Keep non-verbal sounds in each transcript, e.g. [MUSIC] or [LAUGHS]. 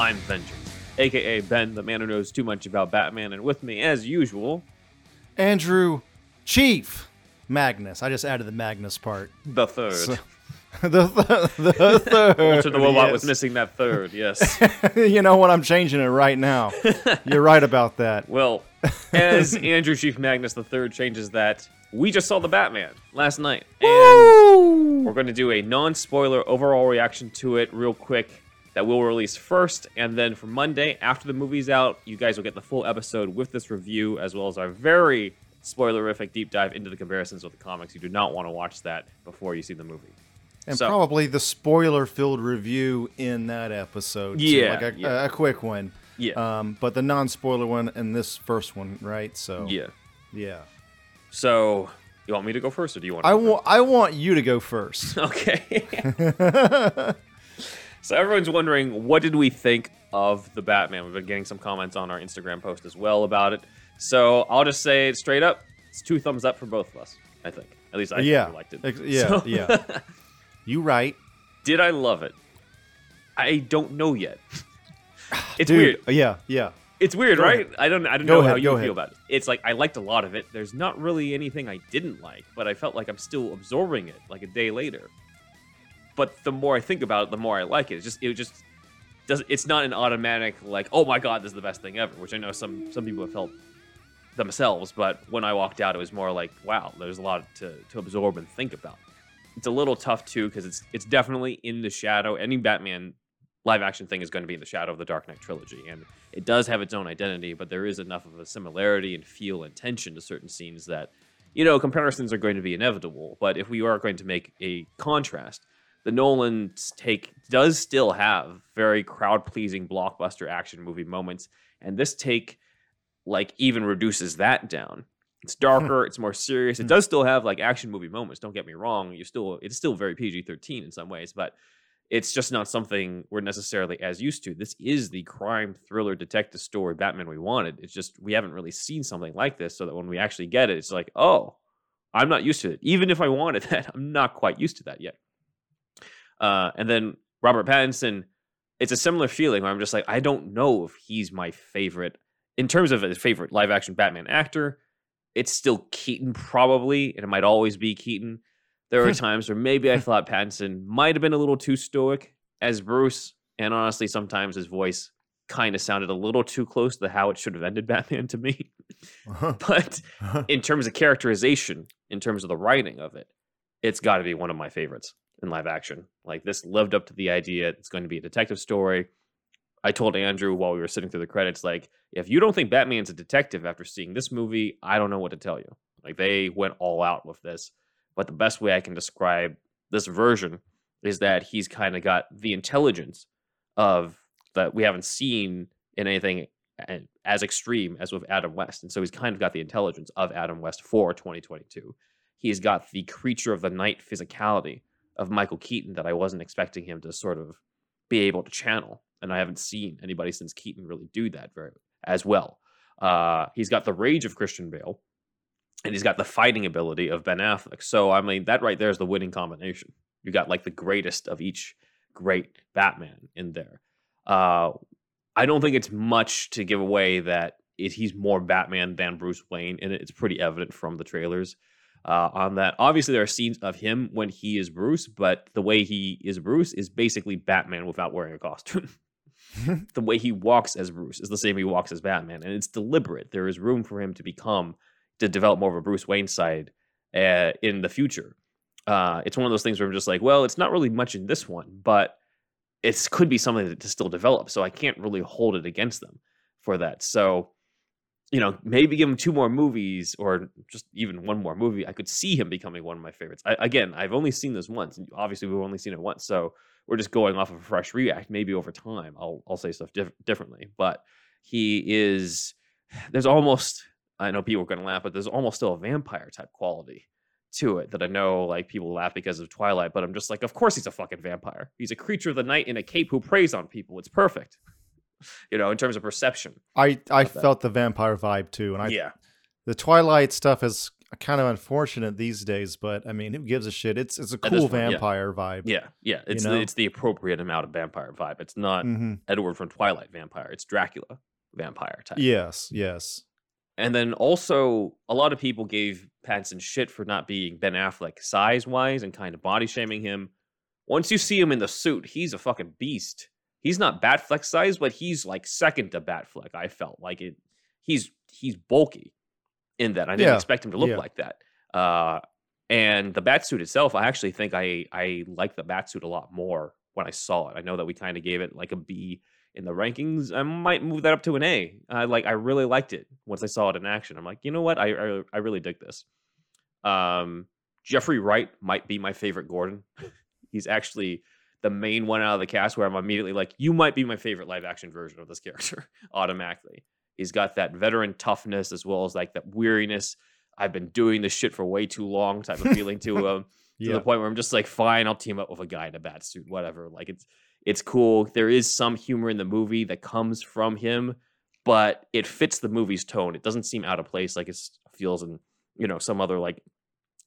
I'm Vengeance, aka Ben, the man who knows too much about Batman, and with me, as usual, Andrew Chief Magnus. I just added the Magnus part. the third. So- [LAUGHS] the, th- the third. Walter the Robot yes. was missing that third, yes. [LAUGHS] you know what? I'm changing it right now. [LAUGHS] You're right about that. well, as Andrew Chief Magnus the third changes that, we just saw the Batman last night, and we're going to do a non-spoiler overall reaction to it real quick that we'll release first, and then for Monday after the movie's out, you guys will get the full episode with this review as well as our very spoilerific deep dive into the comparisons with the comics. You do not want to watch that before you see the movie. And So- probably the spoiler-filled review in that episode. too, Yeah, like a, yeah. a quick one. Yeah. Um, but the non-spoiler one and this first one, right? So yeah. yeah. So, you want me to go first, or do you want? To I want I want you to go first. [LAUGHS] Okay. [LAUGHS] [LAUGHS] so everyone's wondering what did we think of the Batman? We've been getting some comments on our Instagram post as well about it. So I'll just say it straight up: it's two thumbs up for both of us. I think. At least I yeah. liked it. Ex- [LAUGHS] yeah. So- yeah. [LAUGHS] You right, Did I love it? I don't know yet. [SIGHS] It's dude. weird. Uh, yeah. Yeah. It's weird, Go right? ahead. I don't I don't Go know ahead, how you feel ahead. about it. It's like I liked a lot of it. There's not really anything I didn't like, but I felt like I'm still absorbing it like a day later. But the more I think about it, the more I like it. It's just it just does it's not an automatic like, "Oh my god, this is the best thing ever," which I know some some people have felt themselves, but when I walked out it was more like, "Wow, there's a lot to to absorb and think about." It's a little tough too because it's it's definitely in the shadow. Any Batman live action thing is going to be in the shadow of the Dark Knight trilogy, and it does have its own identity, but there is enough of a similarity and feel and tension to certain scenes that, you know, comparisons are going to be inevitable. But if we are going to make a contrast, the Nolan take does still have very crowd pleasing blockbuster action movie moments, and this take like even reduces that down. It's [LAUGHS] darker, it's more serious. It Hmm. does still have like action movie moments. Don't get me wrong. You still it's still very PG thirteen in some ways, but it's just not something we're necessarily as used to. This is the crime thriller detective story Batman we wanted. It's just we haven't really seen something like this, so that when we actually get it, it's like, oh, I'm not used to it. Even if I wanted [LAUGHS] that, I'm not quite used to that yet. Uh, and then Robert Pattinson, it's a similar feeling where I'm just like, I don't know if he's my favorite in terms of his favorite live action Batman actor. It's still Keaton, probably, and it might always be Keaton. There are hmm. times where maybe I thought Pattinson might have been a little too stoic as Bruce, and honestly, sometimes his voice kind of sounded a little too close to how it should have ended [LAUGHS] Batman to me. Uh-huh. [LAUGHS] but uh-huh. in terms of characterization, in terms of the writing of it, it's got to be one of my favorites in live action. Like this lived up to the idea it's going to be a detective story. I told Andrew while we were sitting through the credits, like, if you don't think Batman's a detective after seeing this movie, I don't know what to tell you. Like they went all out with this. But the best way I can describe this version is that he's kind of got the intelligence of that we haven't seen in anything as extreme as with Adam West. And so he's kind of got the intelligence of Adam West for 2022. He's got the creature of the night physicality of Michael Keaton that I wasn't expecting him to sort of be able to channel. And I haven't seen anybody since Keaton really do that very as well. Uh, he's got the rage of Christian Bale, and he's got the fighting ability of Ben Affleck. So I mean, that right there is the winning combination. You got like the greatest of each great Batman in there. Uh, I don't think it's much to give away that it, he's more Batman than Bruce Wayne, and it's pretty evident from the trailers uh, on that. Obviously, there are scenes of him when he is Bruce, but the way he is Bruce is basically Batman without wearing a costume. [LAUGHS] [LAUGHS] the way he walks as Bruce is the same way he walks as Batman, and it's deliberate. There is room for him to become to develop more of a Bruce Wayne side uh, in the future. Uh, it's one of those things where I'm just like, well, it's not really much in this one, but it could be something that to still develop. So I can't really hold it against them for that. So, you know, maybe give him two more movies or just even one more movie. I could see him becoming one of my favorites. I, again, I've only seen this once, and obviously we've only seen it once, so we're just going off of a fresh react. Maybe over time, I'll I'll say stuff diff- differently. But he is. [SIGHS] There's almost. I know people are going to laugh, but there's almost still a vampire type quality to it that I know like people laugh because of Twilight, but I'm just like, of course he's a fucking vampire. He's a creature of the night in a cape who preys on people. It's perfect. You know, in terms of perception. I I About that. felt the vampire vibe too, and I yeah. the Twilight stuff is kind of unfortunate these days, but I mean, who gives a shit? It's it's a cool point, yeah. vampire vibe. Yeah, yeah. It's know? the, it's the appropriate amount of vampire vibe. It's not hmm Edward from Twilight vampire. It's Dracula vampire type. Yes, yes. And then also, a lot of people gave Pattinson shit for not being Ben Affleck size wise and kind of body shaming him. Once you see him in the suit, he's a fucking beast. He's not Batfleck size, but he's like second to Batfleck. I felt like it. He's he's bulky in that. I didn't Yeah, expect him to look yeah. like that. Uh, and the Batsuit itself, I actually think I I like the Batsuit a lot more when I saw it. I know that we kind of gave it like a B in the rankings. I might move that up to an A. I like I really liked it once I saw it in action. I'm like, you know what? I I, I really dig this. Um, Jeffrey Wright might be my favorite Gordon. [LAUGHS] He's actually the main one out of the cast where I'm immediately like, you might be my favorite live action version of this character [LAUGHS] automatically. He's got that veteran toughness as well as like that weariness. I've been doing this shit for way too long type of [LAUGHS] feeling to him to Yeah. the point where I'm just like, fine, I'll team up with a guy in a bat suit, whatever. Like it's it's cool. There is some humor in the movie that comes from him, but it fits the movie's tone. It doesn't seem out of place like it feels in you know some other like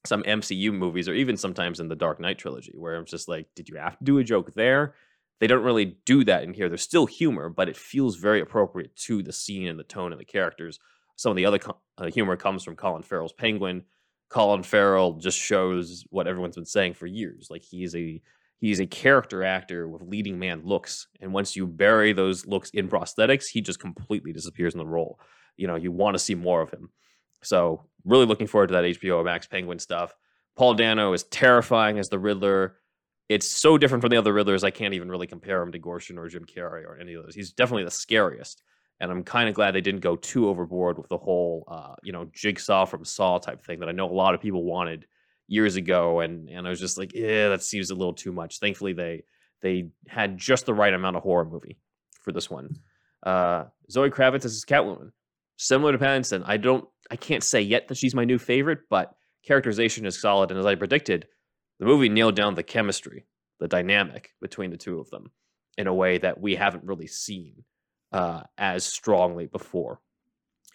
some MCU movies or even sometimes in the Dark Knight trilogy where I'm just like, did you have to do a joke there? They don't really do that in here. There's still humor, but it feels very appropriate to the scene and the tone of the characters. Some of the other co- uh, humor comes from Colin Farrell's Penguin. Colin Farrell just shows what everyone's been saying for years. Like he's a he's a character actor with leading man looks, and once you bury those looks in prosthetics, he just completely disappears in the role. You know, you want to see more of him. So really looking forward to that HBO Max Penguin stuff. Paul Dano is terrifying as the Riddler. It's so different from the other Riddlers. I can't even really compare him to Gorshin or Jim Carrey or any of those. He's definitely the scariest, and I'm kind of glad they didn't go too overboard with the whole, uh, you know, Jigsaw from Saw type thing that I know a lot of people wanted years ago, and and I was just like, yeah, that seems a little too much. Thankfully, they they had just the right amount of horror movie for this one. Uh, Zoe Kravitz is Catwoman, similar to Pattinson. I don't, I can't say yet that she's my new favorite, but characterization is solid, and as I predicted, the movie nailed down the chemistry, the dynamic between the two of them in a way that we haven't really seen uh, as strongly before,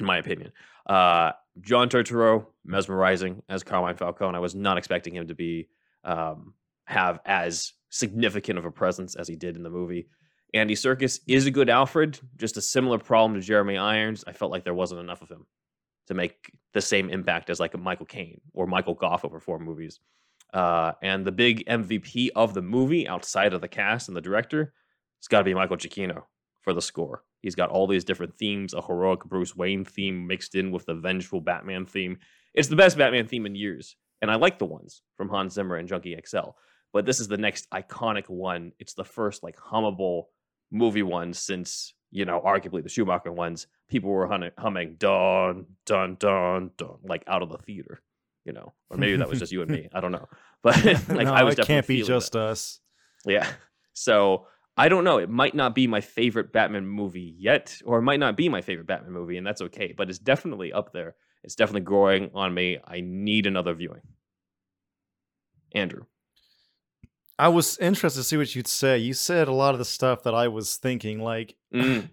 in my opinion. Uh, John Turturro, mesmerizing as Carmine Falcone. I was not expecting him to be um, have as significant of a presence as he did in the movie. Andy Serkis is a good Alfred, just a similar problem to Jeremy Irons. I felt like there wasn't enough of him to make the same impact as like a Michael Caine or Michael Gough over four movies. Uh, and the big MVP of the movie, outside of the cast and the director, it's got to be Michael Giacchino for the score. He's got all these different themes, a heroic Bruce Wayne theme mixed in with the vengeful Batman theme. It's the best Batman theme in years, and I like the ones from Hans Zimmer and Junkie XL. But this is the next iconic one. It's the first like hummable movie ones since you know arguably the Schumacher ones. People were humming, humming dun dun dun dun like out of the theater, you know, or maybe that was just you and me. I don't know, [LAUGHS] but [LAUGHS] like no, I was it definitely can't be just that. us. Yeah. So I don't know. It might not be my favorite Batman movie yet, or it might not be my favorite Batman movie, and that's okay. But it's definitely up there. It's definitely growing on me. I need another viewing. Andrew. I was interested to see what you'd say. You said a lot of the stuff that I was thinking. Like, [CLEARS THROAT] Mm,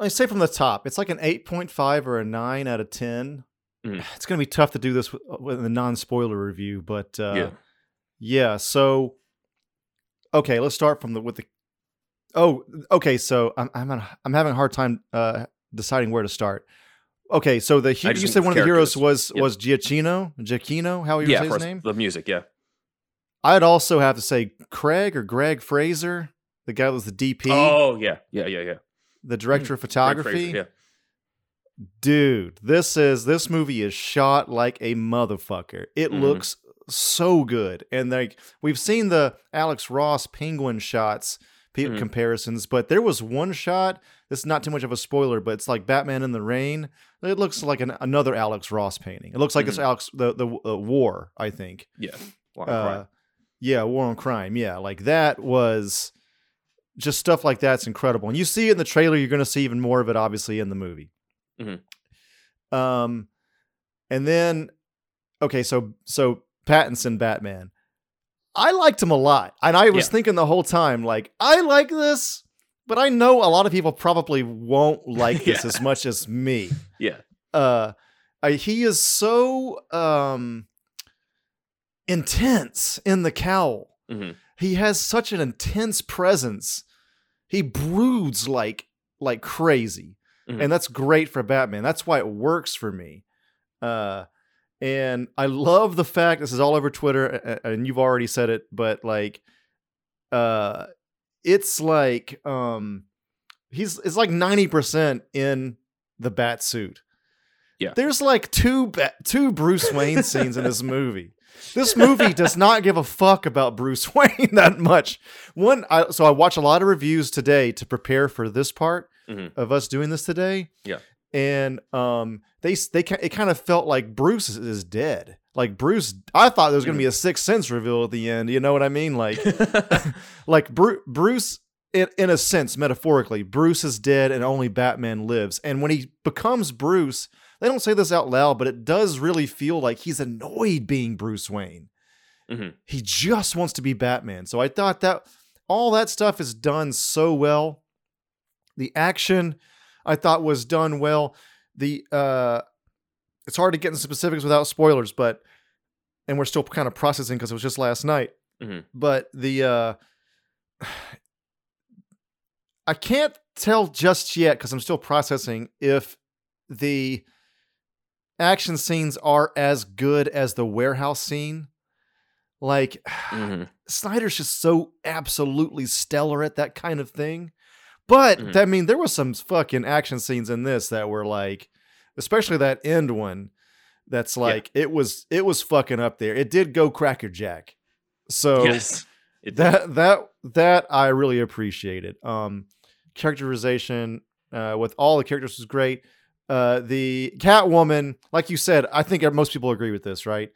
I say from the top, it's like an 8.5 or a 9 out of 10. Mhm. [SIGHS] It's going to be tough to do this with, with a non spoiler review, but uh, yeah. yeah. So, okay, let's start from the with the. Oh, okay. So I'm I'm on- I'm having a hard time uh, deciding where to start. Okay, so the he- you said one of the heroes was Yep. was Giacchino, Giacchino. How you Yeah, say his name? the music. Yeah. I'd also have to say Craig or Greig Fraser, the guy that was the DP, Oh, yeah. Yeah, yeah, yeah. the director of photography. Fraser, Dude, this is this movie is shot like a motherfucker. It Mhm. looks so good, and like we've seen the Alex Ross penguin shots Mhm. comparisons, but there was one shot. This is not too much of a spoiler, but it's like Batman in the Rain. It looks like an, another Alex Ross painting. It looks like it's Mhm. Alex the the uh, War, I think. Yeah. yeah. Uh, yeah, War on Crime. Yeah, like that was just stuff like that's incredible. And you see it in the trailer. You're going to see even more of it, obviously, in the movie. Mhm. Um, and then okay, so so Pattinson Batman. I liked him a lot, and I was Yeah. thinking the whole time, like, I like this, but I know a lot of people probably won't [LAUGHS] like this Yeah. as much as me. yeah. Uh, I, he is so um intense in the cowl. hmm He has such an intense presence. He broods like like crazy. Mhm. And that's great for Batman. That's why it works for me. Uh and I love the fact this is all over Twitter and you've already said it, but like uh it's like um he's it's like 90% in the bat suit. Yeah. There's like two ba- two Bruce Wayne [LAUGHS] scenes in this movie. This movie does [LAUGHS] not give a fuck about Bruce [LAUGHS] Wayne that much. One, I, so I watch a lot of reviews today to prepare for this part Mhm. of us doing this today. Yeah. and um, they they it kind of felt like Bruce is- dead. Like Bruce, I thought there was going to be a sixth sense reveal at the end. You know what I mean? Like, [LAUGHS] like Bruce, Bruce in, in a sense, metaphorically, Bruce is dead and only Batman lives. And when he becomes Bruce, they don't say this out loud, but it does really feel like he's annoyed being Bruce Wayne. Mhm. He just wants to be Batman. So I thought that all that stuff is done so well. The action I thought was done well. The uh it's hard to get into specifics without spoilers, but and we're still kind of processing because it was just last night. Mhm. But the uh I can't tell just yet because I'm still processing if the action scenes are as good as the warehouse scene. Like Mhm. [SIGHS] Snyder's just so absolutely stellar at that kind of thing. But Mhm. I mean, there was some fucking action scenes in this that were like, especially that end one. That's like it was it was fucking up there. It did go crackerjack. So yes. That that that I really appreciated. Um, characterization uh, with all the characters was great. Uh, the Catwoman, like you said, I think most people agree with this, right?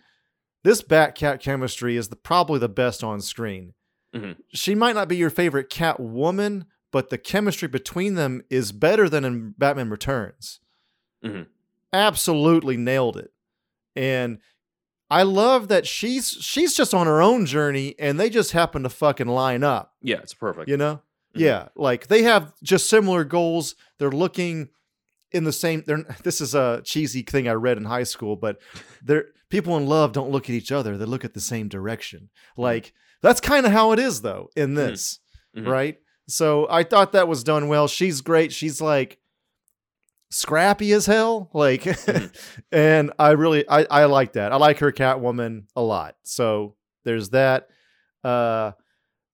This Bat Cat chemistry is the probably the best on screen. Mhm. She might not be your favorite Catwoman, but the chemistry between them is better than in Batman Returns. Mhm. Absolutely nailed it, and I love that she's she's just on her own journey, and they just happen to fucking line up. Yeah, it's perfect. You know? Yeah, like they have just similar goals. They're looking in the same. They're [LAUGHS] this is a cheesy thing I read in high school, but they're people in love don't look at each other. They look at the same direction. Like that's kind of how it is though in this, Mhm. right? So I thought that was done well. She's great. She's like scrappy as hell like Mhm. [LAUGHS] and i really I, I like that i like her catwoman a lot so there's that uh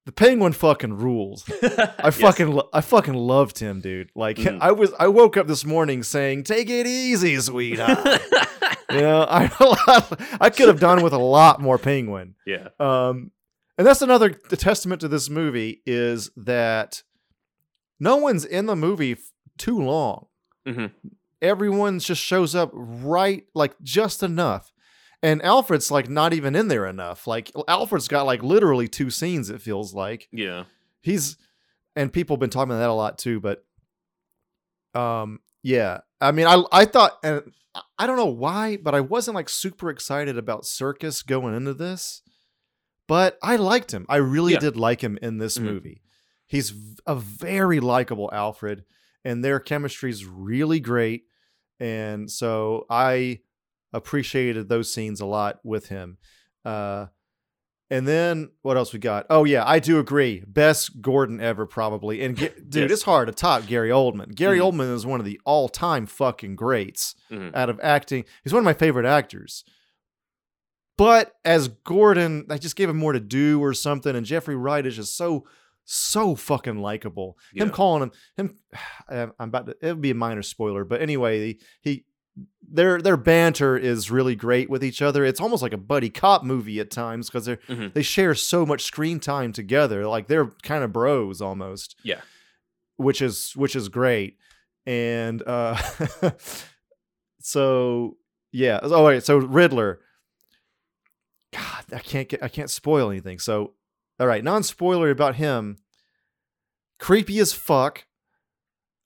the penguin fucking rules [LAUGHS] I Yes. fucking lo- I fucking loved him, dude. Like Mhm. I was I woke up this morning saying, "Take it easy, sweetheart." [LAUGHS] you know, I I could have done with a lot more penguin. yeah. Um and that's another the testament to this movie is that no one's in the movie f- too long. Mhm. Everyone just shows up right like just enough. And Alfred's like not even in there enough. Like Alfred's got like literally two scenes it feels like Yeah. he's and people have been talking about that a lot too but um yeah i mean i i thought and I- don't know why but i wasn't like super excited about Serkis going into this but i liked him i really Yeah. did like him in this Mhm. movie he's a very likable alfred and their chemistry is really great and so i appreciated those scenes a lot with him uh and then what else we got? Oh yeah, I do agree. Best Gordon ever probably. And [LAUGHS] dude, Yes. it's hard to top Gary Oldman. Gary Mhm. Oldman is one of the all-time fucking greats Mhm. out of acting. He's one of my favorite actors. But as Gordon, I just gave him more to do or something. And Jeffrey Wright is just so so fucking likable. Him calling him him. [SIGHS] I'm about to. It would be a minor spoiler, but anyway, he, he their their banter is really great with each other. It's almost like a buddy cop movie at times because they're Mhm. they share so much screen time together. Like they're kind of bros almost. Yeah. Which is which is great. And uh [LAUGHS] so yeah. Oh wait, so Riddler. God, I can't get I can't spoil anything. So all right, non-spoiler about him. Creepy as fuck.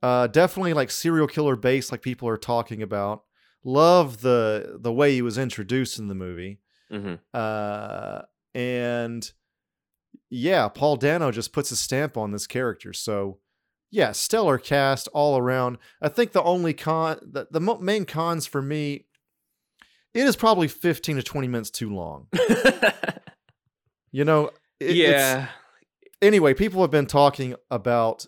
Uh definitely like serial killer base like people are talking about. Love the the way he was introduced in the movie. Mhm. Uh, and yeah, Paul Dano just puts a stamp on this character. So yeah, stellar cast all around. I think the only con, the, the main cons for me it is probably 15 to 20 minutes too long. [LAUGHS] You know, it- it's- yeah. anyway, people have been talking about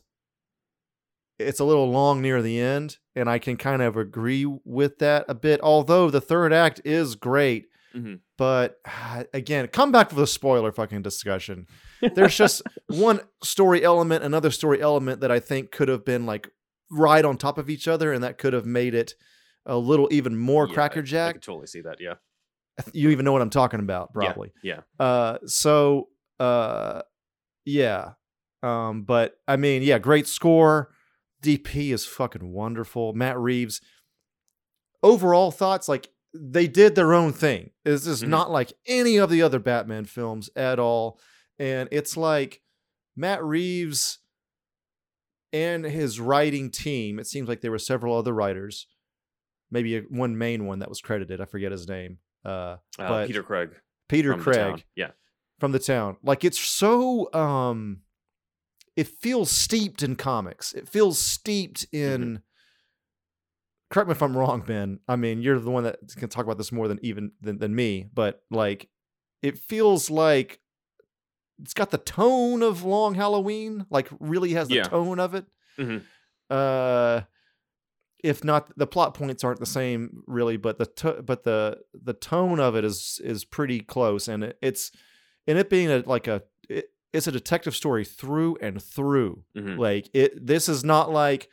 it's a little long near the end, and I can kind of agree with that a bit. Although the third act is great, Mhm. but ah, again, come back for the spoiler fucking discussion. There's just [LAUGHS] one story element, another story element that I think could have been like right on top of each other, and that could have made it a little even more Yeah, I- I crackerjack. totally see that. Yeah. You even know what I'm talking about, Yeah, probably. Yeah. Uh, so uh, yeah. Um, but I mean, yeah, great score. DP is fucking wonderful. Matt Reeves. Overall thoughts, like they did their own thing. This is Mhm. not like any of the other Batman films at all. And it's like Matt Reeves and his writing team. It seems like there were several other writers, maybe one main one that was credited. I forget his name. Uh, Uh, Peter Craig. Peter Craig. Yeah. from the town. Like it's so um it feels steeped in comics. It feels steeped in correct me if I'm wrong, Ben. I mean, you're the one that can talk about this more than even than, than me, but like it feels like it's got the tone of Long Halloween, like really has the Yeah. tone of it. Mhm. Uh if not the plot points aren't the same really but the to- but the the tone of it is is pretty close and it, it's and it being a like a it's a detective story through and through Mhm. like it this is not like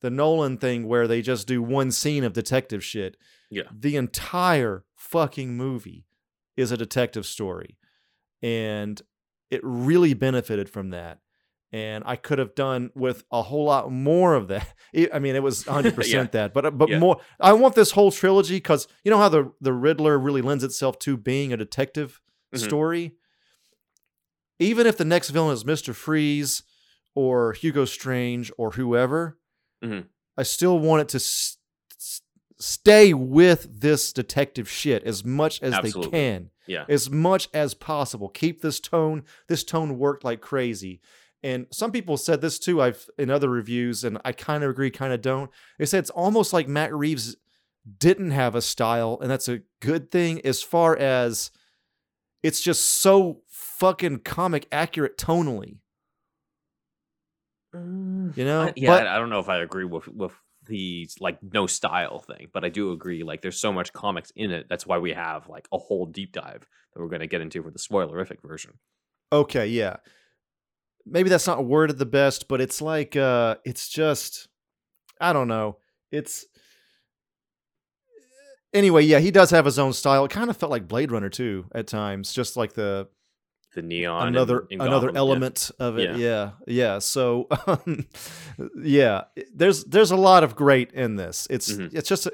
the Nolan thing where they just do one scene of detective shit Yeah. the entire fucking movie is a detective story and it really benefited from that and I could have done with a whole lot more of that. [LAUGHS] It- I mean, it was 100% [LAUGHS] Yeah. that, but but Yeah. more. I want this whole trilogy because you know how the the Riddler really lends itself to being a detective Mhm. story. Even if the next villain is Mister Freeze or Hugo Strange or whoever, Mhm. I still want it to s- s- stay with this detective shit as much as Absolutely. they can Yeah. as much as possible. Keep this tone. This tone worked like crazy. And some people said this too. I've in other reviews, and I kind of agree, kind of don't. They said it's almost like Matt Reeves didn't have a style, and that's a good thing as far as it's just so fucking comic accurate tonally. You know? I- yeah, But- I, I don't know if I agree with with the like no style thing, but I do agree. Like, there's so much comics in it. That's why we have like a whole deep dive that we're going to get into for the spoilerific version. Okay, yeah. Maybe that's not worded the best, but it's like uh it's just I don't know. It's Anyway, yeah, he does have his own style. It kind of felt like Blade Runner too at times, just like the The neon, another in, in another Gotham, yeah. element of it. Yeah. Yeah. yeah. So um, yeah, there's there's a lot of great in this. It's Mhm. it's just a,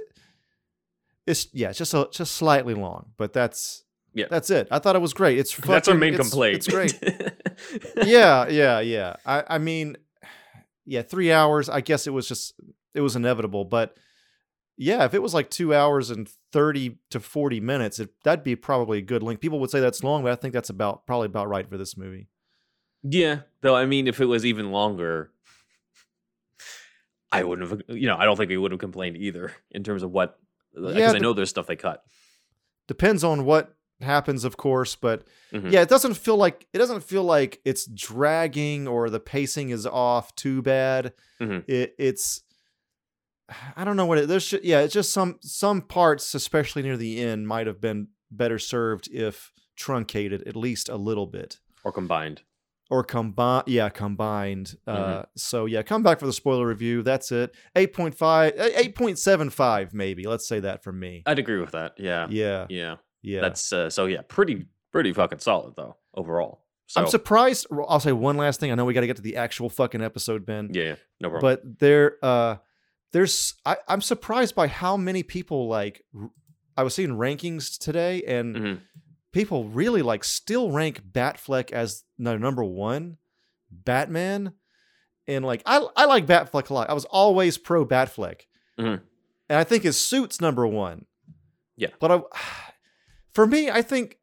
it's yeah, it's just a, just slightly long, but that's Yeah. That's it. I thought it was great. It's [LAUGHS] That's our main it's- complaint. It's great. [LAUGHS] yeah, yeah, yeah. I, I mean, yeah, three hours. I guess it was just it was inevitable, but yeah, if it was like two hours and thirty to forty minutes, it, that'd be probably a good length. People would say that's long, but I think that's about probably about right for this movie. Yeah, though I mean, if it was even longer, I wouldn't have. You know, I don't think we would have complained either in terms of what. Because Yeah, I know there's stuff they cut. Depends on what happens, of course, but Mhm. yeah, it doesn't feel like it doesn't feel like it's dragging or the pacing is off too bad. Mhm. It, it's [SIGHS] I don't know what it. There's yeah, it's just some some parts, especially near the end, might have been better served if truncated at least a little bit or combined. or combined. Yeah, combined. Uh, Mhm. so yeah, come back for the spoiler review. That's it. 8.5, eh, 8.75 maybe. Let's say that for me. I'd agree with that. Yeah, yeah. Yeah, yeah. That's uh, so. Yeah, pretty pretty fucking solid though overall. So I'm surprised. I'll say one last thing. I know we got to get to the actual fucking episode, Ben. yeah, yeah, no problem. but there uh there's I, i'm surprised by how many people like I was seeing rankings today and Mhm. people really like still rank batfleck as no number one batman and like i, I like batfleck a lot i was always pro batfleck Mhm. and i think his suit's number one Yeah. but i [SIGHS] for me i think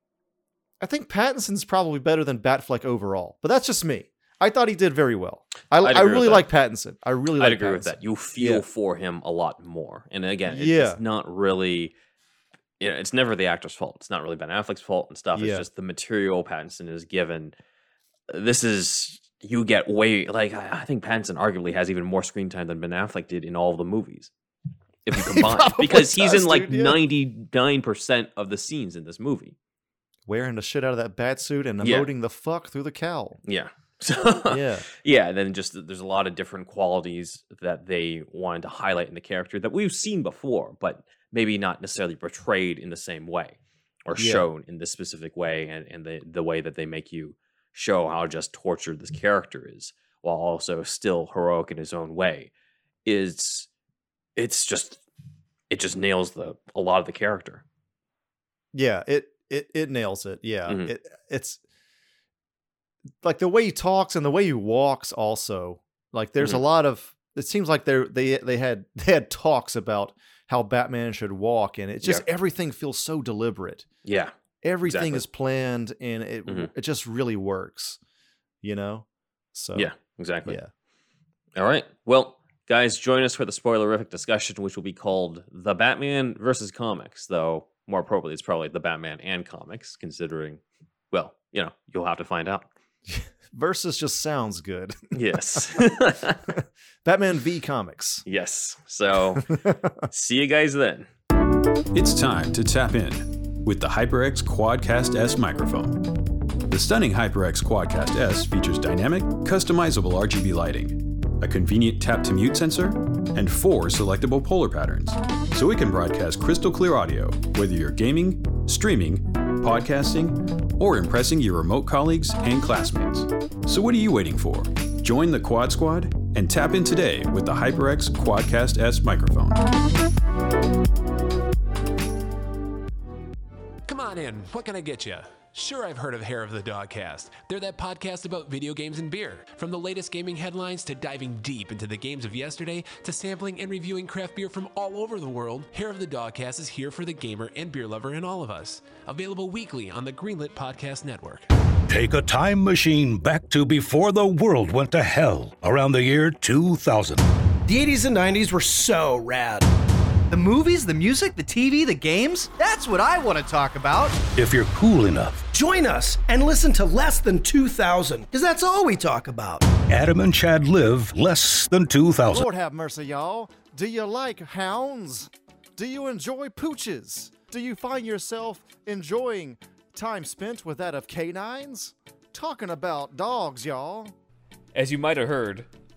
i think pattinson's probably better than batfleck overall but that's just me i thought he did very well i, I really like pattinson i really like I'd agree with that. You feel Yeah. for him a lot more, and again, it's Yeah. not really. you know, it's never the actor's fault. It's not really Ben Affleck's fault and stuff. Yeah. It's just the material Pattinson is given. This is you get way like I, I think Pattinson arguably has even more screen time than Ben Affleck did in all of the movies. If you [LAUGHS] combine, probably because he's does, in like ninety nine percent of the scenes in this movie. Wearing the shit out of that bat suit and Yeah. emoting the fuck through the cowl. Yeah. So Yeah. [LAUGHS] yeah, and then just there's a lot of different qualities that they wanted to highlight in the character that we've seen before, but maybe not necessarily portrayed in the same way or Yeah. shown in this specific way, and, and the the way that they make you show how just tortured this character is, while also still heroic in his own way, is it's just it just nails the a lot of the character. Yeah, it it it nails it. Yeah, Mhm. it it's like the way he talks and the way he walks. Also, like there's Mhm. a lot of. It seems like they they they had [LAUGHS] they had talks about how Batman should walk, and it's just everything feels so deliberate. Yeah, Everything Exactly. is planned, and it Mhm. it just really works. You know. So yeah, exactly. yeah. All right. Well, guys, join us for the spoilerific discussion, which will be called The Batman versus Comics, though more appropriately, it's probably The Batman and Comics, considering, well, you know, you'll have to find out. [LAUGHS] Versus just sounds good. Yes. [LAUGHS] Batman v Comics. yes. So, [LAUGHS] see you guys then. It's time to tap in with the HyperX Quadcast S microphone. The stunning HyperX Quadcast S features dynamic, customizable RGB lighting, a convenient tap to mute sensor, and four selectable polar patterns, so it can broadcast crystal clear audio whether you're gaming, streaming, podcasting, or impressing your remote colleagues and classmates. So what are you waiting for? Join the Quad Squad and tap in today with the HyperX Quadcast S microphone. Come on in. What can I get you? Sure, I've heard of Hair of the Dogcast. They're that podcast about video games and beer. From the latest gaming headlines to diving deep into the games of yesterday to sampling and reviewing craft beer from all over the world, Hair of the Dogcast is here for the gamer and beer lover in all of us. Available weekly on the Greenlit Podcast Network. Take a time machine back to before the world went to hell around the year 2000. The 80s and 90s were so rad. The movies, the music, the TV, the games that's what I want to talk about. If you're cool enough, Join us and listen to Less Than 2000, because that's all we talk about. Adam and Chad live less than 2000. Lord have mercy, y'all. Do you like hounds? Do you enjoy pooches? Do you find yourself enjoying time spent with that of canines? Talking about dogs, y'all. As you might have heard,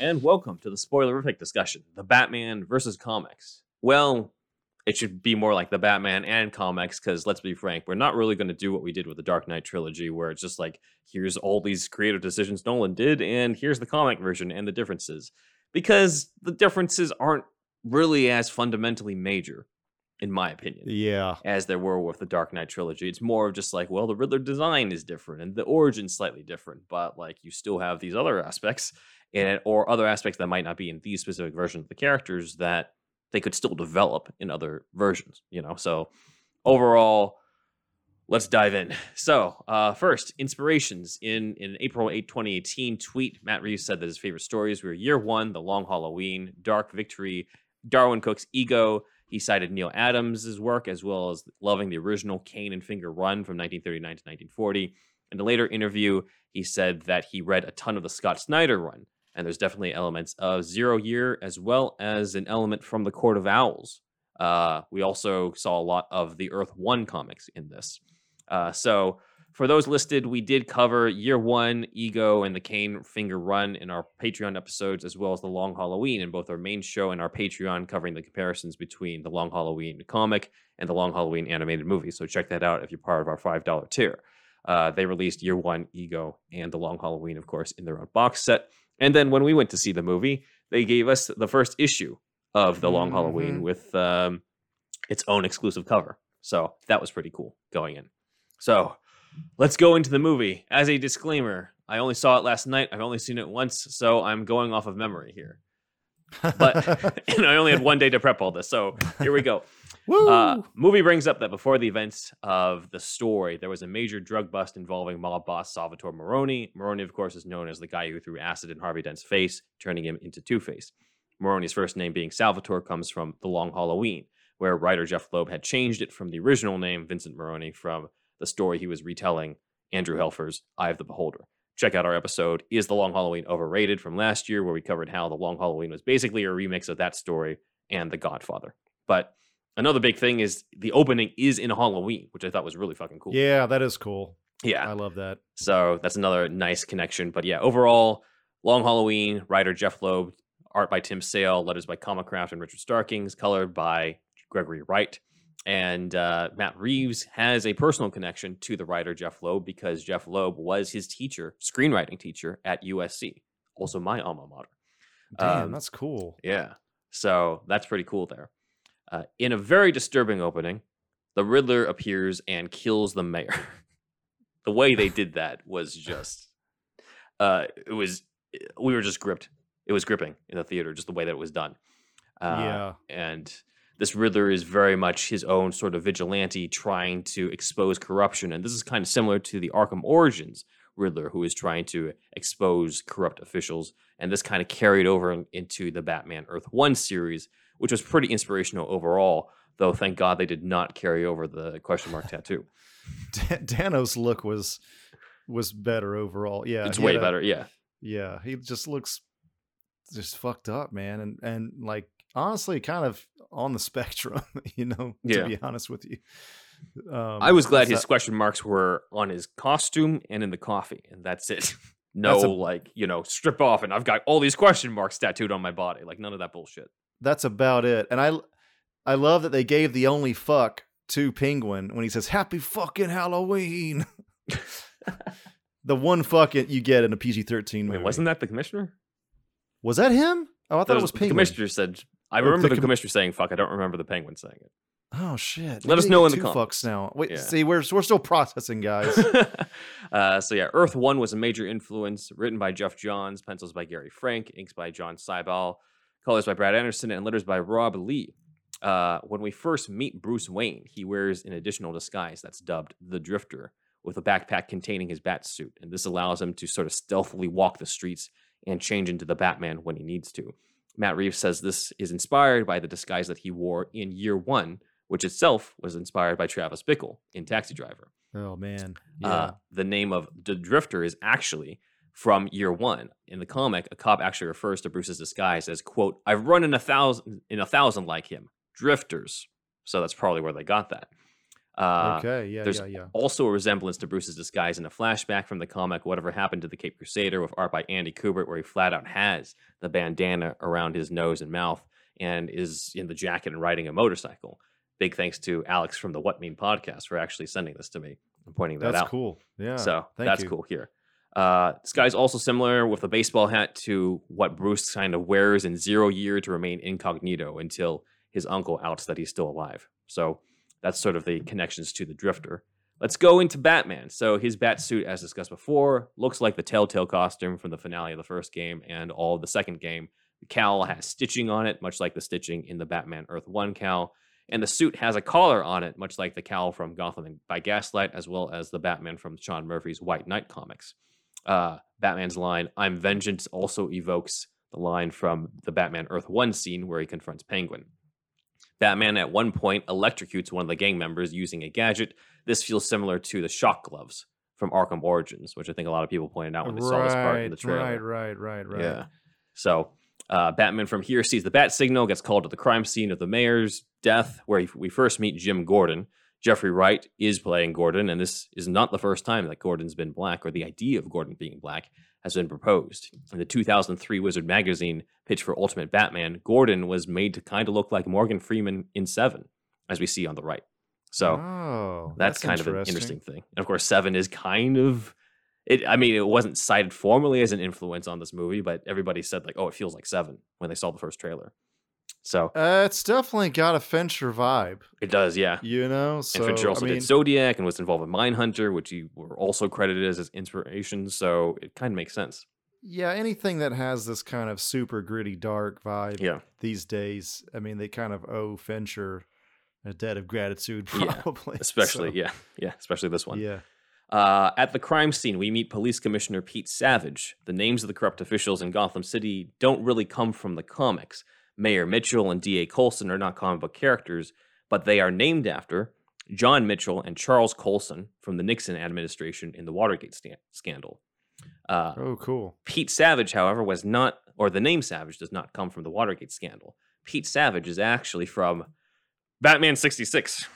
And welcome to the spoilerific discussion, the Batman versus comics. Well, it should be more like the Batman and comics, because let's be frank, we're not really going to do what we did with the Dark Knight trilogy, where it's just like, here's all these creative decisions Nolan did, and here's the comic version and the differences. Because the differences aren't really as fundamentally major, in my opinion Yeah. as there were with the Dark Knight trilogy. It's more of just like, well, the Riddler design is different and the origin's slightly different, but like you still have these other aspects it, or other aspects that might not be in these specific versions of the characters that they could still develop in other versions, you know? So overall, let's dive in. So, uh, first, inspirations. In in April 8, 2018 tweet, Matt Reeves said that his favorite stories were Year One, The Long Halloween, Dark Victory, Darwyn Cooke's Ego. He cited Neal Adams' work as well as loving the original Kane and Finger run from 1939 to 1940. In a later interview, he said that he read a ton of the Scott Snyder run, and there's definitely elements of Zero Year as well as an element from the Court of Owls. Uh, we also saw a lot of the Earth One comics in this. Uh, so for those listed, we did cover Year One, Ego, and the Kane Finger Run in our Patreon episodes, as well as the Long Halloween in both our main show and our Patreon, covering the comparisons between the Long Halloween comic and the Long Halloween animated movie. So check that out if you're part of our five dollar tier. Uh, they released Year One, Ego, and the Long Halloween, of course, in their own box set. And then when we went to see the movie, they gave us the first issue of the Long Halloween Mhm. with um, its own exclusive cover. So that was pretty cool going in. So let's go into the movie. As a disclaimer, I only saw it last night. I've only seen it once, so I'm going off of memory here. But [LAUGHS] [LAUGHS] and I only had one day to prep all this. So here we go. Uh, movie brings up that before the events of the story, there was a major drug bust involving mob boss Salvatore Maroni. Maroni, of course, is known as the guy who threw acid in Harvey Dent's face, turning him into Two Face. Maroni's first name being Salvatore comes from The Long Halloween, where writer Jeph Loeb had changed it from the original name, Vincent Maroni, from the story he was retelling, Andrew Helfer's Eye of the Beholder. Check out our episode, Is the Long Halloween Overrated, from last year, where we covered how The Long Halloween was basically a remix of that story and The Godfather. But another big thing is the opening is in Halloween, which I thought was really fucking cool. yeah, that is cool. Yeah. I love that. So that's another nice connection. But yeah, overall, Long Halloween, writer Jeph Loeb, art by Tim Sale, letters by Comicraft and Richard Starkings, colored by Gregory Wright. And uh, Matt Reeves has a personal connection to the writer Jeph Loeb because Jeph Loeb was his teacher, screenwriting teacher at USC, also my alma mater. Damn, Um, that's cool. Yeah. So that's pretty cool there. Uh, in a very disturbing opening, the Riddler appears and kills the mayor. [LAUGHS] the way they [LAUGHS] did that was just, uh, it was, we were just gripped. It was gripping in the theater, just the way that it was done. Uh, yeah. And this Riddler is very much his own sort of vigilante trying to expose corruption. And this is kind of similar to the Arkham Origins Riddler, who is trying to expose corrupt officials. And this kind of carried over into the Batman Earth 1 series, which was pretty inspirational overall, though thank God they did not carry over the question mark tattoo. Dano's look was was better overall. Yeah, it's way a- better. Yeah. Yeah, he just looks just fucked up, man, and and like honestly, kind of on the [LAUGHS] spectrum. You know, Yeah. to be honest with you. Um, I was glad his not- question marks were on his costume and in the coffee, and that's it. no, [LAUGHS] That's a- like, you know, strip off and I've got all these question marks tattooed on my body. Like, none of that bullshit. That's about it. And I I love that they gave the only fuck to Penguin when he says "Happy fucking Halloween." [LAUGHS] the one fuck it you get in a PG thirteen movie. Wait, wasn't that the commissioner? was that him? Oh, I thought That it was Penguin. the commissioner said, I remember the the, com- commissioner saying fuck. I don't remember the penguin saying it. Oh shit! Let Maybe us know in the comments. fucks now. Wait, Yeah. see, we're we're still processing, guys. [LAUGHS] uh, so yeah, Earth One was a major influence. Written by Geoff Johns, pencils by Gary Frank, inks by John Seibel, colors by Brad Anderson, and letters by Rob Lee. Uh, when we first meet Bruce Wayne, he wears an additional disguise that's dubbed the Drifter, with a backpack containing his bat suit, and this allows him to sort of stealthily walk the streets and change into the Batman when he needs to. Matt Reeves says this is inspired by the disguise that he wore in Year One, which itself was inspired by Travis Bickle in Taxi Driver. oh man, yeah. Uh, the name of the Drifter is actually from year one. In the comic, a cop actually refers to Bruce's disguise as "quote I've run in a thousand in a thousand like him, drifters." So that's probably where they got that. Uh, okay, yeah, there's yeah, yeah. also a resemblance to Bruce's disguise in a flashback from the comic Whatever Happened to the Cape Crusader with art by Andy Kubert, where he flat out has the bandana around his nose and mouth and is in the jacket and riding a motorcycle. Big thanks to Alex from the What Mean podcast for actually sending this to me and pointing that That's out. That's cool. Yeah. So thank that's you. cool here. Uh, this guy's also similar with a baseball hat to what Bruce kind of wears in Zero Year to remain incognito until his uncle outs that he's still alive. So that's sort of the connections to the Drifter. Let's go into Batman. So his bat suit, as discussed before, looks like the Telltale costume from the finale of the first game and all of the second game. The cowl has stitching on it, much like the stitching in the Batman Earth One cowl, and the suit has a collar on it, much like the cowl from Gotham by Gaslight, as well as the Batman from Sean Murphy's White Knight comics. Uh, Batman's line, I'm vengeance, also evokes the line from the Batman Earth 1 scene where he confronts Penguin. Batman at one point electrocutes one of the gang members using a gadget. This feels similar to the shock gloves from Arkham Origins, which I think a lot of people pointed out when they saw this part in the trailer. Right, right, right, right. Yeah. So uh, Batman from here sees the bat signal, gets called to the crime scene of the mayor's death, where he, we first meet Jim Gordon. Jeffrey Wright is playing Gordon, and this is not the first time that Gordon's been black, or the idea of Gordon being black has been proposed. In the 2003 Wizard magazine pitch for Ultimate Batman, Gordon was made to kind of look like Morgan Freeman in Seven, as we see on the right. So oh, that's, kind of an interesting thing. And of course, Seven is kind of it. I mean, it wasn't cited formally as an influence on this movie, but everybody said like, "Oh, it feels like Seven when they saw the first trailer." So Uh, it's definitely got a Fincher vibe, it does, yeah. you know. So and Fincher also I mean, did Zodiac and was involved with Mindhunter, which he were also credited as his inspiration. So it kind of makes sense. yeah, anything that has this kind of super gritty, dark vibe Yeah. these days. I mean, they kind of owe Fincher a debt of gratitude, [LAUGHS] Yeah, probably. Especially, So, yeah, yeah, especially this one. yeah. Uh, at the crime scene, we meet Police Commissioner Pete Savage. The names of the corrupt officials in Gotham City don't really come from the comics. Mayor Mitchell and D.A. Colson are not comic book characters, but they are named after John Mitchell and Charles Colson from the Nixon administration in the Watergate sta- scandal. Uh, Oh, cool. Pete Savage, however, was not, or the name Savage does not come from the Watergate scandal. Pete Savage is actually from Batman 66.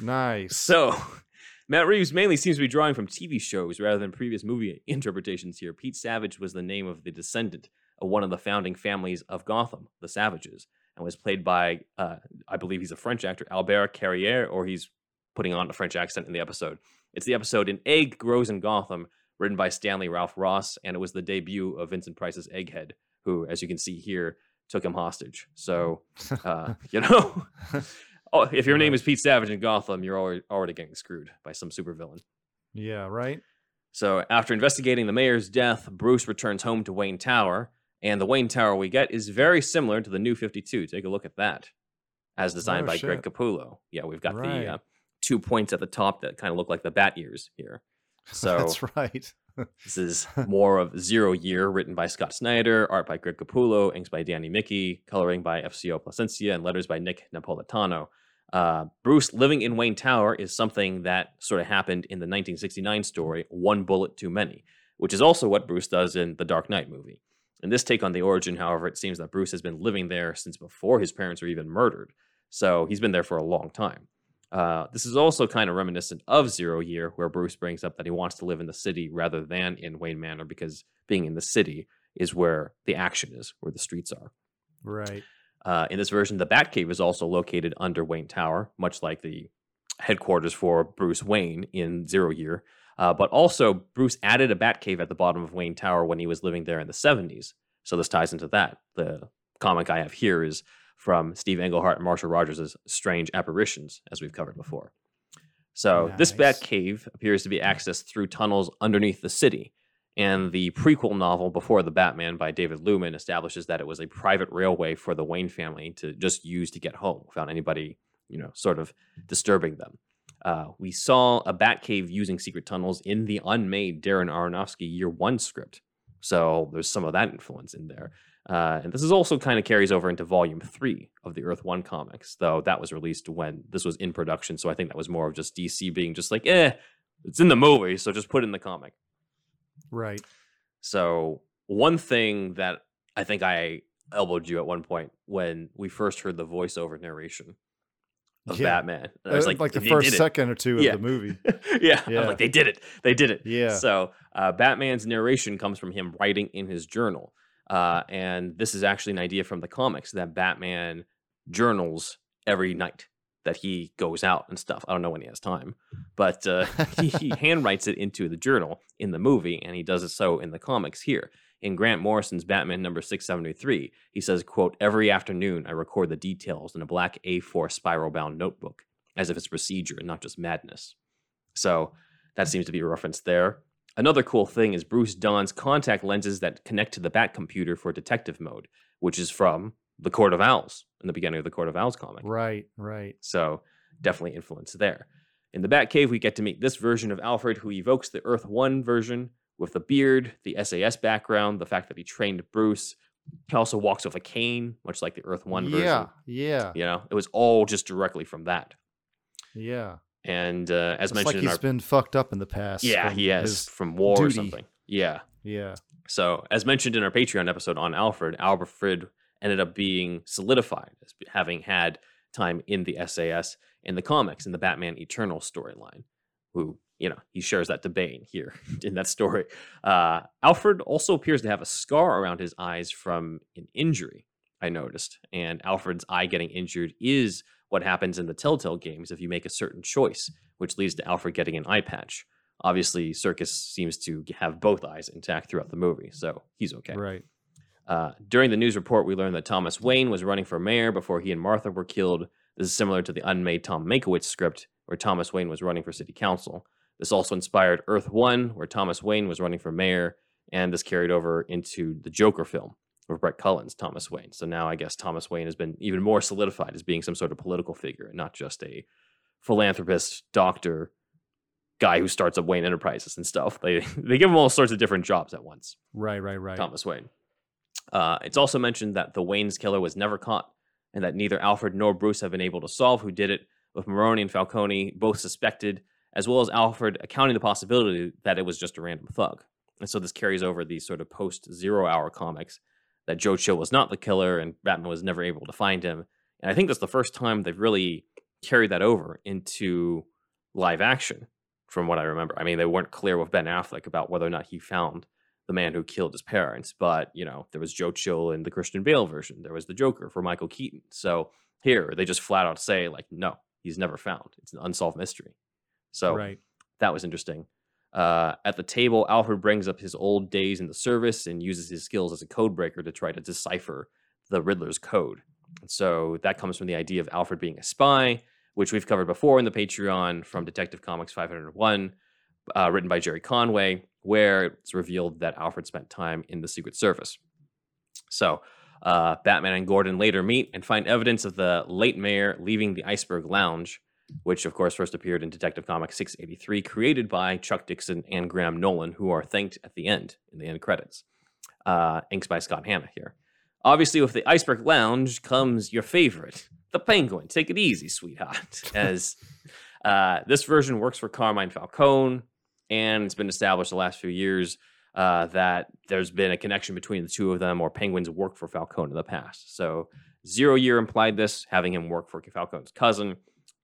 Nice. So, [LAUGHS] Matt Reeves mainly seems to be drawing from TV shows rather than previous movie interpretations here. Pete Savage was the name of the descendant one of the founding families of Gotham, the Savages, and was played by, uh, I believe he's a French actor, Albert Carrier, or he's putting on a French accent in the episode. It's the episode An Egg Grows in Gotham, written by Stanley Ralph Ross, and it was the debut of Vincent Price's Egghead, who, as you can see here, took him hostage. So, [LAUGHS] uh, you know, [LAUGHS] oh, if your name is Pete Savage in Gotham, you're already, already getting screwed by some supervillain. yeah, right? So, after investigating the mayor's death, Bruce returns home to Wayne Tower, and the Wayne Tower we get is very similar to the new 52. Take a look at that, as designed Oh, by Greg. Capullo. Yeah, we've got Right. the uh, two points at the top that kind of look like the bat ears here. [LAUGHS] So, That's right. [LAUGHS] this is more of Zero Year, written by Scott Snyder, art by Greg Capullo, inks by Danny Miki, coloring by FCO Plascencia, and letters by Nick Napolitano. Uh, Bruce living in Wayne Tower is something that sort of happened in the 1969 story, One Bullet Too Many, which is also what Bruce does in the Dark Knight movie. In this take on the origin, however, it seems that Bruce has been living there since before his parents were even murdered. So he's been there for a long time. Uh, this is also kind of reminiscent of Zero Year, where Bruce brings up that he wants to live in the city rather than in Wayne Manor because being in the city is where the action is, where the streets are. Right. Uh, in this version, the Batcave is also located under Wayne Tower, much like the headquarters for Bruce Wayne in Zero Year. Uh, but also, Bruce added a Batcave at the bottom of Wayne Tower when he was living there in the 70s. So this ties into that. The comic I have here is from Steve Englehart and Marshall Rogers' Strange Apparitions, as we've covered before. So this Nice. Batcave appears to be accessed through tunnels underneath the city. And the prequel novel Before the Batman by David Lewman establishes that it was a private railway for the Wayne family to just use to get home without anybody, you know, sort of disturbing them. Uh, we saw a Batcave using secret tunnels in the unmade Darren Aronofsky Year One script. So there's some of that influence in there. Uh, and this is also kind of carries over into volume three of the Earth One comics, though that was released when this was in production. So I think that was more of just DC being just like, eh, it's in the movie, so just put it in the comic. Right. So one thing that I think I elbowed you at one point when we first heard the voiceover narration of Yeah. Batman. And I was Uh, like, like the first second or two Yeah. of the movie. [LAUGHS] yeah, Yeah. like, they did it. They did it. Yeah. So uh, Batman's narration comes from him writing in his journal. Uh, and this is actually an idea from the comics that Batman journals every night that he goes out and stuff. I don't know when he has time, but uh, he, he [LAUGHS] handwrites it into the journal in the movie, and he does it so in the comics here. In Grant Morrison's Batman number 673, he says, quote, Every afternoon I record the details in a black A4 spiral bound notebook, as if it's procedure and not just madness. So that seems to be a reference there. Another cool thing is Bruce dons contact lenses that connect to the Bat computer for detective mode, which is from the Court of Owls in the beginning of the Court of Owls comic. Right. Right. So definitely influence there. In the Batcave, we get to meet this version of Alfred who evokes the Earth 1 version with the beard, the SAS background, the fact that he trained Bruce. He also walks with a cane, much like the Earth 1 yeah. version. Yeah. Yeah. You know, it was all just directly from that. Yeah. And uh, as It's mentioned like he's our been fucked up in the past. yeah, he has from war or something. Yeah. Yeah. So, as mentioned in our Patreon episode on Alfred, Alfred ended up being solidified as having had time in the SAS in the comics in the Batman Eternal storyline. Who, you know, he shares that to Bane here [LAUGHS] in that story. Uh, Alfred also appears to have a scar around his eyes from an injury, I noticed. And Alfred's eye getting injured is what happens in the Telltale games if you make a certain choice, which leads to Alfred getting an eye patch. Obviously, Serkis seems to have both eyes intact throughout the movie, so he's okay. Right. Uh, during the news report, we learned that Thomas Wayne was running for mayor before he and Martha were killed. This is similar to the unmade Tom Mankiewicz script, where Thomas Wayne was running for city council. This also inspired Earth One, where Thomas Wayne was running for mayor, and this carried over into the Joker film with Brett Cullen's Thomas Wayne. So now I guess Thomas Wayne has been even more solidified as being some sort of political figure, and not just a philanthropist, doctor, guy who starts up Wayne Enterprises and stuff. They [LAUGHS] they give him all sorts of different jobs at once. Right, right, right. Thomas Wayne. Uh, it's also mentioned that the Wayne's killer was never caught, and that neither Alfred nor Bruce have been able to solve who did it. With Maroni and Falcone both suspected, as well as Alfred accounting the possibility that it was just a random thug. And so this carries over these sort of post zero hour comics that Joe Chill was not the killer and Batman was never able to find him. And I think that's the first time they've really carried that over into live action, from what I remember. I mean, they weren't clear with Ben Affleck about whether or not he found the man who killed his parents, but you know, there was Joe Chill in the Christian Bale version. There was the Joker for Michael Keaton. So here they just flat out say, like, no, he's never found. It's an unsolved mystery. So right. that was interesting. Uh, at the table, Alfred brings up his old days in the service and uses his skills as a code breaker to try to decipher the Riddler's code. And so that comes from the idea of Alfred being a spy, which we've covered before in the Patreon from Detective Comics 501, uh, written by Gerry Conway, where it's revealed that Alfred spent time in the Secret Service. So uh, Batman and Gordon later meet and find evidence of the late mayor leaving the Iceberg Lounge which of course first appeared in Detective Comics 683, created by Chuck Dixon and Graham Nolan, who are thanked at the end in the end credits. Uh, inks by Scott Hanna here. Obviously, with the Iceberg Lounge comes your favorite, the Penguin. Take it easy, sweetheart. [LAUGHS] As uh, this version works for Carmine Falcone, and it's been established the last few years uh, that there's been a connection between the two of them, or Penguin's worked for Falcone in the past. So Zero Year implied this, having him work for Falcone's cousin.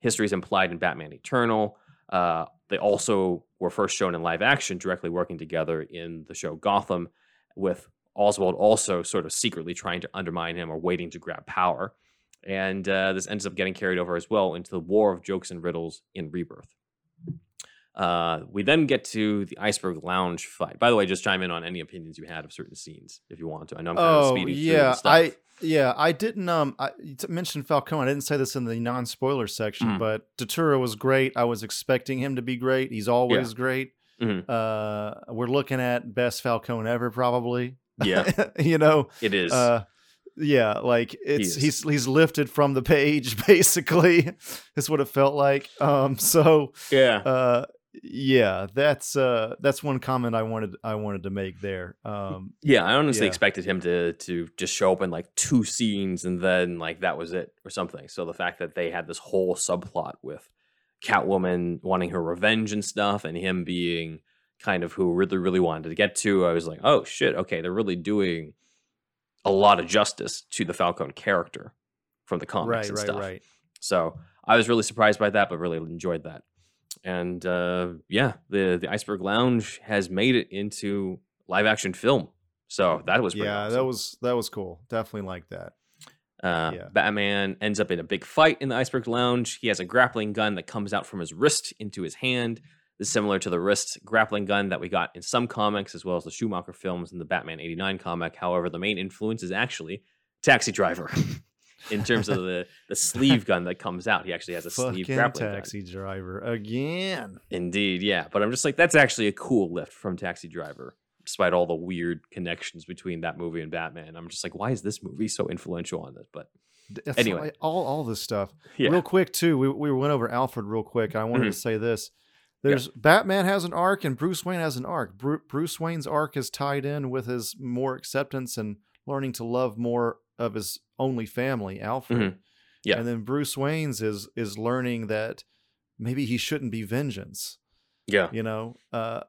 History is implied in Batman Eternal. Uh, they also were first shown in live action, directly working together in the show Gotham, with Oswald also sort of secretly trying to undermine him or waiting to grab power. And uh, this ends up getting carried over as well into the War of Jokes and Riddles in Rebirth. Uh, we then get to the Iceberg Lounge fight. By the way, just chime in on any opinions you had of certain scenes if you want to. I know I'm kind of Oh speeding through yeah, the stuff. I yeah I didn't um I mentioned Falcone. I didn't say this in the non spoiler section, Mm. but Turturro was great. I was expecting him to be great. He's always great. Mhm. Uh, we're looking at best Falcone ever, probably. yeah, [LAUGHS] you know, it is. uh, yeah, like it's he's he's lifted from the page [LAUGHS] basically. is what it felt like. Um, so yeah. uh, yeah, that's uh that's one comment I wanted I wanted to make there. Um, Yeah, I honestly Yeah. expected him to to just show up in like two scenes and then like that was it or something. So the fact that they had this whole subplot with Catwoman wanting her revenge and stuff, and him being kind of who really really wanted to get to, I was like, oh shit, okay, they're really doing a lot of justice to the Falcone character from the comics right, and right, stuff. right. So I was really surprised by that, but really enjoyed that. And uh, yeah, the the Iceberg Lounge has made it into live action film. So that was pretty Yeah, awesome. that was that was cool. Definitely like that. Uh, yeah. Batman ends up in a big fight in the Iceberg Lounge. He has a grappling gun that comes out from his wrist into his hand. This is similar to the wrist grappling gun that we got in some comics, as well as the Schumacher films and the Batman 89 comic. However, the main influence is actually Taxi Driver. [LAUGHS] in terms of the, the sleeve gun that comes out, he actually has a sleeve Fucking grappling gun. taxi driver again. Indeed, yeah. But I'm just like, that's actually a cool lift from Taxi Driver, despite all the weird connections between that movie and Batman. I'm just like, why is this movie so influential on this? But That's Anyway. like all all this stuff. yeah, Real quick too, we we went over Alfred real quick. I wanted Mhm. to say this. There's Batman has an arc and Bruce Wayne has an arc. Bru- Bruce Wayne's arc is tied in with his more acceptance and learning to love more of his only family, Alfred. Mhm. Yeah. And then Bruce Wayne's is is learning that maybe he shouldn't be vengeance. yeah, you know uh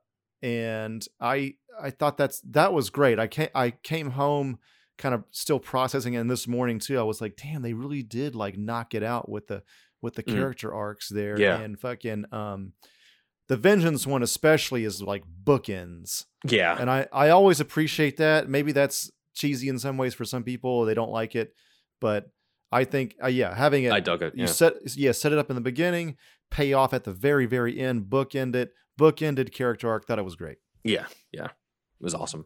and i i thought that's that was great i came i came home kind of still processing it and this morning too i was like damn they really did like knock it out with the with the Mhm. character arcs there Yeah. and fucking um the vengeance one especially is like bookends yeah, and i i always appreciate that maybe that's cheesy in some ways for some people they don't like it but i think uh, yeah having it I dug it. you Yeah. set yeah set it up in the beginning pay off at the very very end bookend it bookended character arc thought it was great yeah, yeah, it was awesome.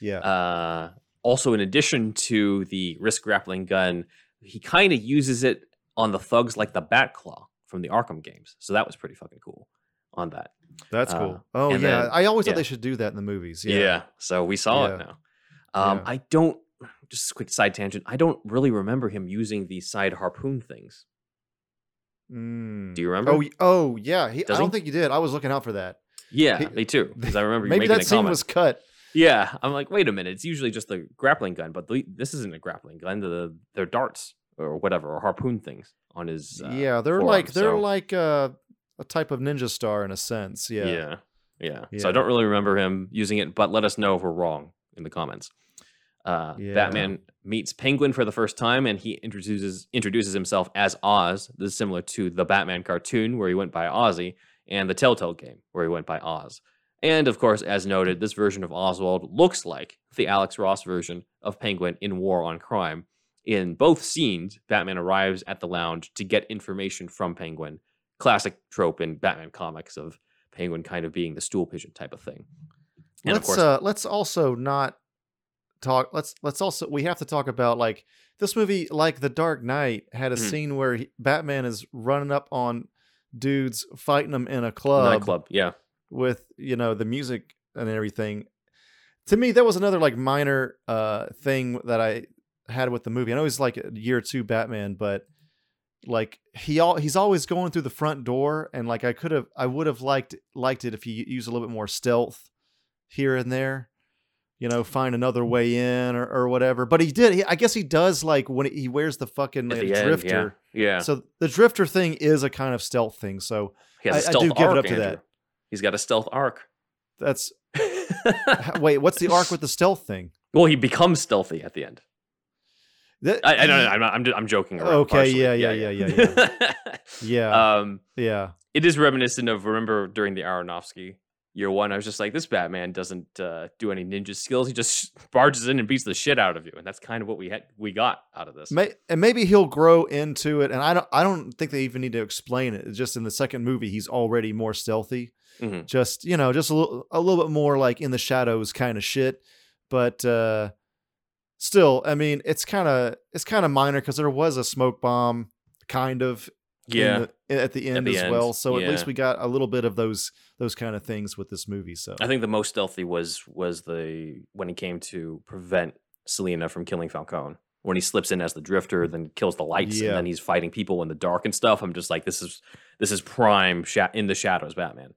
yeah Uh, also, in addition to the wrist grappling gun, he kind of uses it on the thugs like the Batclaw from the Arkham games. So that was pretty fucking cool on that. That's Uh, cool. Oh yeah, then- I always yeah. thought they should do that in the movies. Yeah. Yeah. So we saw Yeah. it now. Um, Yeah. I don't. Just a quick side tangent. I don't really remember him using the side harpoon things. Mm. Do you remember? Oh, oh yeah. He, I don't he? think you did. I was looking out for that. yeah, he- me too. Because I remember [LAUGHS] you Maybe making that scene comment. was cut. Yeah, I'm like, wait a minute. It's usually just the grappling gun, but the, this isn't a grappling gun. The they're darts or whatever, or harpoon things on his. Uh, yeah, they're forearm, like they're so- like uh, a type of ninja star in a sense. Yeah. yeah, yeah, So I don't really remember him using it, but let us know if we're wrong in the comments. Uh, Yeah. Batman meets Penguin for the first time, and he introduces introduces himself as Oz. This is similar to the Batman cartoon where he went by Ozzy, and the Telltale game where he went by Oz. And of course, as noted, this version of Oswald looks like the Alex Ross version of Penguin in War on Crime. In both scenes, Batman arrives at the lounge to get information from Penguin. Classic trope in Batman comics of Penguin kind of being the stool pigeon type of thing. And let's of course, uh let's also not talk let's let's also we have to talk about like this movie like the dark knight had a Mhm. scene where he, batman is running up on dudes fighting them in a club nightclub, yeah. with you know the music and everything to me that was another like minor uh thing that i had with the movie i know he's like a year two batman but like he all he's always going through the front door and like i could have i would have liked liked it if he used a little bit more stealth here and there you know find another way in or, or whatever but he did he, i guess he does like when he wears the fucking uh, the end, drifter yeah. yeah. so the drifter thing is a kind of stealth thing so he has a I- I stealth do give it up to that. He's got a stealth arc. that's [LAUGHS] [LAUGHS] wait what's the arc with the stealth thing well, he becomes stealthy at the end. That, I, I don't know. I'm, not, I'm, just, I'm joking around. Okay, partially. yeah, yeah, yeah, yeah, [LAUGHS] yeah. um, yeah. it is reminiscent of remember during the Aronofsky year one. I was just like, this Batman doesn't uh, do any ninja skills. He just [LAUGHS] barges in and beats the shit out of you, and that's kind of what we had we got out of this. May, and maybe he'll grow into it. And I don't. I don't think they even need to explain it. It's just in the second movie, he's already more stealthy. Mhm. Just you know, just a little, a little bit more like in the shadows kind of shit. But uh still, I mean, it's kind of it's kind of minor because there was a smoke bomb, kind of. in Yeah, the- at the end the as end, well. So at least we got a little bit of those those kind of things with this movie. So I think the most stealthy was was the when he came to prevent Selina from killing Falcone. When he slips in as the drifter, then kills the lights, Yeah. and then he's fighting people in the dark and stuff. I'm just like, this is this is prime sha- in the shadows, Batman.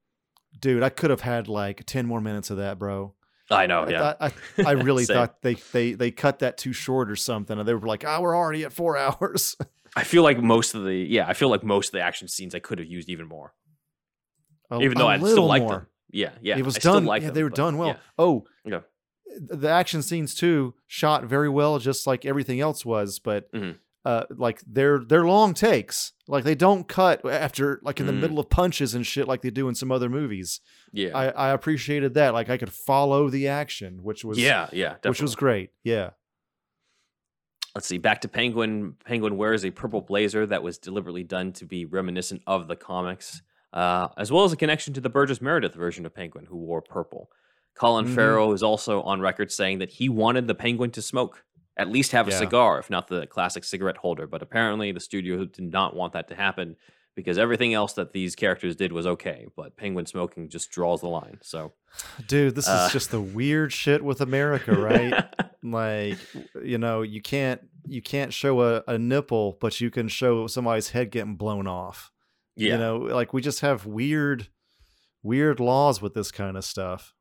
dude, I could have had like ten more minutes of that, bro. I know, I, Oh, yeah. thought- I, I really [LAUGHS] thought they, they they cut that too short or something. And they were like, "Ah, we're already at four [LAUGHS] hours." I feel like most of the yeah, I feel like most of the action scenes I could have used even more, A- even though I still like them. Yeah, yeah, it was I done. like yeah, them, they were but done well. yeah. Oh, Yeah. the action scenes too shot very well, just like everything else was. But Mhm. uh, like they're they're long takes. Like they don't cut after like in the Mm. middle of punches and shit like they do in some other movies. Yeah, I, I appreciated that. Like I could follow the action, which was yeah, yeah, which was great. Yeah. Let's see. Back to Penguin. Penguin wears a purple blazer that was deliberately done to be reminiscent of the comics, uh, as well as a connection to the Burgess Meredith version of Penguin, who wore purple. Colin Mhm. Farrell is also on record saying that he wanted the Penguin to smoke, at least have a Yeah. cigar, if not the classic cigarette holder. But apparently, the studio did not want that to happen because everything else that these characters did was okay, but Penguin smoking just draws the line. So, Dude, this Uh, is just the weird shit with America, right? [LAUGHS] like you know you can't you can't show a, a nipple but you can show somebody's head getting blown off yeah. you know like we just have weird weird laws with this kind of stuff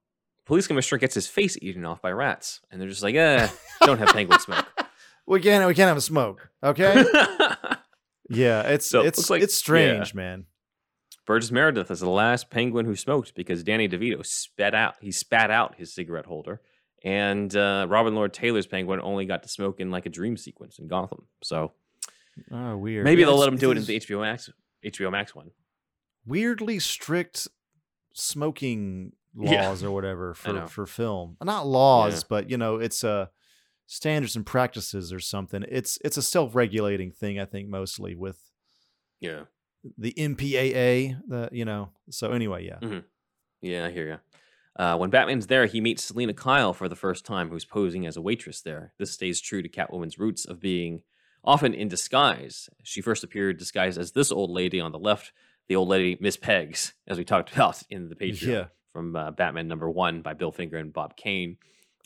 Police commissioner gets his face eaten off by rats, and they're just like, eh, don't have Penguin smoke. [LAUGHS] we can't we can't have a smoke okay [LAUGHS] yeah it's So, it's looks like- it's strange man Burgess Meredith is the last penguin who smoked because Danny DeVito spat out he spat out his cigarette holder, and uh, Robin Lord Taylor's penguin only got to smoke in like a dream sequence in Gotham. So oh weird maybe Yeah, they'll let him do it in the HBO Max HBO Max one. weirdly strict smoking Yeah. laws or whatever [LAUGHS] for for film not laws but you know it's uh standards and practices or something it's it's a self-regulating thing i think mostly with Yeah, the mpaa the you know so anyway yeah Mm. yeah, I hear you. Uh, when Batman's there, he meets Selina Kyle for the first time, who's posing as a waitress there. This stays true to Catwoman's roots of being often in disguise. She first appeared disguised as this old lady on the left, the old lady Miss Pegs, as we talked [LAUGHS] about in the Patreon Yeah. from uh, Batman number one by Bill Finger and Bob Kane.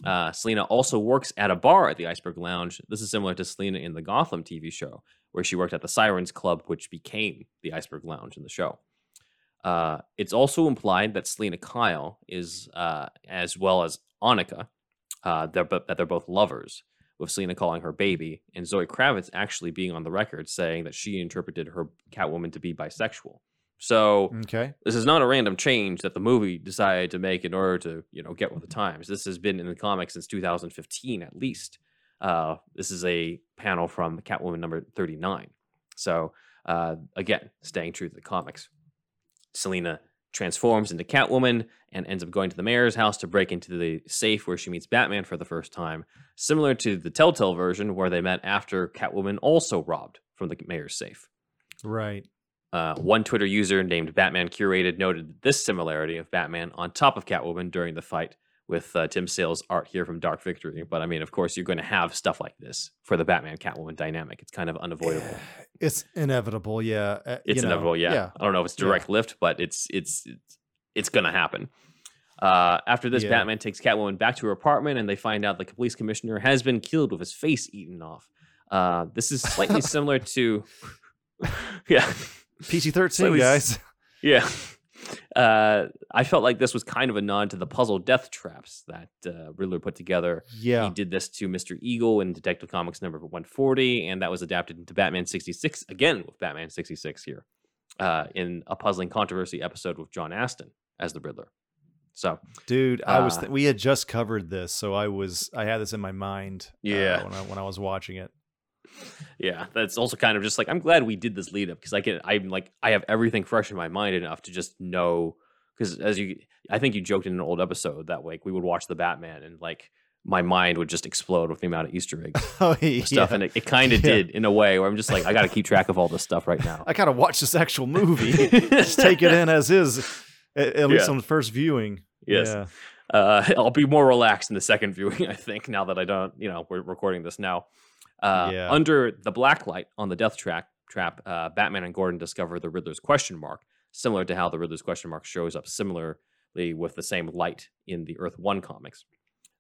Uh, Selina also works at a bar at the Iceberg Lounge. This is similar to Selina in the Gotham TV show, where she worked at the Sirens Club, which became the Iceberg Lounge in the show. Uh, it's also implied that Selina Kyle is, uh, as well as Annika, uh, they're, that they're both lovers, with Selina calling her baby, and Zoe Kravitz actually being on the record saying that she interpreted her Catwoman to be bisexual. So Okay. this is not a random change that the movie decided to make in order to you know get with the times. This has been in the comics since 2015 at least. Uh, this is a panel from catwoman number 39 so uh, again staying true to the comics. Selina transforms into catwoman and ends up going to the mayor's house to break into the safe where she meets batman for the first time similar to the telltale version where they met after catwoman also robbed from the mayor's safe. Right. Uh, one Twitter user named Batman Curated noted this similarity of Batman on top of Catwoman during the fight with uh, Tim Sale's art here from Dark Victory. But I mean, of course, you're going to have stuff like this for the Batman Catwoman dynamic. It's kind of unavoidable. [SIGHS] It's inevitable. Yeah. uh, you It's know, inevitable, yeah. I don't know if it's direct lift, but it's it's it's, it's going to happen. Uh, after this, Yeah. Batman takes Catwoman back to her apartment, and they find out the police commissioner has been killed with his face eaten off. Uh, this is slightly [LAUGHS] similar to, [LAUGHS] yeah, 13, Slightly guys. [LAUGHS] Yeah. Uh, I felt like this was kind of a nod to the puzzle death traps that uh, Riddler put together. Yeah. He did this to Mr. Eagle in Detective Comics number 140, and that was adapted into Batman 66, again with Batman 66 here, uh, in a puzzling controversy episode with John Astin as the Riddler. So, Dude, I was Uh, th- we had just covered this, so I was I had this in my mind uh, Yeah. when I when I was watching it. Yeah, that's also kind of just like I'm glad we did this lead up because I can I'm like I have everything fresh in my mind enough to just know because as you I think you joked in an old episode that like we would watch the Batman and like my mind would just explode with the amount of Easter eggs [LAUGHS] Oh and stuff and it, it kind of Yeah. did in a way where I'm just like I got to keep track of all this stuff right now. [LAUGHS] I gotta watch this actual movie. [LAUGHS] just take it in as is, at, at least Yeah. on the first viewing. Yes. Yeah. uh, I'll be more relaxed in the second viewing, I think, now that I don't, you know, we're recording this now. Uh, Yeah. Under the black light on the death track trap, uh, Batman and Gordon discover the Riddler's question mark, similar to how the Riddler's question mark shows up similarly with the same light in the Earth One comics.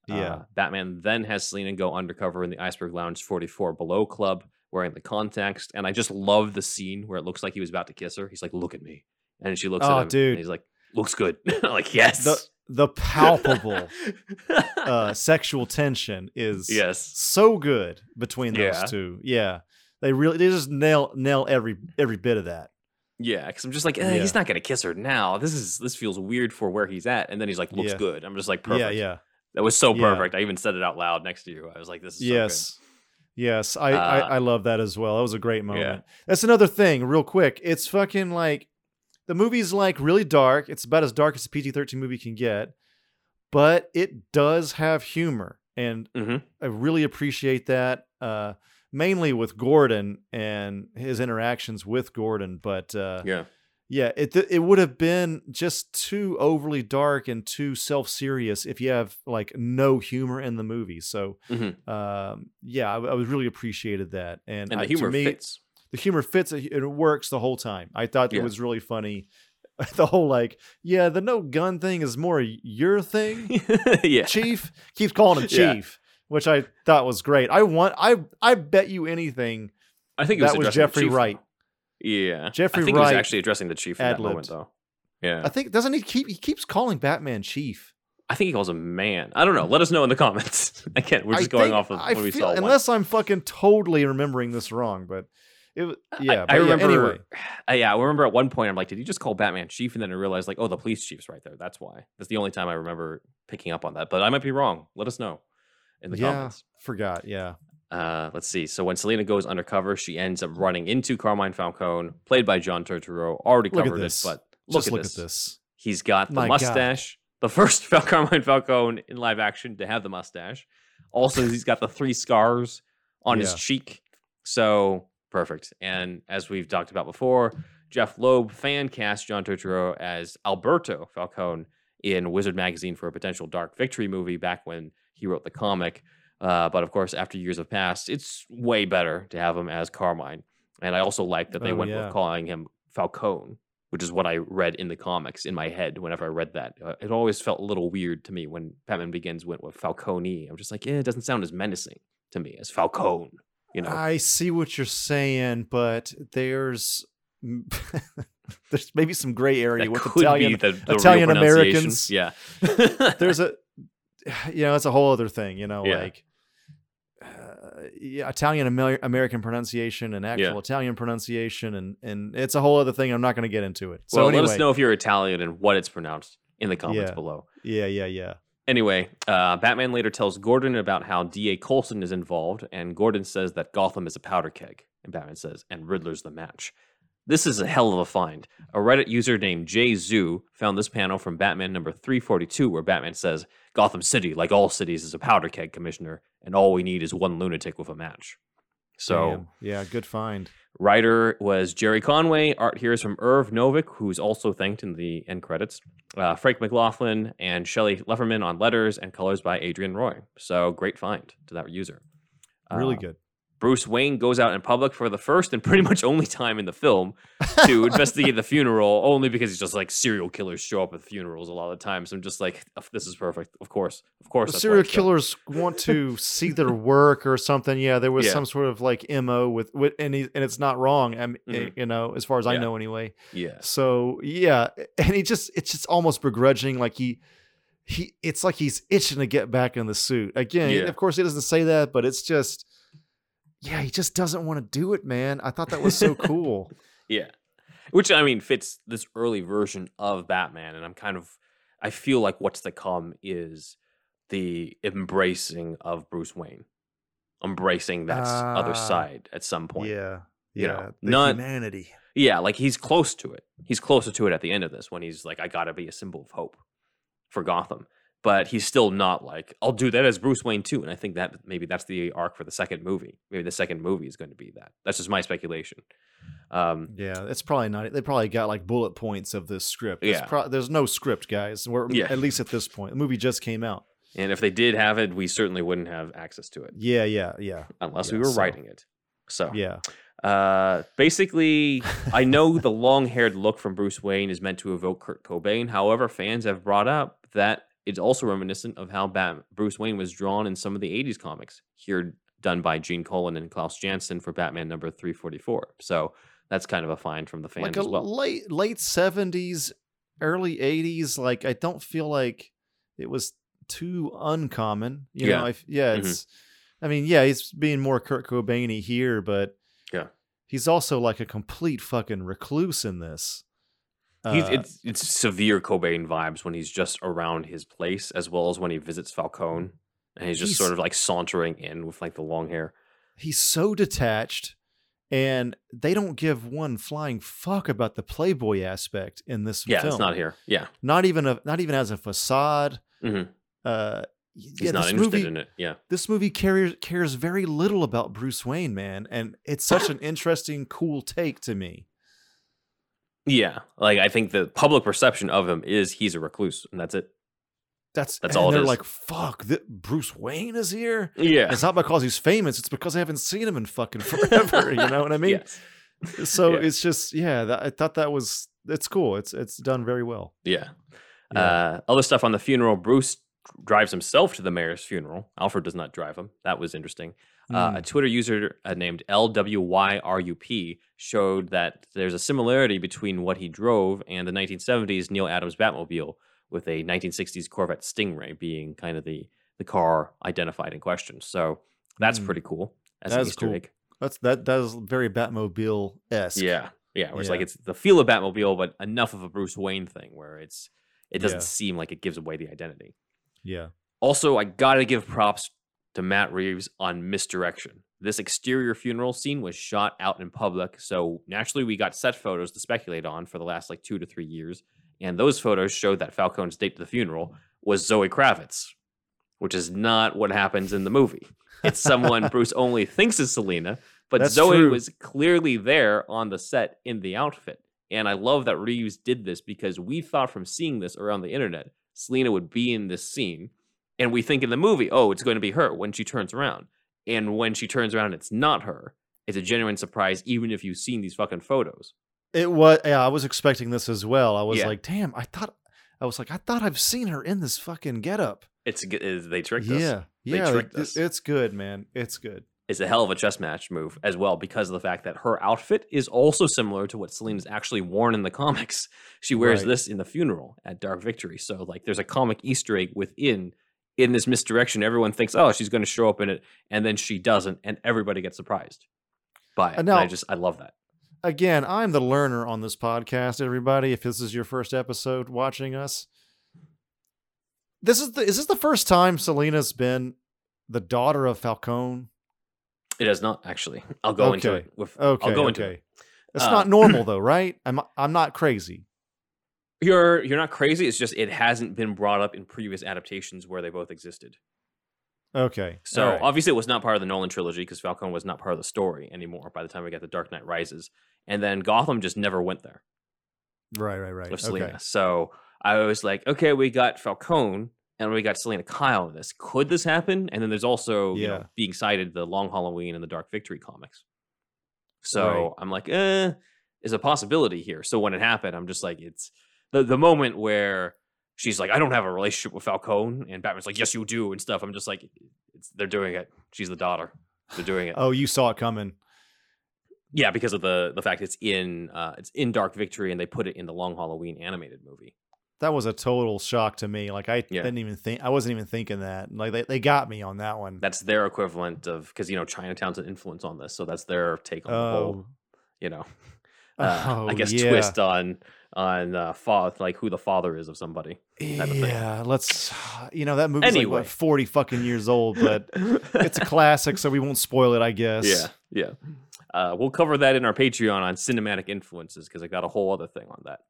Yeah. Uh, Batman then has Selina go undercover in the Iceberg Lounge 44 Below Club wearing the contacts. And I just love the scene where it looks like he was about to kiss her. He's like, look at me. And she looks Oh, at him. dude. And he's like, looks good. [LAUGHS] like, yes. The the palpable [LAUGHS] uh, sexual tension is yes. so good between those Yeah. two. Yeah. They really they just nail nail every every bit of that. Yeah, because I'm just like, eh, he's not gonna kiss her now. This is this feels weird for where he's at. And then he's like, looks Yeah. good. I'm just like, perfect. Yeah, yeah. That was so Yeah. perfect. I even said it out loud next to you. I was like, this is yes. Yes, I, Uh, I I love that as well. That was a great Yeah. moment. That's another thing, real quick. It's fucking like the movie's like really dark. It's about as dark as a PG-13 movie can get, but it does have humor, and so good. hmm I really appreciate that. Uh, mainly with Gordon and his interactions with Gordon, but uh, Yeah. yeah, it it would have been just too overly dark and too self serious if you have like no humor in the movie. So, Mhm. um, yeah, I, I was really appreciated that, and, And I- the humor to me, fits. The humor fits. It it works the whole time. I thought Yeah. it was really funny. [LAUGHS] The whole like, yeah, the no gun thing is more your thing. [LAUGHS] yeah. Chief keeps calling him [LAUGHS] Yeah. Chief, which I thought was great. I want I I bet you anything I think that was the Jeffrey Wright. Yeah. Jeffrey I think it was actually addressing the chief in that moment though. Yeah. I think doesn't he keep he keeps calling Batman Chief. I think he calls him man. I don't know. Let us know in the comments. Again, we're I just going think- off of I what we feel, saw. once. unless I'm fucking totally remembering this wrong, but it yeah. I, I yeah, remember. anyway. [SIGHS] uh, yeah, I remember at one point I'm like, did you just call Batman Chief? And then I realized like, oh, the police chief's right there. That's why. That's the only time I remember picking up on that. But I might be wrong. Let us know in the yeah, comments. forgot. Yeah, Uh, let's see. So when Selina goes undercover, she ends up running into Carmine Falcone, played by John Turturro. Already Look covered this. it, but look, just at, look this. at this. He's got the My God. mustache. The [LAUGHS] first Fal- Carmine Falcone in live action to have the mustache. Also, he's got the three scars on his cheek. So perfect. And as we've talked about before, Jeph Loeb fan cast John Turturro as Alberto Falcone in Wizard magazine for a potential Dark Victory movie back when he wrote the comic. Uh, but of course, after years have passed, it's way better to have him as Carmine. And I also like that they Oh, went yeah. with calling him Falcone, which is what I read in the comics in my head whenever I read that. Uh, it always felt a little weird to me when Batman Begins went with Falcone. I'm just like, yeah, it doesn't sound as menacing to me as Falcone. You know, I see what you're saying, but there's [LAUGHS] there's maybe some gray area that with Italian the, the Italian. Americans. Yeah, [LAUGHS] there's a [SIGHS] you know it's a whole other thing you know Yeah. like uh, yeah, Italian Amer- American pronunciation and actual Yeah. Italian pronunciation and and it's a whole other thing I'm not going to get into it so well, anyway let us know if you're Italian and what it's pronounced in the comments Yeah. below. yeah yeah yeah Anyway, uh, Batman later tells Gordon about how D.A. Colson is involved, and Gordon says that Gotham is a powder keg. And Batman says, and Riddler's the match. This is a hell of a find. A Reddit user named Jay Zoo found this panel from Batman number 342, where Batman says, Gotham City, like all cities, is a powder keg, Commissioner, and all we need is one lunatic with a match. So. Damn. yeah good find Writer was Gerry Conway. Art here is from Irv Novick, who's also thanked in the end credits. Uh, Frank McLaughlin and Shelly Leferman on letters and colors by Adrienne Roy. So great find to that user. really Uh, good Bruce Wayne goes out in public for the first and pretty much only time in the film to [LAUGHS] investigate the funeral, only because he's just like serial killers show up at funerals a lot of the time. So I'm just like, this is perfect. Of course, of course. Serial killers want to see their work or something. Yeah, there was Yeah. some sort of like mo with, with and he, and it's not wrong. I mean, Mhm. you know, as far as I know, anyway. Yeah, So yeah, and he just it's just almost begrudging. Like he he it's like he's itching to get back in the suit again. Yeah. Of course, he doesn't say that, but it's just yeah, he just doesn't want to do it, man. I thought that was so cool. [LAUGHS] Yeah. Which I mean fits this early version of Batman. And I'm kind of I feel like what's to come is the embracing of Bruce Wayne. Embracing that s- other Ah, side at some point. yeah, you yeah, know, not- humanity. Yeah, like he's close to it. He's closer to it at the end of this when he's like, I gotta be a symbol of hope for Gotham. But he's still not like, I'll do that as Bruce Wayne too. And I think that maybe that's the arc for the second movie. Maybe the second movie is going to be that. That's just my speculation. Um, Yeah, it's probably not. They probably got like bullet points of this script. It's Yeah. pro- there's no script, guys. We're, Yeah. At least at this point, the movie just came out. and if they did have it, we certainly wouldn't have access to it Yeah, yeah, yeah, unless Yeah, we were so- writing it. So, yeah. Uh, basically, [LAUGHS] I know the long-haired look from Bruce Wayne is meant to evoke Kurt Cobain. However, fans have brought up that it's also reminiscent of how Bat- Bruce Wayne was drawn in some of the '80s comics, here done by Gene Colan and Klaus Janson for Batman number 344. So that's kind of a find from the fans like a as well. late late seventies, early eighties. Like I don't feel like it was too uncommon. You Yeah. know, I, yeah, Mhm. I mean, yeah, he's being more Kurt Cobainy here, but Yeah. he's also like a complete fucking recluse in this. He's, Uh, it's it's severe Cobain vibes when he's just around his place, as well as when he visits Falcone, and he's just He's- sort of like sauntering in with like the long hair. he's so detached and they don't give one flying fuck about the playboy aspect in this Yeah, film it's not here. Yeah, not even a not even as a facade Mhm. uh he's yeah, not this interested movie, in it. Yeah. this movie cares cares very little about Bruce Wayne man and it's such [COUGHS] an interesting cool take to me Yeah, like I think the public perception of him is he's a recluse, and that's it. that's That's all they're is. like fuck th- Bruce Wayne is here Yeah, it's not because he's famous it's because I haven't seen him in fucking [LAUGHS] forever you know what I mean Yes. so Yeah. it's just yeah that, I thought that was it's cool it's it's done very well Yeah. Yeah. Uh, other stuff on the funeral. Bruce drives himself to the mayor's funeral. Alfred does not drive him. That was interesting. Uh, Mm. a Twitter user uh, named LWYRUP showed that there's a similarity between what he drove and the 1970s Neal Adams Batmobile, with a 1960s Corvette Stingray being kind of the the car identified in question. So that's Mm. pretty cool. As That Easter cool. egg. That's that that is very Batmobile esque. Yeah, yeah. Where it's like it's the feel of Batmobile, but enough of a Bruce Wayne thing where it's it doesn't Yeah. seem like it gives away the identity. Yeah. Also, I gotta give props to Matt Reeves on misdirection. This exterior funeral scene was shot out in public, so naturally we got set photos to speculate on for the last like two to three years, and those photos showed that Falcone's date to the funeral was Zoe Kravitz, which is not what happens in the movie. It's someone [LAUGHS] Bruce only thinks is Selina, but That's Zoe true. was clearly there on the set in the outfit. And I love that Reeves did this because we thought from seeing this around the internet Selina would be in this scene, and we think in the movie, oh, it's going to be her when she turns around. And when she turns around, it's not her. It's a genuine surprise, even if you've seen these fucking photos. It was. Yeah, I was expecting this as well. I was Yeah. like, damn. I thought. I was like, I thought I've seen her in this fucking getup. It's is- they tricked us. Yeah, They yeah. tricked it- us. It's good, man. It's good. It's a hell of a chess match move as well because of the fact that her outfit is also similar to what Selina's actually worn in the comics. She wears Right. this in the funeral at Dark Victory. So like there's a comic Easter egg within in this misdirection. Everyone thinks, oh, she's going to show up in it, and then she doesn't, and everybody gets surprised by it. And And I just I love that. Again, I'm the learner on this podcast. Everybody, if this is your first episode watching us, this is the is this the first time Selina's been the daughter of Falcone? It does not actually. I'll go into it. With, Okay, I'll go into it. It's Uh, not normal [CLEARS THROAT] though, right? I'm I'm not crazy. You're you're not crazy. It's just it hasn't been brought up in previous adaptations where they both existed. Okay, So right. obviously it was not part of the Nolan trilogy because Falcone was not part of the story anymore by the time we got the Dark Knight Rises. And then Gotham just never went there right, right, right. with Okay. Selina. So I was like, okay, we got Falcone and we got Selina Kyle in this. Could this happen? And then there's also you know, being cited the Long Halloween and the Dark Victory comics. So Right. I'm like, eh, is a possibility here. So when it happened, I'm just like, it's the the moment where she's like, I don't have a relationship with Falcone, and Batman's like, yes, you do, and stuff. I'm just like, it's, they're doing it. She's the daughter. They're doing it. Oh, you saw it coming. Yeah, because of the the fact it's in uh it's in Dark Victory, and they put it in the Long Halloween animated movie. That was a total shock to me. Like I Yeah. didn't even think I wasn't even thinking that. Like they, they got me on that one. That's their equivalent of because you know Chinatown's an influence on this, so that's their take on the whole Oh, you know [LAUGHS] uh, I Oh, guess yeah. twist on on uh, fa- like who the father is of somebody. of yeah. Let's. You know that movie's like what forty fucking years old, but [LAUGHS] it's a classic, so we won't spoil it. I guess. Yeah, yeah. Uh, we'll cover that in our Patreon on cinematic influences because I got a whole other thing on that.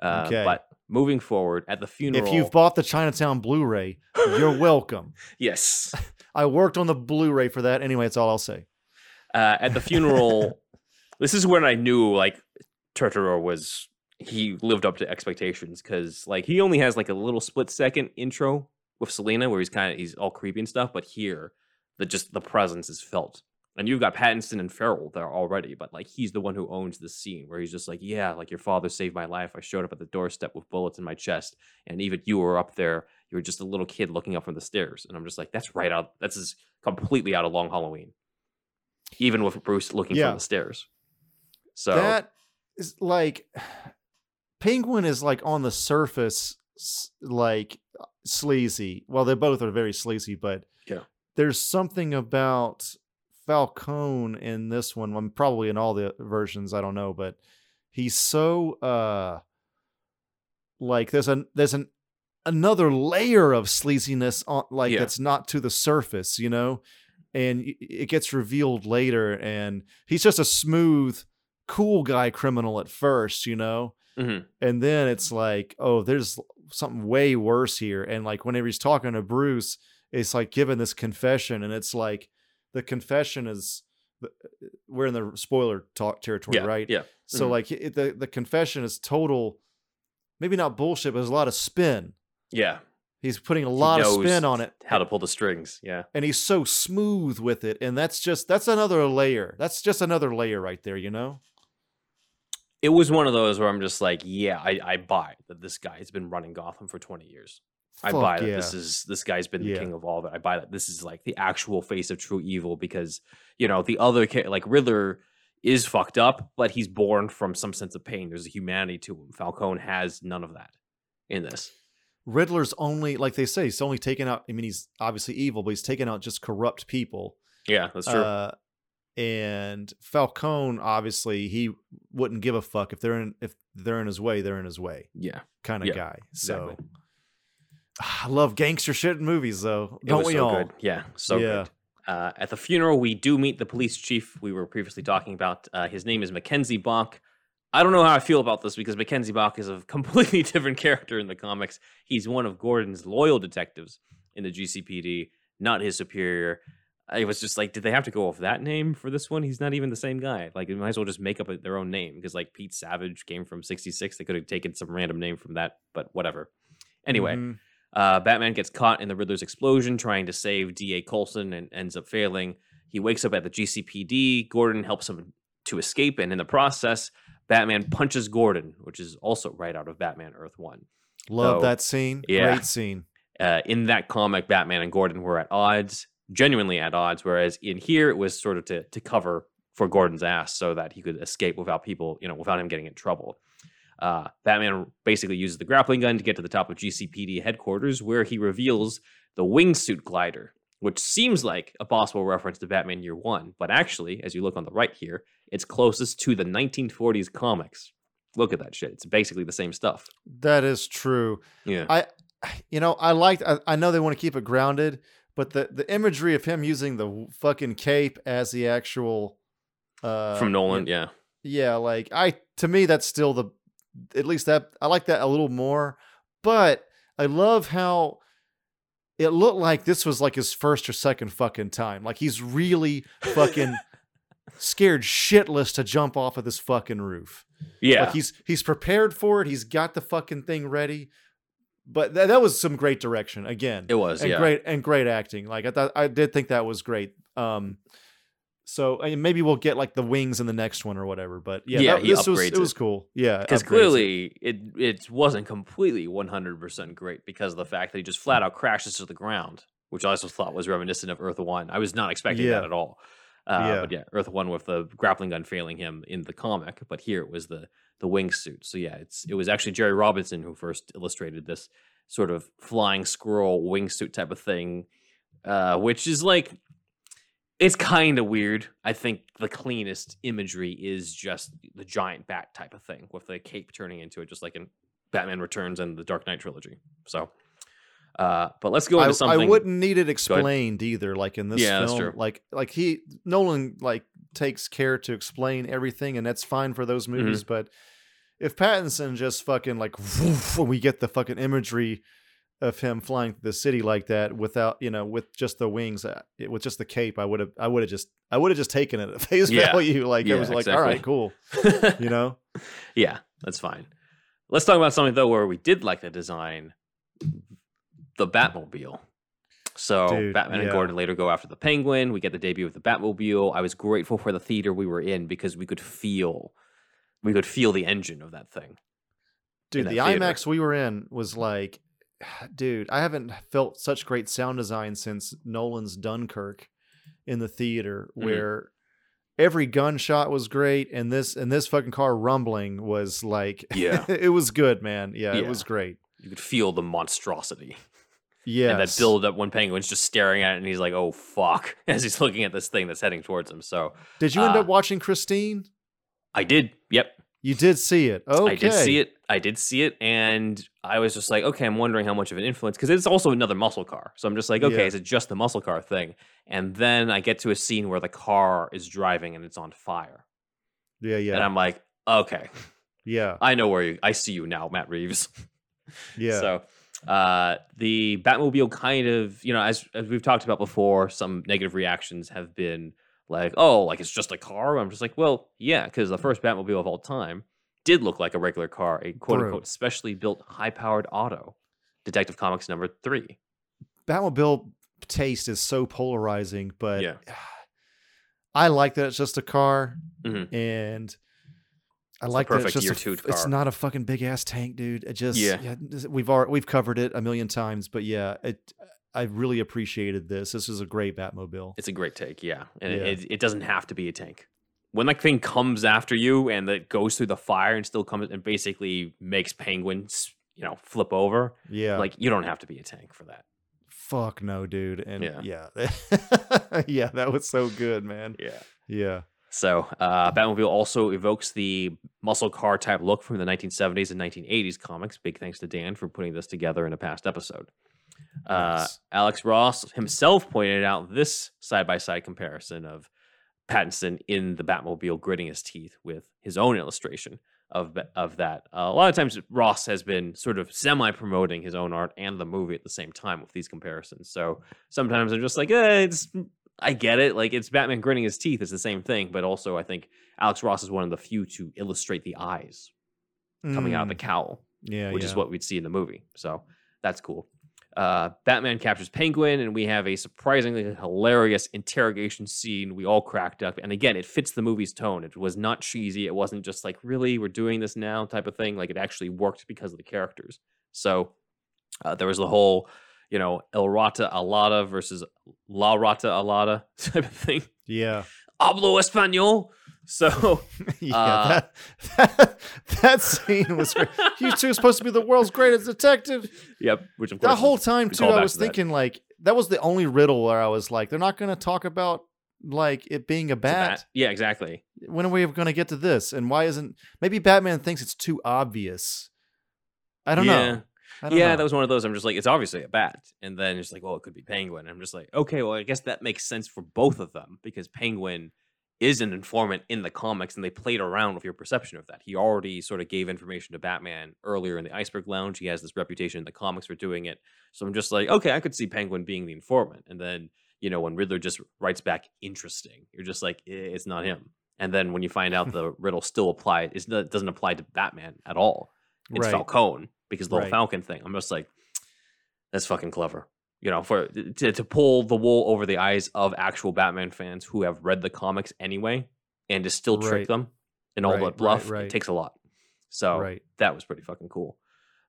Uh, Okay. But moving forward, at the funeral, If you've bought the Chinatown Blu-ray, [LAUGHS] you're welcome. yes, [LAUGHS] I worked on the Blu-ray for that. Anyway, that's all I'll say. uh, at the funeral, this is when I knew like Turturro was he lived up to expectations because like he only has like a little split second intro with Selina where he's kind of he's all creepy and stuff, but here the just the presence is felt. And you've got Pattinson and Farrell there already, but like he's the one who owns the scene where he's just like, yeah, like your father saved my life. I showed up at the doorstep with bullets in my chest, and even you were up there. You were just a little kid looking up from the stairs, and I'm just like, that's right out. That's just completely out of Long Halloween even with Bruce looking Yeah. from the stairs. So That is like Penguin is like on the surface like sleazy. Well, they both are very sleazy, but Yeah. there's something about Falcone in this one. um, probably in all the versions, I don't know, but he's so uh like there's an there's an another layer of sleaziness on like Yeah. that's not to the surface, you know? And it gets revealed later and he's just a smooth cool guy criminal at first, you know? Mhm. And then it's like, oh, there's something way worse here. And like whenever he's talking to Bruce, it's like giving this confession, and it's like the confession is we're in the spoiler talk territory, yeah, right? Yeah. So Mhm. like it, the the confession is total, maybe not bullshit, but there's a lot of spin. Yeah. He's putting a lot of spin on it, How to pull the strings. Yeah. and he's so smooth with it, and that's just that's another layer. That's just another layer right there, you know. It was one of those where I'm just like, yeah, I, I buy that this guy has been running Gotham for 20 years. I Fuck buy that this is this guy's been the Yeah. king of all of it. I buy that this is like the actual face of true evil because you know the other like Riddler is fucked up, but he's born from some sense of pain. There's a humanity to him. Falcone has none of that in this. Riddler's only like they say, he's only taken out. I mean, he's obviously evil, but he's taken out just corrupt people. Yeah, that's true. Uh, and Falcone, obviously, he wouldn't give a fuck if they're in if they're in his way, they're in his way, yeah, kind of Yeah, guy. So exactly. I love gangster shit in movies, though. It Don't we so all? good. Yeah, so Yeah. good. Uh, at the funeral, we do meet the police chief we were previously talking about. Uh, his name is Mackenzie Bock. I don't know how I feel about this because Mackenzie Bock is a [LAUGHS] completely different character in the comics. He's one of Gordon's loyal detectives in the GCPD, not his superior. I was just like, did they have to go off that name for this one? He's not even the same guy. Like, they might as well just make up a- their own name because, like, Pete Savage came from 66. They could have taken some random name from that, but whatever. Anyway, Mhm. uh, Batman gets caught in the Riddler's explosion trying to save D.A. Colson and ends up failing. He wakes up at the GCPD. Gordon helps him to escape, and in the process, Batman punches Gordon, which is also right out of Batman Earth 1. love So, that scene. yeah. Great scene. Uh, in that comic, Batman and Gordon were at odds, genuinely at odds, whereas in here it was sort of to, to cover for Gordon's ass so that he could escape without people, you know, without him getting in trouble. Uh, Batman basically uses the grappling gun to get to the top of GCPD headquarters, where he reveals the wingsuit glider, which seems like a possible reference to Batman Year One, but actually, as you look on the right here, it's closest to the 1940s comics. Look at that shit; it's basically the same stuff. That is true. Yeah, I, you know, I liked. I, I know they want to keep it grounded, but the the imagery of him using the fucking cape as the actual, uh, from Nolan. Yeah, yeah, like I to me that's still the, at least that I like that a little more, but I love how. It looked like this was like his first or second fucking time. Like he's really fucking [LAUGHS] scared shitless to jump off of this fucking roof. yeah. Like he's he's prepared for it. He's got the fucking thing ready. But that that was some great direction again. it was. and yeah, great and great acting. Like I thought I did think that was great. Um so and maybe we'll get like the wings in the next one or whatever. But yeah, Yeah, that- he this was upgrades it was cool. Yeah. because upgrades it. clearly it it wasn't completely 100% great because of the fact that he just flat out crashes to the ground which i also thought was reminiscent of earth one i was not expecting Yeah. that at all uh, Yeah. but yeah earth one with the grappling gun failing him in the comic but here it was the the wingsuit so yeah it's it was actually jerry robinson who first illustrated this sort of flying squirrel wingsuit type of thing uh, which is like it's kind of weird. I think the cleanest imagery is just the giant bat type of thing with the cape turning into it, just like in Batman Returns and the Dark Knight trilogy. So, uh, but let's go I, into I something. wouldn't need it explained either. Like in this Yeah, film, like like he Nolan like takes care to explain everything, and that's fine for those Mm-hmm. movies. But if Pattinson just fucking like woof, we get the fucking imagery of him flying through the city like that without you know with just the wings, uh, with just the cape, I would have I would have just I would have just taken it at [LAUGHS] face Yeah. value. Like Yeah, I was like, all exactly. right, cool, [LAUGHS] you know. yeah, that's fine. Let's talk about something though where we did like the design, the Batmobile. So Dude, Batman and. Gordon later go after the Penguin. We get the debut of the Batmobile. I was grateful for the theater we were in because we could feel, we could feel the engine of that thing. Dude, the theater. IMAX we were in was like, [SIGHS] dude, I haven't felt such great sound design since Nolan's Dunkirk in the theater, Mhm. where every gunshot was great, and this and this fucking car rumbling was like, Yeah. [LAUGHS] it was good, man. Yeah, it was great. You could feel the monstrosity. Yeah, and that build up when Penguin's just staring at it and he's like, oh fuck, [LAUGHS] as he's looking at this thing that's heading towards him. So Did you end uh, up watching Christine? I did, yep. You did see it. Okay, I did see it. I did see it, and I was just like, okay, I'm wondering how much of an influence because it's also another muscle car. So I'm just like, okay, Yeah. is it just the muscle car thing? And then I get to a scene where the car is driving and it's on fire, Yeah, yeah, and I'm like, okay, [LAUGHS] yeah, I know where you. I see you now, Matt Reeves. [LAUGHS] yeah. So uh, the Batmobile kind of, you know, as as we've talked about before, some negative reactions have been like, oh, like it's just a car. I'm just like, well, yeah, because the first Batmobile of all time did look like a regular car, a quote True. unquote specially built high powered auto. Detective Comics number three. Batmobile taste is so polarizing, but Yeah. [SIGHS] I like that it's just a car, Mhm. and I like that it's just year a, two f- It's not a fucking big ass tank, dude. It just Yeah. yeah, we've already, we've covered it a million times, but yeah, it. I really appreciated this. This is a great Batmobile. It's a great take, yeah. And Yeah. It, it doesn't have to be a tank. When that thing comes after you and it goes through the fire and still comes and basically makes penguins, you know, flip over, Yeah, like you don't have to be a tank for that. fuck no, dude. And Yeah. yeah, [LAUGHS] yeah, that was so good, man. Yeah. Yeah, So, uh, Batmobile also evokes the muscle car type look from the 1970s and 1980s comics. Big thanks to Dan for putting this together in a past episode. Uh, Nice. Alex Ross himself pointed out this side by side comparison of Pattinson in the Batmobile gritting his teeth with his own illustration of of that. Uh, a lot of times, Ross has been sort of semi promoting his own art and the movie at the same time with these comparisons. So sometimes I'm just like, eh, it's I get it. Like it's Batman gritting his teeth. It's the same thing, but also I think Alex Ross is one of the few to illustrate the eyes coming out of the Mm, cowl, yeah, which yeah. is what we'd see in the movie. So that's cool. Uh, Batman captures Penguin, and we have a surprisingly hilarious interrogation scene. We all cracked up, and again, it fits the movie's tone. It was not cheesy. It wasn't just like, "Really, we're doing this now" type of thing. Like it actually worked because of the characters. So uh, there was the whole, you know, El Rata Alada versus La Rata Alada [LAUGHS] type of thing. Yeah. Hablo español. So [LAUGHS] yeah, Uh, that, that that scene was great. You two are supposed to be the world's greatest detective. Yep, which of course That whole time too, I was to that. thinking like that was the only riddle where I was like, they're not going to talk about like it being a It's a bat. Yeah, exactly. When are we going to get to this? And why isn't maybe Batman thinks it's too obvious? I don't yeah. know. Yeah, know. that was one of those. I'm just like, it's obviously a bat, and then it's like, well, it could be Penguin. I'm just like, okay, well, I guess that makes sense for both of them because Penguin is an informant in the comics, and they played around with your perception of that. He already sort of gave information to Batman earlier in the Iceberg Lounge. He has this reputation in the comics for doing it. So I'm just like, okay, I could see Penguin being the informant, and then you know when Riddler just writes back, interesting. You're just like, eh, it's not him. And then when you find out [LAUGHS] the riddle still applied, it doesn't apply to Batman at all. It's Right. Falcone because the whole Right. Falcon thing. I'm just like, that's fucking clever. You know, for to, to pull the wool over the eyes of actual Batman fans who have read the comics anyway, and to still trick Right. them and all Right, right, bluff, it takes a lot. So that was pretty fucking cool.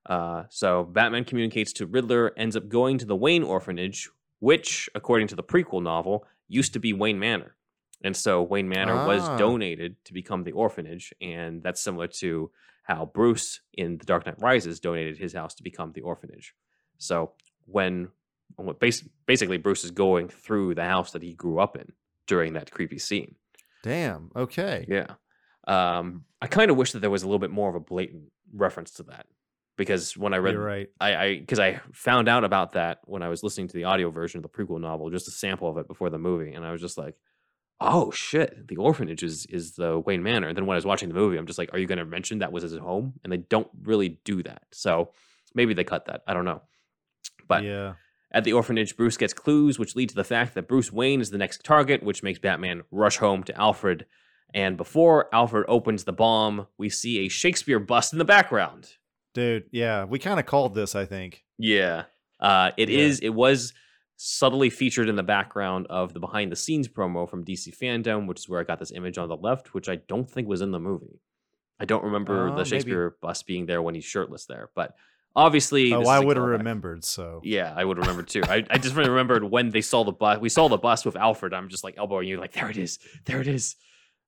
Uh, so Batman communicates to Riddler, ends up going to the Wayne orphanage, which, according to the prequel novel, used to be Wayne Manor. And so Wayne Manor was Ah. donated to become the orphanage, and that's similar to how Bruce in The Dark Knight Rises donated his house to become the orphanage. So when, basically Bruce is going through the house that he grew up in during that creepy scene. Damn. Okay. Yeah. Um, I kind of wish that there was a little bit more of a blatant reference to that because when I read, You're right. I, I, because I found out about that when I was listening to the audio version of the prequel novel, just a sample of it before the movie, and I was just like, "Oh shit, the orphanage is is the Wayne Manor." And then when I was watching the movie, I'm just like, "Are you going to mention that was his home?" And they don't really do that, so maybe they cut that. I don't know, but yeah. at the orphanage, Bruce gets clues which lead to the fact that Bruce Wayne is the next target, which makes Batman rush home to Alfred. And before Alfred opens the bomb, we see a Shakespeare bust in the background. Dude, yeah. We kind of called this, I think. Yeah. Uh, it Yeah. is. It was subtly featured in the background of the behind the scenes promo from DC Fandom, which is where I got this image on the left, which I don't think was in the movie. I don't remember Oh, the maybe. Shakespeare bust being there when he's shirtless there, but obviously, Oh, I would have remembered. So Yeah, I would remember too. I, I just [LAUGHS] remembered when they saw the bus. We saw the bus with Alfred. I'm just like elbowing you, like there it is, there it is.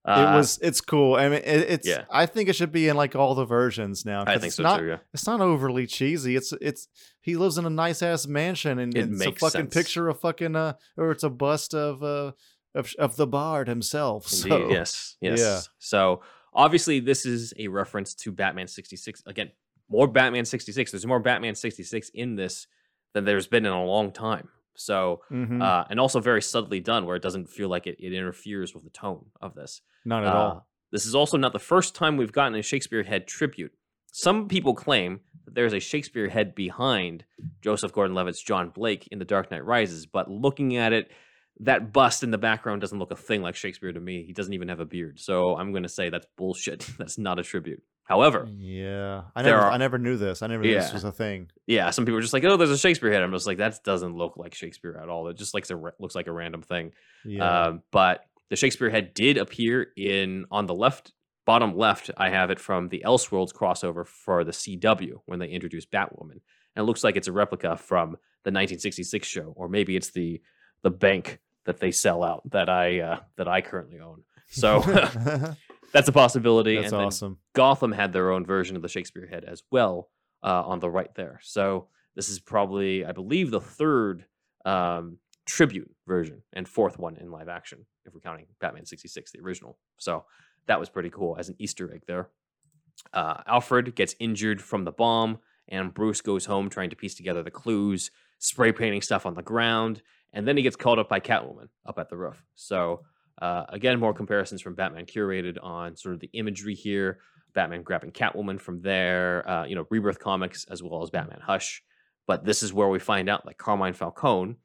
Uh, it was. It's cool. I mean, it, it's. yeah. I think it should be in like all the versions now. I think it's so not, too. Yeah, It's not overly cheesy. It's it's he lives in a nice ass mansion and, It it's a fucking sense. picture of fucking uh or it's a bust of uh of of the bard himself. [LAUGHS] indeed. So yes, yes. yeah. So obviously, this is a reference to Batman 66. Again, more Batman 66. There's more Batman 66 in this than there's been in a long time. So, Mhm. uh, and also very subtly done, where it doesn't feel like it, it interferes with the tone of this. Not at Uh, all. This is also not the first time we've gotten a Shakespeare head tribute. Some people claim that there's a Shakespeare head behind Joseph Gordon-Levitt's John Blake in The Dark Knight Rises, but looking at it, that bust in the background doesn't look a thing like Shakespeare to me. He doesn't even have a beard, so I'm going to say that's bullshit. [LAUGHS] that's not a tribute. However, Yeah, I there never are- I never knew this. I never knew Yeah. this was a thing. yeah, some people are just like, "Oh, there's a Shakespeare head." I'm just like, that doesn't look like Shakespeare at all. It just like a, looks like a random thing. Yeah, Um, but the Shakespeare head did appear in on the left bottom left. I have it from the Elseworlds crossover for the CW when they introduced Batwoman, and it looks like it's a replica from the 1966 show, or maybe it's the the bank that they sell out that I uh, that I currently own. So [LAUGHS] [LAUGHS] that's a possibility. that's and awesome. Gotham had their own version of the Shakespeare head as well uh, on the right there. So this is probably, I believe, the third um, tribute version and fourth one in live action, if we're counting Batman 66, the original. So that was pretty cool as an Easter egg there. Uh, Alfred gets injured from the bomb, and Bruce goes home trying to piece together the clues, spray painting stuff on the ground, and then he gets called up by Catwoman up at the roof. So uh, again, more comparisons from Batman curated on sort of the imagery here. Batman grabbing Catwoman from there, uh, you know, Rebirth comics as well as Batman Hush. But this is where we find out that Carmine Falcone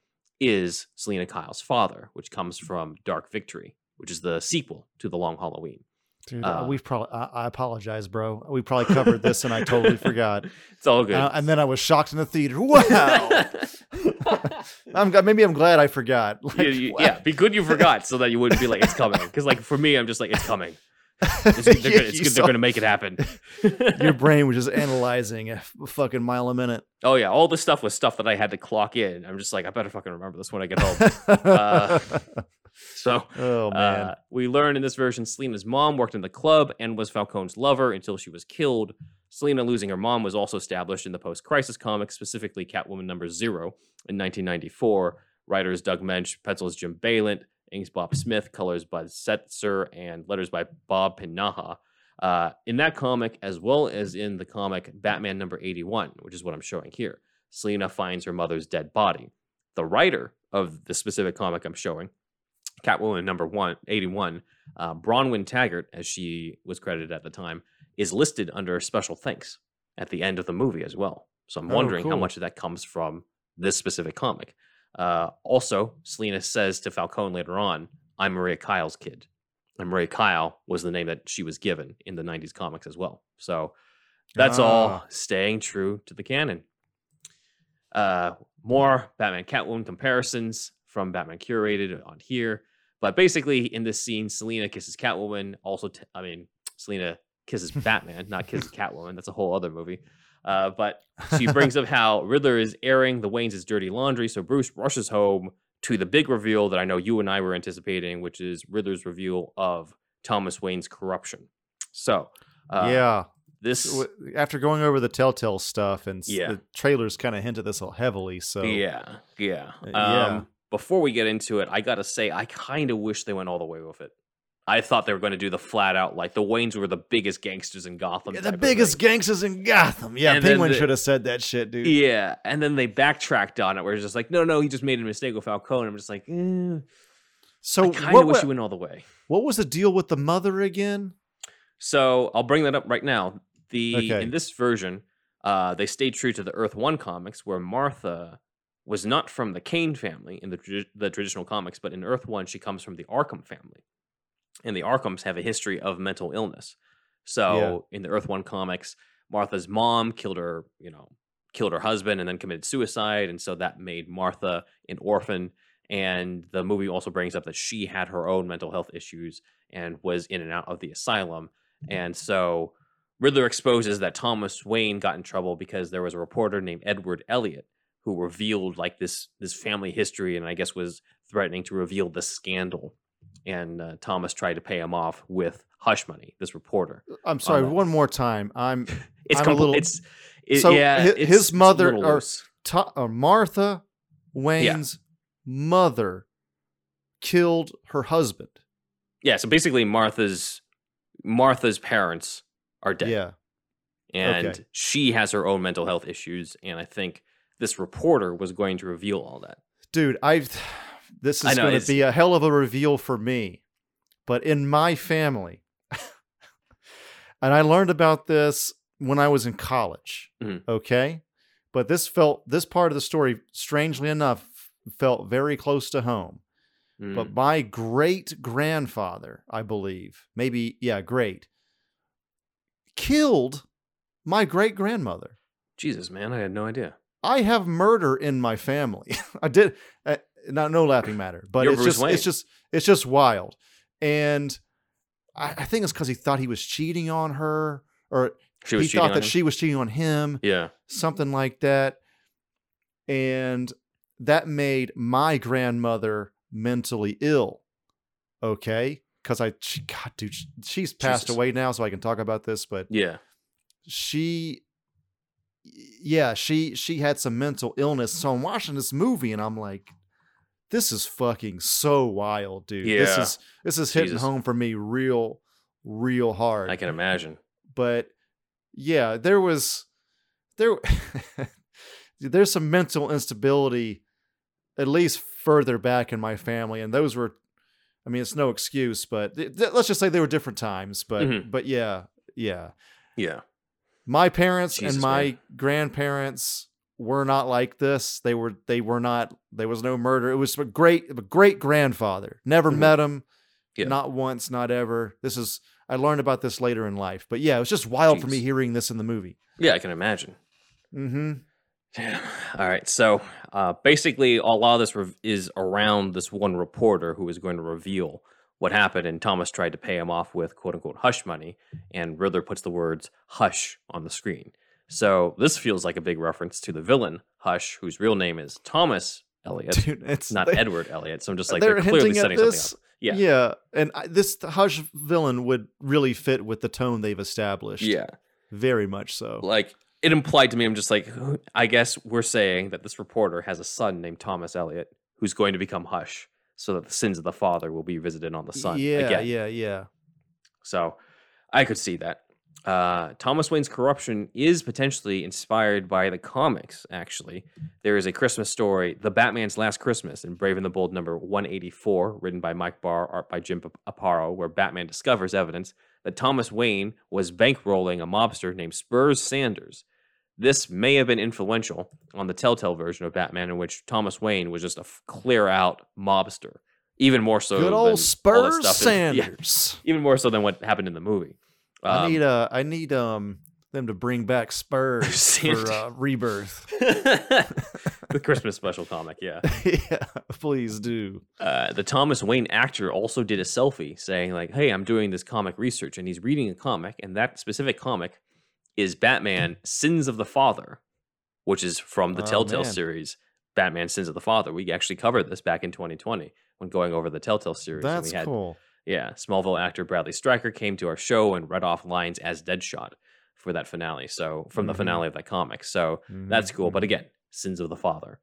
is Selina Kyle's father, which comes from Dark Victory, which is the sequel to The Long Halloween. Dude, Uh, we've probably. I, I apologize, bro. We probably covered this, and I totally forgot. [LAUGHS] It's all good. Uh, and then I was shocked in the theater. Wow. [LAUGHS] I'm maybe I'm glad I forgot. Like, you- wow. yeah, be good you forgot so that you wouldn't be like it's [LAUGHS] coming. Because like for me, I'm just like it's coming. It's, they're, [LAUGHS] gonna, they're gonna make it happen. [LAUGHS] Your brain was just analyzing a fucking mile a minute. oh yeah, all this stuff was stuff that I had to clock in. I'm just like I better fucking remember this when I get home. [LAUGHS] Uh, So oh man. uh, we learn in this version, Selina's mom worked in the club and was Falcone's lover until she was killed. Selina losing her mom was also established in the post-crisis comics, specifically Catwoman number zero in 1994. Writers Doug Moench, pencils Jim Balent, inks Bob Smith, colors by Setzer, and letters by Bob Pinaha. Uh, in that comic, as well as in the comic Batman number 81, which is what I'm showing here, Selina finds her mother's dead body. The writer of the specific comic I'm showing, Catwoman number one, 81, uh, Bronwyn Taggart, as she was credited at the time, is listed under special thanks at the end of the movie as well. So I'm Oh, wondering how much of that comes from this specific comic. Uh, also, Selina says to Falcone later on, I'm Maria Kyle's kid. And Maria Kyle was the name that she was given in the 90s comics as well. So that's all Ah. staying true to the canon. Uh, more Batman Catwoman comparisons from Batman Curated on here. But basically, in this scene, Selina kisses Catwoman. Also, t- I mean, Selina kisses [LAUGHS] Batman, not kisses Catwoman. That's a whole other movie. Uh, but she [LAUGHS] brings up how Riddler is airing the Waynes' is dirty laundry. So Bruce rushes home to the big reveal that I know you and I were anticipating, which is Riddler's reveal of Thomas Wayne's corruption. So, uh, yeah. this after going over the Telltale stuff and Yeah. the trailers kind of hinted at this heavily. So Yeah, yeah. Uh, Um, yeah. Before we get into it, I gotta say, I kind of wish they went all the way with it. I thought they were going to do the flat out like the Waynes were the biggest gangsters in Gotham. Yeah, the biggest gangsters in Gotham. Yeah, And Penguin the- should have said that shit, dude. Yeah, and then they backtracked on it, where it's just like, no, no, he just made a mistake with Falcone. I'm just like, eh, So I what, kind of wish he went all the way. what was the deal with the mother again? So I'll bring that up right now. The Okay. in this version, uh, they stayed true to the Earth One comics, where Martha was not from the Kane family in the the traditional comics, but in Earth One, she comes from the Arkham family, and the Arkhams have a history of mental illness. So in the Earth One comics, Martha's mom killed her, you know, killed her husband and then committed suicide, and so that made Martha an orphan. And the movie also brings up that she had her own mental health issues and was in and out of the asylum. And so Riddler exposes that Thomas Wayne got in trouble because there was a reporter named Edward Elliot who revealed like this this family history and I guess was threatening to reveal the scandal. And uh, Thomas tried to pay him off with hush money. This reporter. I'm sorry, one more time. I'm [LAUGHS] It's I'm a little- it's it, So yeah. hi- it's- his mother or-. Ta- uh, Martha Wayne's mother killed her husband. yeah. So basically, Martha's Martha's parents are dead. Yeah. and Okay. she has her own mental health issues and i think this reporter was going to reveal all that Dude, I've this is going to be a hell of a reveal for me. But in my family, [LAUGHS] and I learned about this when I was in college. Mhm. Okay? But this felt this part of the story strangely enough felt very close to home. Mm. But my great grandfather, I believe, maybe yeah, great, killed my great grandmother. jesus man i had no idea I have murder in my family. [LAUGHS] I did uh, not no laughing matter, but You're it's Bruce just Wayne. it's just it's just wild. And I, I think it's because he thought he was cheating on her, or she was he thought that him? she was cheating on him, yeah something like that. And that made my grandmother mentally ill. Okay, because I she, God, dude, she- she's passed Jesus. away now, so I can talk about this, but yeah she yeah she she had some mental illness so i'm watching this movie and i'm like this is fucking so wild dude this is this is hitting Jesus. home for me real real hard i can imagine but yeah there was there [LAUGHS] there's some mental instability at least further back in my family and those were i mean it's no excuse but th- th- let's just say they were different times but Mhm. but yeah yeah yeah my parents Jesus, and my man. grandparents were not like this they were they were not there was no murder it was a great a great grandfather never Mhm. met him Yeah. Not once, not ever. This is I learned about this later in life. But yeah, it was just wild for me hearing this in the movie. Yeah, I can imagine. Mm-hmm. Damn. All right. So uh, basically, a lot of this rev- is around this one reporter who is going to reveal what happened. And Thomas tried to pay him off with quote unquote hush money. And Riddler puts the words hush on the screen. So this feels like a big reference to the villain, Hush, whose real name is Thomas Elliot, Dude, it's not they- Edward Elliot. So I'm just [LAUGHS] like, they're they're, clearly setting something up. Yeah. Yeah, and I, this Hush villain would really fit with the tone they've established. Yeah. very much so. like it implied to me i'm just like i guess we're saying that this reporter has a son named thomas elliot who's going to become hush so that the sins of the father will be visited on the son yeah, again yeah, yeah. so i could see that uh, thomas wayne's corruption is potentially inspired by the comics actually there is a christmas story the batman's last christmas in brave and the bold number 184 written by mike barr art by jim aparo where batman discovers evidence that Thomas Wayne was bankrolling a mobster named Spurs Sanders. This may have been influential on the Telltale version of Batman, in which Thomas Wayne was just a clear out mobster, even more so. Good old Spurs stuff in- [LAUGHS] yeah, Sanders. even more so than what happened in the movie. I Um, need uh, I need um them to bring back Spurs [LAUGHS] for uh, rebirth. [LAUGHS] the Christmas special comic, yeah. [LAUGHS] yeah, please do. uh, the Thomas Wayne actor also did a selfie saying like, "Hey, I'm doing this comic research," and he's reading a comic, and that specific comic is Batman: Sins of the Father, which is from the Oh, Telltale man. series. Batman: Sins of the Father. We actually covered this back in 2020 when going over the Telltale series. and That's we had, cool. Yeah, Smallville actor Bradley Stryker came to our show and read off lines as Deadshot for that finale. So from the Mhm. finale of that comic. So that's Mhm, cool. But mhm. again, sins of the father.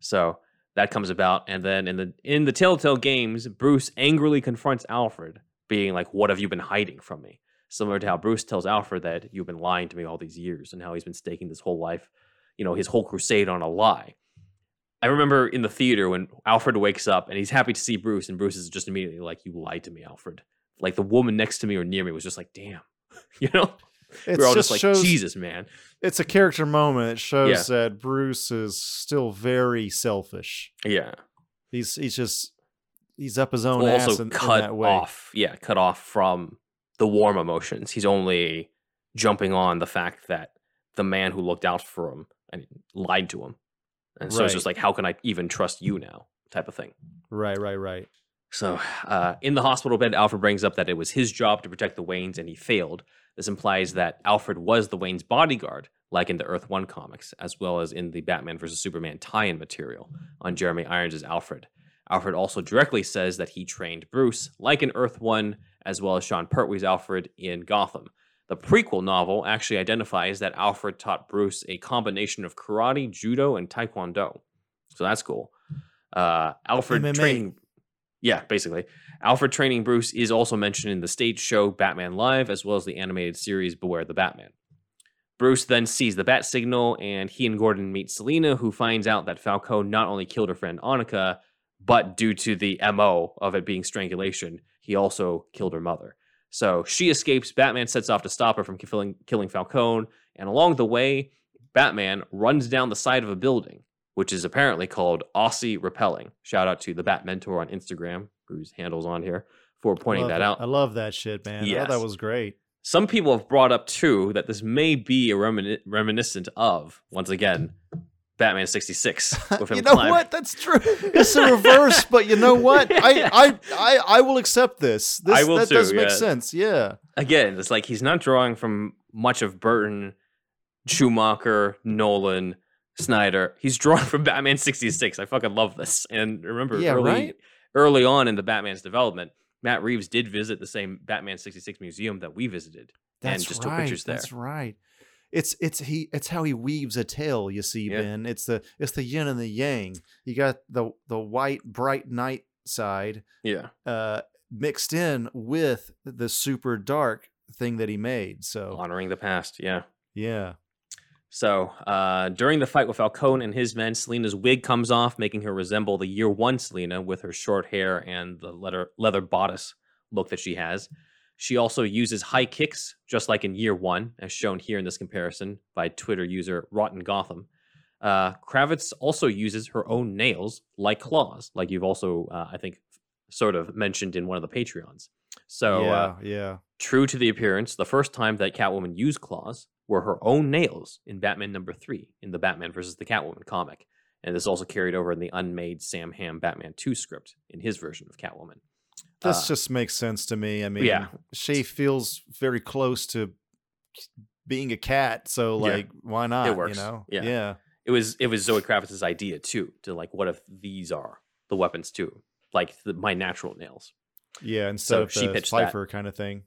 So that comes about, and then in the in the Telltale games, Bruce angrily confronts Alfred, being like, "What have you been hiding from me?" Similar to how Bruce tells Alfred that you've been lying to me all these years, and how he's been staking this whole life, you know, his whole crusade on a lie. I remember in the theater when Alfred wakes up and he's happy to see Bruce, and Bruce is just immediately like, "You lied to me, Alfred." Like the woman next to me or near me was just like, "Damn," [LAUGHS] you know. It We're all just just like, shows "Jesus, man." it's a character moment. It shows Yeah. that Bruce is still very selfish. Yeah. He's he's just he's up his own ass also in, cut off yeah cut off from the warm emotions he's only jumping on the fact that the man who looked out for him and lied to him and so it's just like how can i even trust you now type of thing Right, right, right. so uh, in the hospital bed alfred brings up that it was his job to protect the waynes and he failed this implies that alfred was the waynes bodyguard like in the earth one comics as well as in the batman vs superman tie-in material on jeremy irons' alfred Alfred also directly says that he trained Bruce, like in Earth One, as well as Sean Pertwee's Alfred in Gotham. The prequel novel actually identifies that Alfred taught Bruce a combination of karate, judo, and taekwondo. So that's cool. Uh, Alfred MMA. training, yeah, basically. Alfred training Bruce is also mentioned in the stage show Batman Live, as well as the animated series Beware the Batman. Bruce then sees the bat signal, and he and Gordon meet Selina, who finds out that Falcone not only killed her friend Annika, but due to the MO of it being strangulation, he also killed her mother. So she escapes. Batman sets off to stop her from killing, killing Falcone, and along the way, Batman runs down the side of a building, which is apparently called Aussie Rappelling. Shout out to the Bat Mentor on Instagram, whose handle's on here, for pointing Love that out. I love that shit, man. I thought that was great. Some people have brought up too that this may be a remini- reminiscent of, once again, Batman 66 [LAUGHS] with him you know what? That's true. [LAUGHS] It's the reverse, but you know what? [LAUGHS] I I I, I will accept this. This I will that too, does make yeah. sense. Yeah. again, it's like he's not drawing from much of Burton, Schumacher, Nolan, Snyder. He's drawing from Batman 66. I fucking love this. And remember, Yeah, early, right? early on in the Batman's development, Matt Reeves did visit the same Batman 66 museum that we visited That's and just right. took pictures there. That's right. It's it's he it's how he weaves a tale, you see, Yeah. Ben. It's the it's the yin and the yang. You got the the white bright night side Yeah. uh mixed in with the super dark thing that he made. So Honoring the past. Yeah. yeah. So uh, during the fight with Falcone and his men, Selina's wig comes off, making her resemble the year one Selina with her short hair and the leather leather bodice look that she has. She also uses high kicks, just like in year one, as shown here in this comparison by Twitter user Rotten Gotham. Uh, Kravitz also uses her own nails like claws, like you've also, uh, I think, sort of mentioned in one of the Patreons. So, yeah, uh, yeah. true to the appearance, the first time that Catwoman used claws were her own nails in Batman number three in the Batman versus the Catwoman comic. And this also carried over in the unmade Sam Hamm Batman 2 script in his version of Catwoman. This Uh, just makes sense to me. I mean, Yeah. she feels very close to being a cat, so Yeah. like, why not? It works. You know? Yeah. yeah. it was it was Zoe Kravitz's idea too to like what if these are the weapons too like the, my natural nails Yeah, instead So of she pitched that. Kind of thing.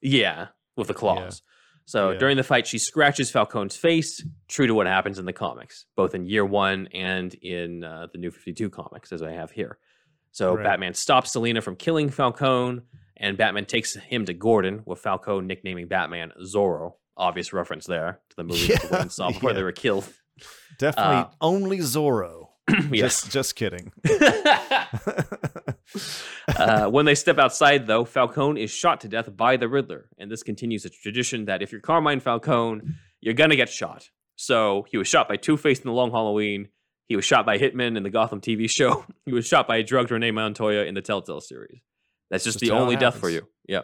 yeah with the claws so Yeah. during the fight she scratches Falcone's face true to what happens in the comics both in year one and in uh, the new 52 comics as I have here so Right. Batman stops Selina from killing Falcone and Batman takes him to Gordon with Falcone nicknaming Batman Zorro obvious reference there to the movie [LAUGHS] Yeah, saw before they were killed Definitely Uh, only Zorro. [CLEARS THROAT] yes Just, just kidding. [LAUGHS] [LAUGHS] uh, when they step outside, though, Falcone is shot to death by the Riddler, and this continues a tradition that if you're Carmine Falcone, you're gonna get shot. So he was shot by Two Face in the Long Halloween. He was shot by Hitman in the Gotham TV show. [LAUGHS] He was shot by a drugged Renee Montoya in the Telltale series. That's just, Just the only death for you. Yeah.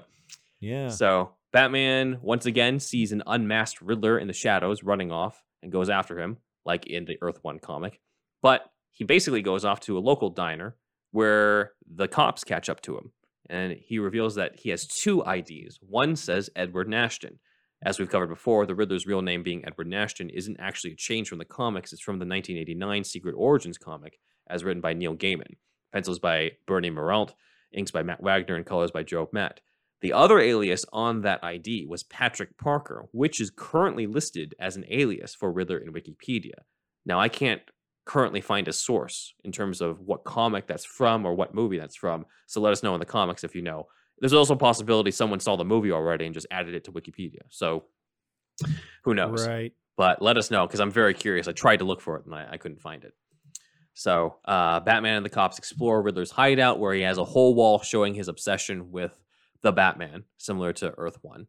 yeah. So Batman once again sees an unmasked Riddler in the shadows running off and goes after him, like in the Earth One comic. But he basically goes off to a local diner where the cops catch up to him. And he reveals that he has two IDs. One says Edward Nashton. As we've covered before, the Riddler's real name being Edward Nashton isn't actually a change from the comics. It's from the 1989 Secret Origins comic, as written by Neil Gaiman. Pencils by Bernie Mireault, inks by Matt Wagner, and colors by Joe Matt. The other alias on that ID was Patrick Parker, which is currently listed as an alias for Riddler in Wikipedia. Now, I can't currently find a source in terms of what comic that's from or what movie that's from, so let us know in the comics if you know. There's also a possibility someone saw the movie already and just added it to Wikipedia. So who knows? Right. but let us know because I'm very curious. I tried to look for it and I, I couldn't find it. So, uh, Batman and the cops explore Riddler's hideout where he has a whole wall showing his obsession with the Batman, similar to Earth One.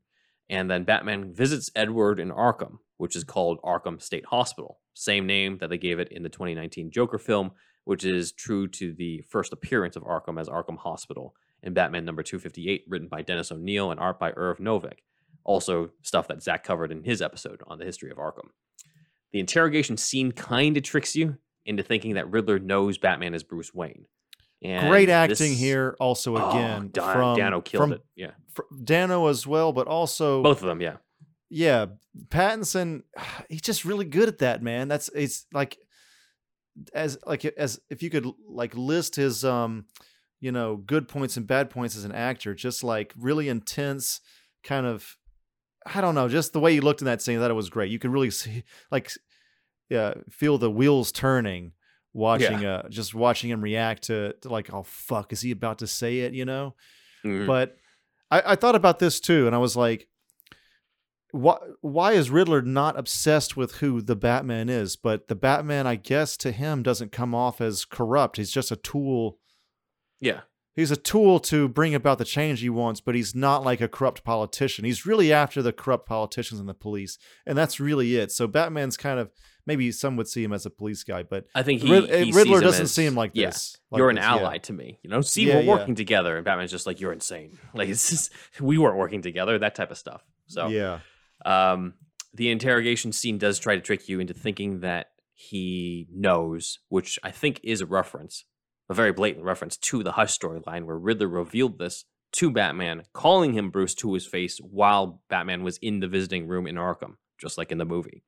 And then Batman visits Edward in Arkham, which is called Arkham State Hospital, same name that they gave it in the 2019 Joker film, which is true to the first appearance of Arkham as Arkham Hospital in Batman number 258, written by Dennis O'Neil and art by Irv Novick. Also, stuff that Zach covered in his episode on the history of Arkham. The interrogation scene kind of tricks you into thinking that Riddler knows Batman is Bruce Wayne. And Great acting this- here, also Oh, again Dan- from Dano killed from it. Yeah, Dano as well, but also both of them. Yeah, yeah, Pattinson, [SIGHS] he's just really good at that, man. That's it's like as like as if you could like list his um you know good points and bad points as an actor, just like really intense kind of I don't know, just the way you looked in that scene, that it was great. You could really see like yeah, feel the wheels turning watching uh just watching him react to, to like oh fuck is he about to say it you know Mhm. but I, I thought about this too, and I was like, why why is Riddler not obsessed with who the Batman is? But the Batman, I guess, to him doesn't come off as corrupt. He's just a tool. Yeah, He's a tool to bring about the change he wants, but he's not like a corrupt politician. He's really after the corrupt politicians and the police, and that's really it. So Batman's kind of maybe some would see him as a police guy, but I think he, Rid- he Riddler doesn't as- seem like yeah, this. like you're an this, yeah. ally to me. You know, see, Yeah, we're yeah. working together, and Batman's just like, you're insane. [LAUGHS] Like it's just we weren't working together. That type of stuff. So Yeah, Um, the interrogation scene does try to trick you into thinking that he knows, which I think is a reference, a very blatant reference to the Hush storyline, where Riddler revealed this to Batman, calling him Bruce to his face while Batman was in the visiting room in Arkham, just like in the movie.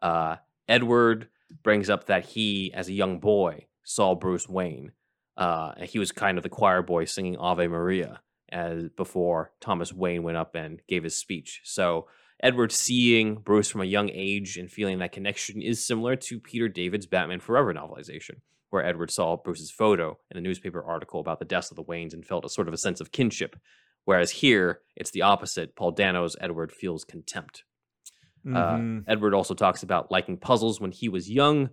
Uh, Edward brings up that he, as a young boy, saw Bruce Wayne. Uh, he was kind of the choir boy singing Ave Maria as before Thomas Wayne went up and gave his speech. So Edward seeing Bruce from a young age and feeling that connection is similar to Peter David's Batman Forever novelization, where Edward saw Bruce's photo in a newspaper article about the deaths of the Waynes and felt a sort of a sense of kinship. Whereas here, it's the opposite. Paul Dano's Edward feels contempt. Uh, Mhm. Edward also talks about liking puzzles when he was young.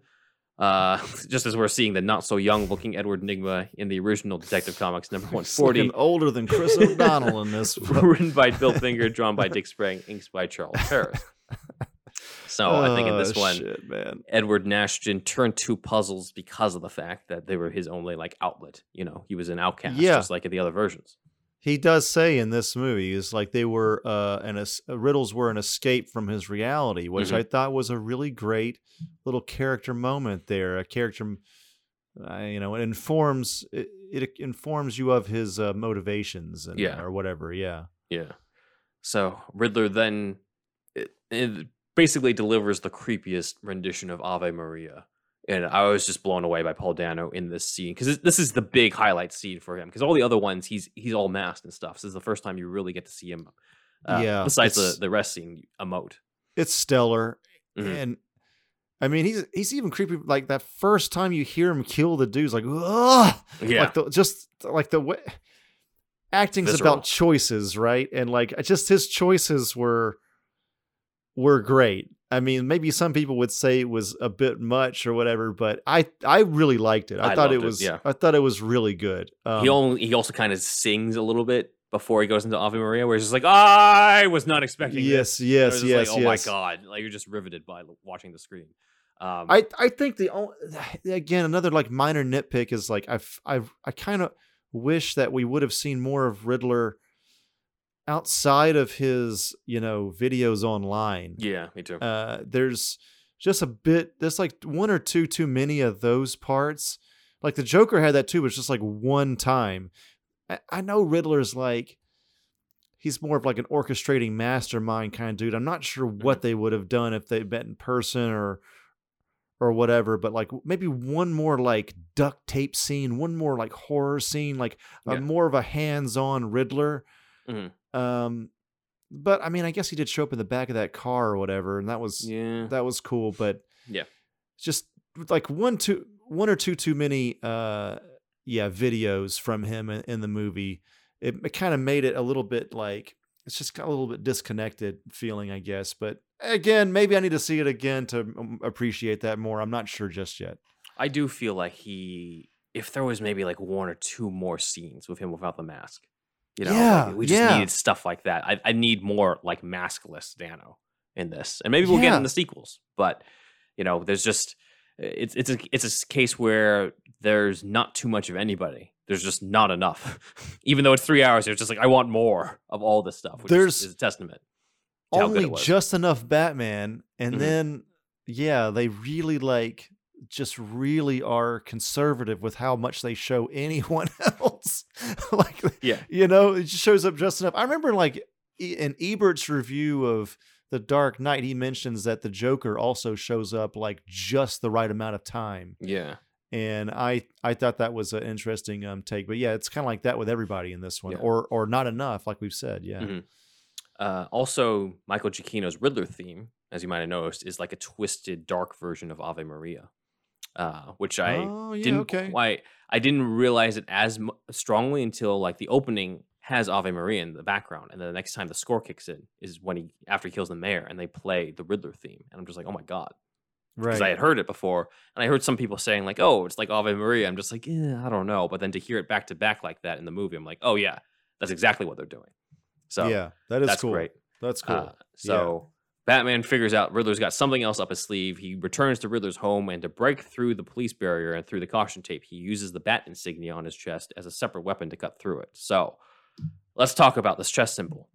Uh, [LAUGHS] just as we're seeing the not so young looking Edward Nigma in the original Detective Comics number 140, [LAUGHS] looking older than Chris O'Donnell in this. [LAUGHS] written by Bill Finger, drawn by Dick Sprang, inks by Charles Paris. So I think in this one, shit, man. Edward Nashton turned to puzzles because of the fact that they were his only like outlet. You know, he was an outcast, Yeah. just like in the other versions. He does say in this movie is like they were uh an es- uh, riddles were an escape from his reality, which Mhm. I thought was a really great little character moment there. A character, uh, you know, it informs it, it informs you of his uh, motivations and Yeah. or whatever. Yeah, Yeah. So Riddler then it, it basically delivers the creepiest rendition of Ave Maria. And I was just blown away by Paul Dano in this scene because this is the big highlight scene for him. Because all the other ones, he's he's all masked and stuff. So this is the first time you really get to see him. Uh, Yeah, Besides the the rest scene, emote. it's stellar, Mhm. and I mean he's he's even creepy. Like that first time you hear him kill the dudes, like ugh, Yeah. like the, just like the way acting's Visceral. about choices right and like just his choices were were great i mean maybe some people would say it was a bit much or whatever but i i really liked it i, I thought it loved it, was yeah. i thought it was really good um, he only he also kind of sings a little bit before he goes into Ave Maria, where he's just like, I was not expecting yes this. Was yes yes like, oh yes my god! Like you're just riveted by watching the screen. Um, I I think the only [SIGHS] again another like minor nitpick is like I've I've I kind of wish that we would have seen more of Riddler outside of his you know videos online. yeah, me too. Uh, there's just a bit. There's like one or two too many of those parts. Like the Joker had that too, but it's just like one time. I, I know Riddler's like he's more of like an orchestrating mastermind kind of dude. I'm not sure what they would have done if they met in person or or whatever, but like maybe one more like duct tape scene, one more like horror scene, like a more of a hands-on Riddler. Mhm. Um, but I mean, I guess he did show up in the back of that car or whatever, and that was yeah, that was cool. But Yeah. just like one two one or two too many uh yeah videos from him in, in the movie. It, it kind of made it a little bit like it's just got a little bit disconnected feeling, I guess. But again, maybe I need to see it again to um, appreciate that more. I'm not sure just yet. I do feel like he, if there was maybe like one or two more scenes with him without the mask, you know, like, Yeah, we just yeah. needed stuff like that. I, I need more like maskless Dano in this, and maybe we'll get Yeah. in the sequels. But you know, there's just it's it's a it's a case where there's not too much of anybody. There's just not enough. [LAUGHS] Even though it's three hours, it's just like I want more of all this stuff. Which There's is, is a testament. to how good Only it was. just enough Batman, and Mhm. then yeah, they really like just really are conservative with how much they show [LAUGHS] anyone else. like Yeah. you know, it just shows up just enough. I remember like in Ebert's review of The Dark Knight, he mentions that the Joker also shows up like just the right amount of time. Yeah. And I I thought that was an interesting um take. But yeah, it's kind of like that with everybody in this one. Yeah. Or or not enough, like we've said. Yeah. Mhm. Uh, also, Michael Giacchino's Riddler theme, as you might have noticed, is like a twisted, dark version of Ave Maria, uh, which I oh, yeah, didn't okay. quite. I didn't realize it as m- strongly until like the opening has Ave Maria in the background, and then the next time the score kicks in is when he after he kills the mayor, and they play the Riddler theme, and I'm just like, oh my god, because Right. I had heard it before, and I heard some people saying like, oh, it's like Ave Maria. I'm just like, yeah, I don't know, but then to hear it back to back like that in the movie, I'm like, oh yeah, that's exactly what they're doing. So yeah, that is that's cool. great. That's cool. Uh, so Batman figures out Riddler's got something else up his sleeve. He returns to Riddler's home, and to break through the police barrier and through the caution tape, he uses the bat insignia on his chest as a separate weapon to cut through it. So let's talk about this chest symbol.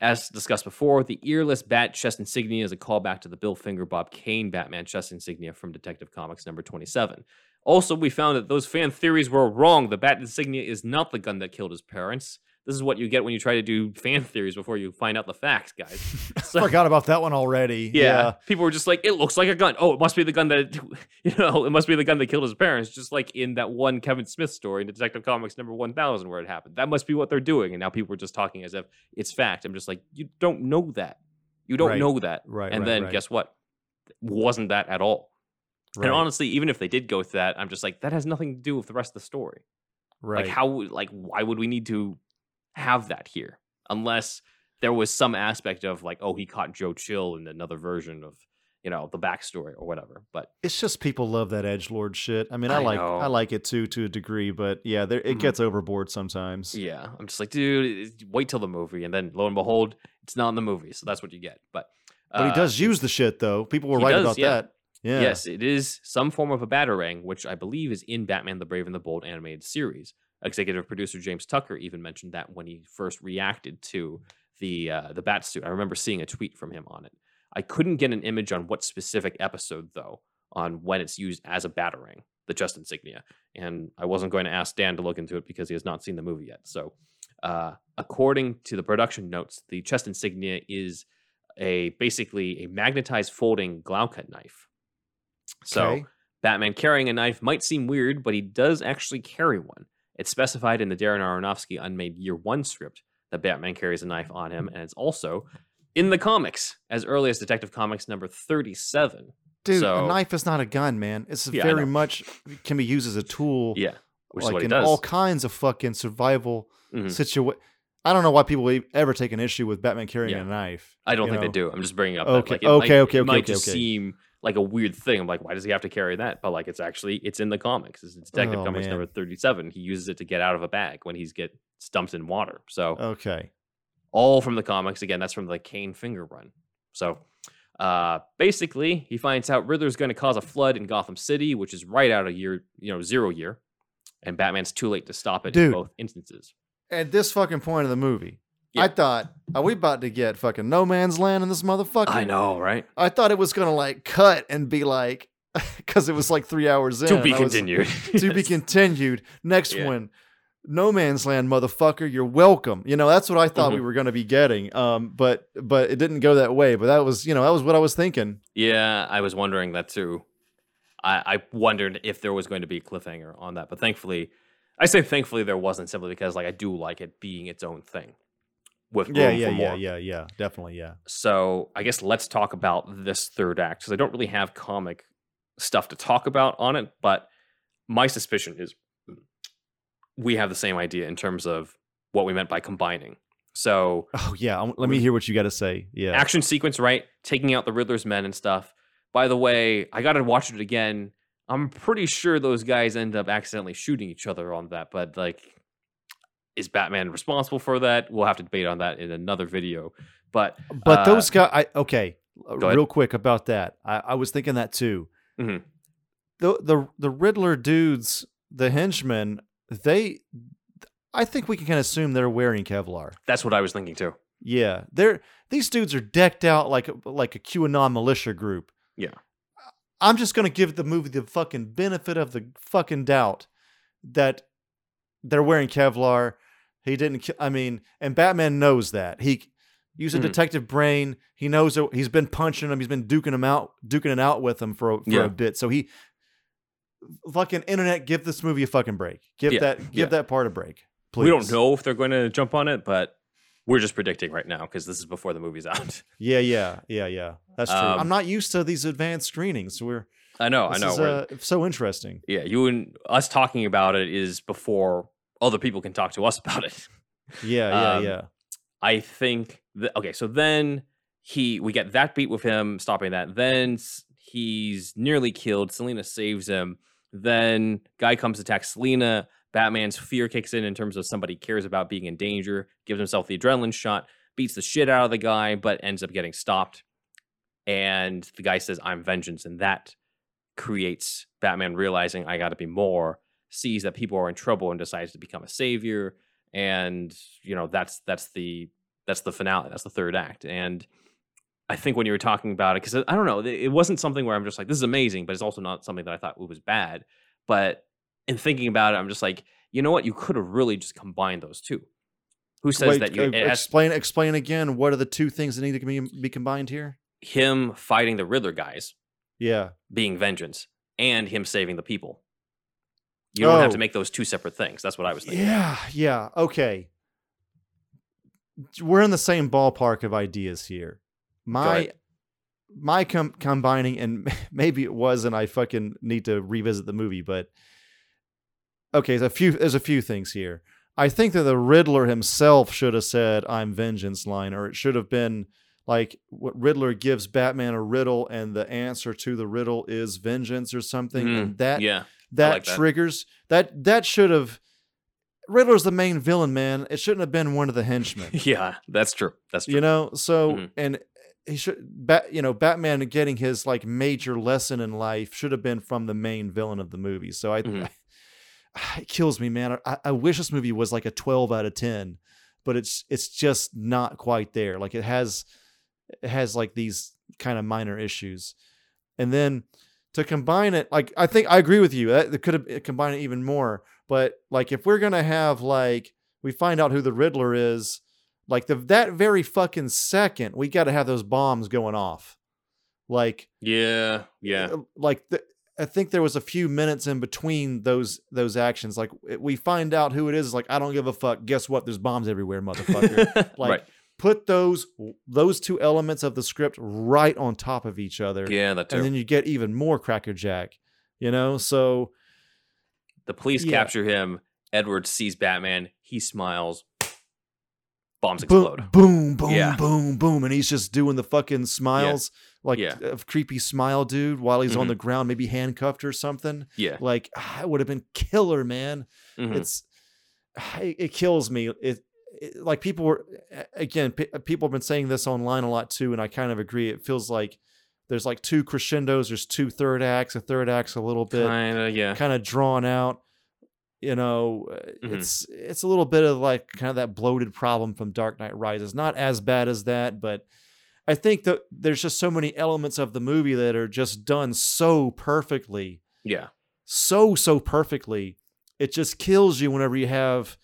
As discussed before, the earless bat chest insignia is a callback to the Bill Finger Bob Kane Batman chest insignia from Detective Comics number 27. Also, we found that those fan theories were wrong. The bat insignia is not the gun that killed his parents. This is what you get when you try to do fan theories before you find out the facts, guys. [LAUGHS] So- Forgot about that one already. yeah. People were just like, it looks like a gun. Oh, it must be the gun that, [LAUGHS] you know, it must be the gun that killed his parents. Just like in that one Kevin Smith story in Detective Comics number 1000 where it happened. That must be what they're doing. And now people are just talking as if it's fact. I'm just like, you don't know that. You don't Right. know that. Right. and right, then right, guess what? Wasn't that at all. And honestly, even if they did go with that, I'm just like, that has nothing to do with the rest of the story. right. Like how like why would we need to have that here unless there was some aspect of like oh he caught Joe Chill in another version of you know the backstory or whatever. But it's just people love that edge lord shit. I mean, I, I like I like it too to a degree, but yeah, there, it Mhm. gets overboard sometimes. yeah, I'm just like dude, wait till the movie, and then lo and behold, it's not in the movie, so that's what you get. But But he Uh, does use the shit though. People were right does, about yeah. that. Yeah. Yes, it is some form of a batarang, which I believe is in Batman the Brave and the Bold animated series. Executive producer James Tucker even mentioned that when he first reacted to the uh, the bat suit. I remember seeing a tweet from him on it. I couldn't get an image on what specific episode though, on when it's used as a batarang, the chest insignia. And I wasn't going to ask Dan to look into it because he has not seen the movie yet. So, uh, according to the production notes, the chest insignia is a basically a magnetized folding Glauca knife. So Okay. Batman carrying a knife might seem weird, but he does actually carry one. It's specified in the Darren Aronofsky Unmade Year One script that Batman carries a knife on him, and it's also in the comics as early as Detective Comics number 37. Dude, So- a knife is not a gun, man. It's Yeah, very much can be used as a tool. Yeah, which is like in all kinds of fucking survival Mhm. situa- I don't know why people ever take an issue with Batman carrying Yeah. a knife. I don't think know? they do. I'm just bringing up. Okay, That, like, it okay, might, okay, it okay, might okay, just okay. seem like a weird thing. I'm like, why does he have to carry that? But like, it's actually it's in the comics. It's Detective Oh, Comics man. number 37. He uses it to get out of a bag when he's get dumped in water. So Okay. all from the comics. Again, that's from the Kane Finger Run. So uh, basically, he finds out Riddler's going to cause a flood in Gotham City, which is right out of year, you know, zero year, and Batman's too late to stop it in both instances. At this fucking point of the movie, Yeah. I thought, are we about to get fucking no man's land in this motherfucker? I know, right? I thought it was gonna like cut and be like, [LAUGHS] because it was like three hours in. to be I was- continued. [LAUGHS] to be [LAUGHS] continued. Next Yeah. one, No Man's Land, motherfucker. You're welcome. You know that's what I thought we Mhm. were gonna be getting. Um, but but it didn't go that way. But that was you know that was what I was thinking. Yeah, I was wondering that too. I, I wondered if there was going to be a cliffhanger on that, but thankfully, I say thankfully there wasn't simply because like I do like it being its own thing. With Yeah, yeah, yeah, yeah, yeah. Definitely, yeah. So I guess let's talk about this third act because I don't really have comic stuff to talk about on it, but my suspicion is we have the same idea in terms of what we meant by combining. So Oh yeah. Um, let me hear what you got to say. Yeah. action sequence, right? Taking out the Riddler's men and stuff. By the way, I got to watch it again. I'm pretty sure those guys end up accidentally shooting each other on that, but like, is Batman responsible for that? We'll have to debate on that in another video. But But uh, those guys, I okay, real quick about that. I, I was thinking that too. Mhm. The the the Riddler dudes, the henchmen, they, I think we can kind of assume they're wearing Kevlar. that's what I was thinking too. Yeah, they're these dudes are decked out like a, like a QAnon militia group. Yeah. I'm just gonna give the movie the fucking benefit of the fucking doubt that they're wearing Kevlar. He didn't. ki- I mean, and Batman knows that. He used a Mhm. detective brain. He knows that he's been punching him. He's been duking him out, duking it out with him for a, for Yeah. a bit. So he, fucking internet, give this movie a fucking break. Give Yeah, that, give yeah. that part a break. Please. We don't know if they're going to jump on it, but we're just predicting right now because this is before the movie's out. [LAUGHS] Yeah, yeah, yeah, yeah. That's true. Um, I'm not used to these advanced screenings. We're I know, I know. is, uh, so interesting. yeah, you and us talking about it is before other people can talk to us [LAUGHS] about it. Yeah, yeah, Um, yeah. I think that okay, so then he we get that beat with him stopping that. Then he's nearly killed. Selina saves him. Then guy comes to attack Selina. Batman's fear kicks in in terms of somebody cares about being in danger. Gives himself the adrenaline shot. Beats the shit out of the guy, but ends up getting stopped. And the guy says, "I'm vengeance," and that creates Batman realizing I got to be more. Sees that people are in trouble and decides to become a savior and you know that's that's the that's the finale that's the third act and i think when you were talking about it because i don't know it wasn't something where i'm just like this is amazing but it's also not something that i thought was bad but in thinking about it i'm just like you know what you could have really just combined those two who says Wait, that you uh, it has explain explain again. What are the two things that need to be, be combined here? him fighting the riddler guys Yeah. being vengeance and him saving the people you don't have to Oh. make those two separate things that's what i was thinking Yeah, yeah. Okay. We're in the same ballpark of ideas here. My my com- combining and [LAUGHS] maybe it was and I fucking need to revisit the movie, but okay, there's a few there's a few things here. I think that the Riddler himself should have said "I'm vengeance" line, or it should have been like what Riddler gives Batman a riddle, and the answer to the riddle is vengeance or something, Mhm. and that yeah that like that. triggers that that should have Riddler's the main villain, man. It shouldn't have been one of the henchmen. [LAUGHS] yeah that's true that's true you know, so Mhm. and he should bat you know batman getting his like major lesson in life should have been from the main villain of the movie so i Mhm. [SIGHS] it kills me man I, I wish this movie was like a 12 out of 10 but it's it's just not quite there like it has it has like these kind of minor issues and then to combine it like i think i agree with you that it could have combined it even more but like if we're gonna have like we find out who the riddler is like the that very fucking second we got to have those bombs going off like Yeah, yeah. uh, like the, i think there was a few minutes in between those those actions like we find out who it is like i don't give a fuck guess what there's bombs everywhere motherfucker [LAUGHS] like right. Put those those two elements of the script right on top of each other Yeah, that too. and then you get even more crackerjack you know so the police yeah. capture him. Edward sees Batman. He smiles. Bombs explode. boom boom Yeah. boom boom and he's just doing the fucking smiles like Yeah. a creepy smile dude while he's on Mhm. the ground maybe handcuffed or something Yeah. like ah, it would have been killer man Mhm. it's [SIGHS] it, kills me it like people were again pe- people have been saying this online a lot too and i kind of agree it feels like there's like two crescendos there's two third acts a third act's a little bit Kinda, yeah. kind of drawn out you know uh, Mhm. it's it's a little bit of like kind of that bloated problem from dark knight rises not as bad as that but i think that there's just so many elements of the movie that are just done so perfectly Yeah. so so perfectly it just kills you whenever you have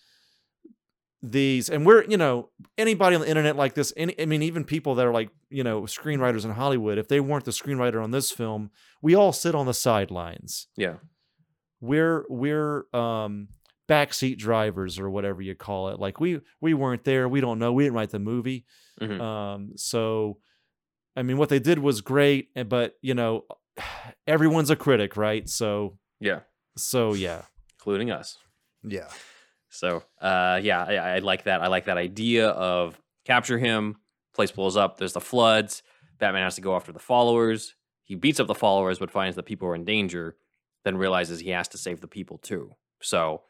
these and we're you know anybody on the internet like this any, i mean even people that are like you know screenwriters in hollywood if they weren't the screenwriter on this film we all sit on the sidelines Yeah. we're we're um backseat drivers or whatever you call it like we we weren't there we don't know we didn't write the movie Mhm. um so i mean what they did was great eh, but you know [SIGHS] everyone's a critic right so Yeah. so yeah Including us. yeah So, uh, yeah, I, I like that. I like that idea of capture him. Place blows up. There's the floods. Batman has to go after the followers. He beats up the followers, but finds that people are in danger. Then realizes he has to save the people too. So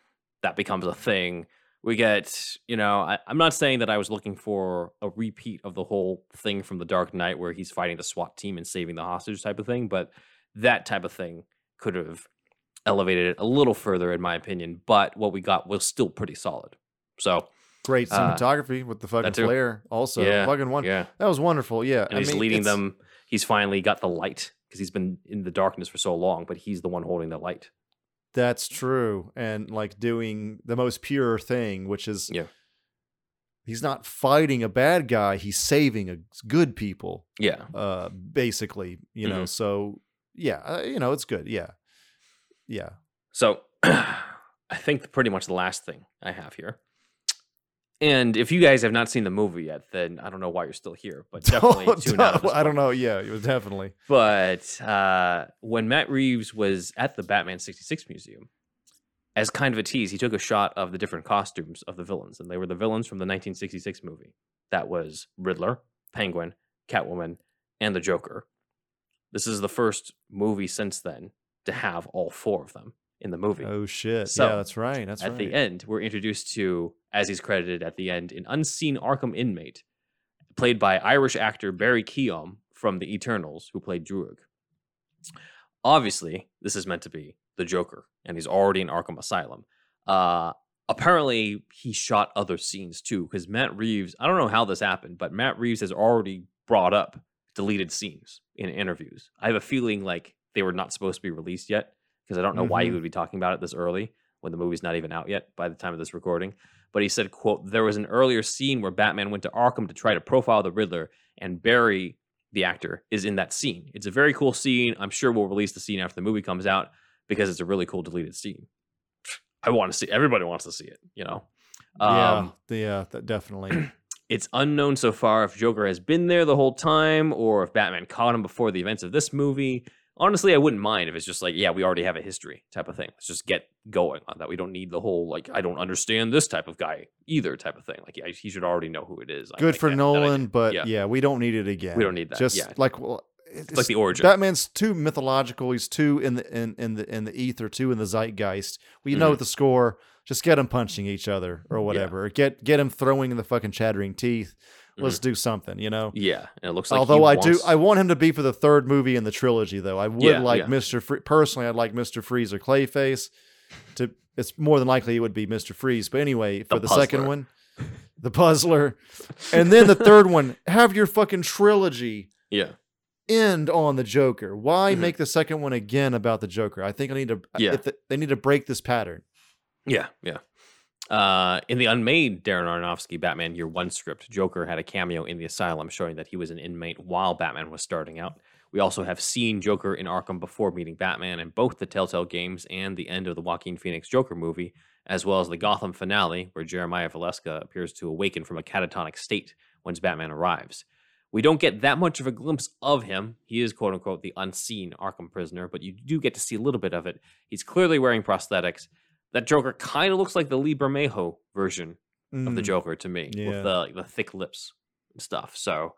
that becomes a thing. We get, you know, I, I'm not saying that I was looking for a repeat of the whole thing from the Dark Knight where he's fighting the SWAT team and saving the hostage type of thing, but that type of thing could have elevated it a little further, in my opinion. But what we got was still pretty solid. So great Uh, cinematography with the fucking flare also yeah, fucking one yeah, that was wonderful yeah and he's mean, leading it's- them. He's finally got the light because he's been in the darkness for so long, but he's the one holding the light. that's true and like doing the most pure thing which is Yeah. he's not fighting a bad guy he's saving a good people Yeah, uh basically you know Mhm. so yeah uh, you know it's good yeah yeah So [CLEARS THROAT] I think pretty much the last thing I have here. And if you guys have not seen the movie yet, then I don't know why you're still here, but [LAUGHS] definitely tune out. I don't know. Yeah, it was definitely. But uh, when Matt Reeves was at the Batman 66 Museum, as kind of a tease, he took a shot of the different costumes of the villains, and they were the villains from the 1966 movie. That was Riddler, Penguin, Catwoman, and the Joker. This is the first movie since then to have all four of them in the movie. Oh shit! So, yeah, that's right. That's right. at right. the end, we're introduced to, as he's credited at the end, an unseen Arkham inmate, played by Irish actor Barry Keoghan from The Eternals, who played Druig. Obviously, this is meant to be the Joker, and he's already in Arkham Asylum. Uh, apparently, he shot other scenes too, because Matt Reeves, I don't know how this happened, but Matt Reeves has already brought up deleted scenes in interviews. I have a feeling like they were not supposed to be released yet, because I don't know why he Mhm. would be talking about it this early when the movie's not even out yet by the time of this recording. But he said, quote, there was an earlier scene where Batman went to Arkham to try to profile the Riddler, and Barry, the actor, is in that scene. It's a very cool scene. I'm sure we'll release the scene after the movie comes out because it's a really cool deleted scene. I want to see everybody wants to see it, you know. Um, yeah, yeah, that definitely. [CLEARS THROAT] it's unknown so far if Joker has been there the whole time or if Batman caught him before the events of this movie. Honestly, I wouldn't mind if it's just like, yeah, we already have a history type of thing. Let's just get going on that. We don't need the whole like, I don't understand this type of guy either type of thing. Like, yeah, he should already know who it is. Good like for idea. Nolan, but Yeah. yeah. we don't need it again. We don't need that, Just yeah. like well, it's, like the origin. Batman's too mythological. He's too in the in, in the in the ether, too in the zeitgeist. We know Mhm. the score. Just get them punching each other or whatever. Or get get him throwing the fucking chattering teeth. Let's do something, you know. Yeah, and it looks like. he Although I do, I want him to be for the third movie in the trilogy, though. I would Yeah, like yeah. Mister Free- personally. I'd like Mister Freeze or Clayface. To it's more than likely it would be Mister Freeze, but anyway, for The the, second one, the Puzzler, and then the third one, have your fucking trilogy yeah, end on the Joker. Why Mhm. make the second one again about the Joker? I think I need to. Yeah. if the- they need to break this pattern. yeah, yeah. Uh, in the unmade Darren Aronofsky Batman Year One script, Joker had a cameo in the asylum, showing that he was an inmate while Batman was starting out. We also have seen Joker in Arkham before meeting Batman in both the Telltale games and the end of the Joaquin Phoenix Joker movie, as well as the Gotham finale, where Jeremiah Valeska appears to awaken from a catatonic state once Batman arrives. We don't get that much of a glimpse of him. He is quote unquote the unseen Arkham prisoner, but you do get to see a little bit of it. He's clearly wearing prosthetics. That Joker kind of looks like the Lee Bermejo version of the Mm. Joker to me, Yeah. with the the thick lips and stuff. So,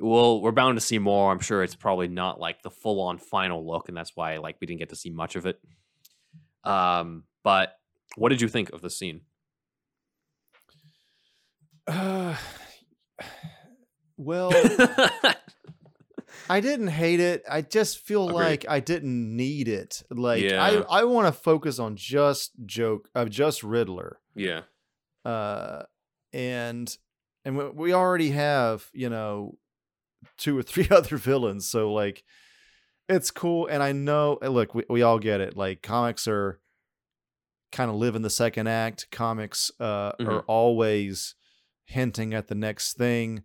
we'll we're bound to see more. I'm sure it's probably not like the full on final look, and that's why like we didn't get to see much of it. Um, but what did you think of the scene? Uh, [SIGHS] well, [LAUGHS] [SIGHS] [LAUGHS] I didn't hate it. I just feel Agreed. like I didn't need it. Like Yeah. I, I want to focus on just joke, uh, just Riddler. yeah, Uh, and and we- already have you know two or three [LAUGHS] other villains, so like it's cool. And I know, look, we we all get it. Like comics are kind of live in the second act. Comics uh, Mhm. are always hinting at the next thing.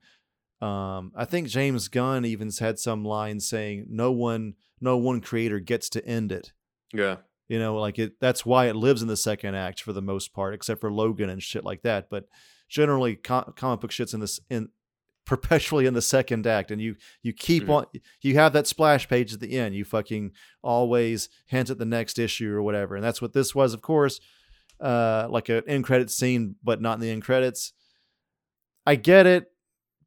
Um, I think James Gunn even had some line saying, "No one, no one creator gets to end it." yeah, You know, like it. That's why it lives in the second act for the most part, except for Logan and shit like that. But generally, com- comic book shit's in this in [LAUGHS] perpetually in the second act, and you you keep Mhm. on. You have that splash page at the end. You fucking always hint at the next issue or whatever, and that's what this was, of course. Uh, like an end credit scene, but not in the end credits. I get it,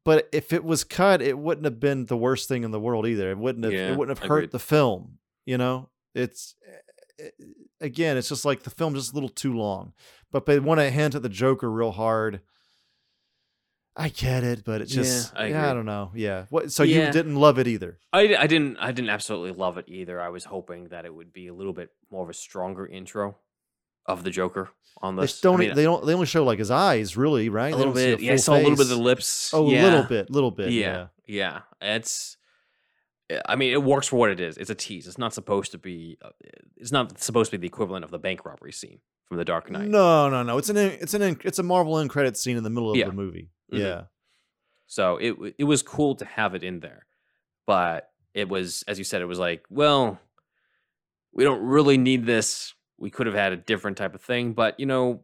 but if it was cut, it wouldn't have been the worst thing in the world either. It wouldn't have. Yeah, it wouldn't have hurt agreed. the film. You know, it's eh, again, it's just like the film just a little too long. But they want to hint at the Joker real hard. I get it, but it's Yeah, just I yeah, I don't know. Yeah. What so Yeah. you didn't love it either. I, I didn't I didn't absolutely love it either. I was hoping that it would be a little bit more of a stronger intro of the Joker on They this. just don't I mean, they don't they only show like his eyes really, right? a little bit. Yeah, I saw a little bit of the lips. Oh, a yeah. little bit, little bit. yeah, Yeah. yeah. It's. I mean, it works for what it is. It's a tease. It's not supposed to be. uh, It's not supposed to be the equivalent of the bank robbery scene from The Dark Knight. No, no, no. It's an it's an it's a Marvel end credit scene in the middle of Yeah. the movie. Mhm. Yeah. So it it was cool to have it in there, but it was as you said, it was like, well, we don't really need this. We could have had a different type of thing, but you know,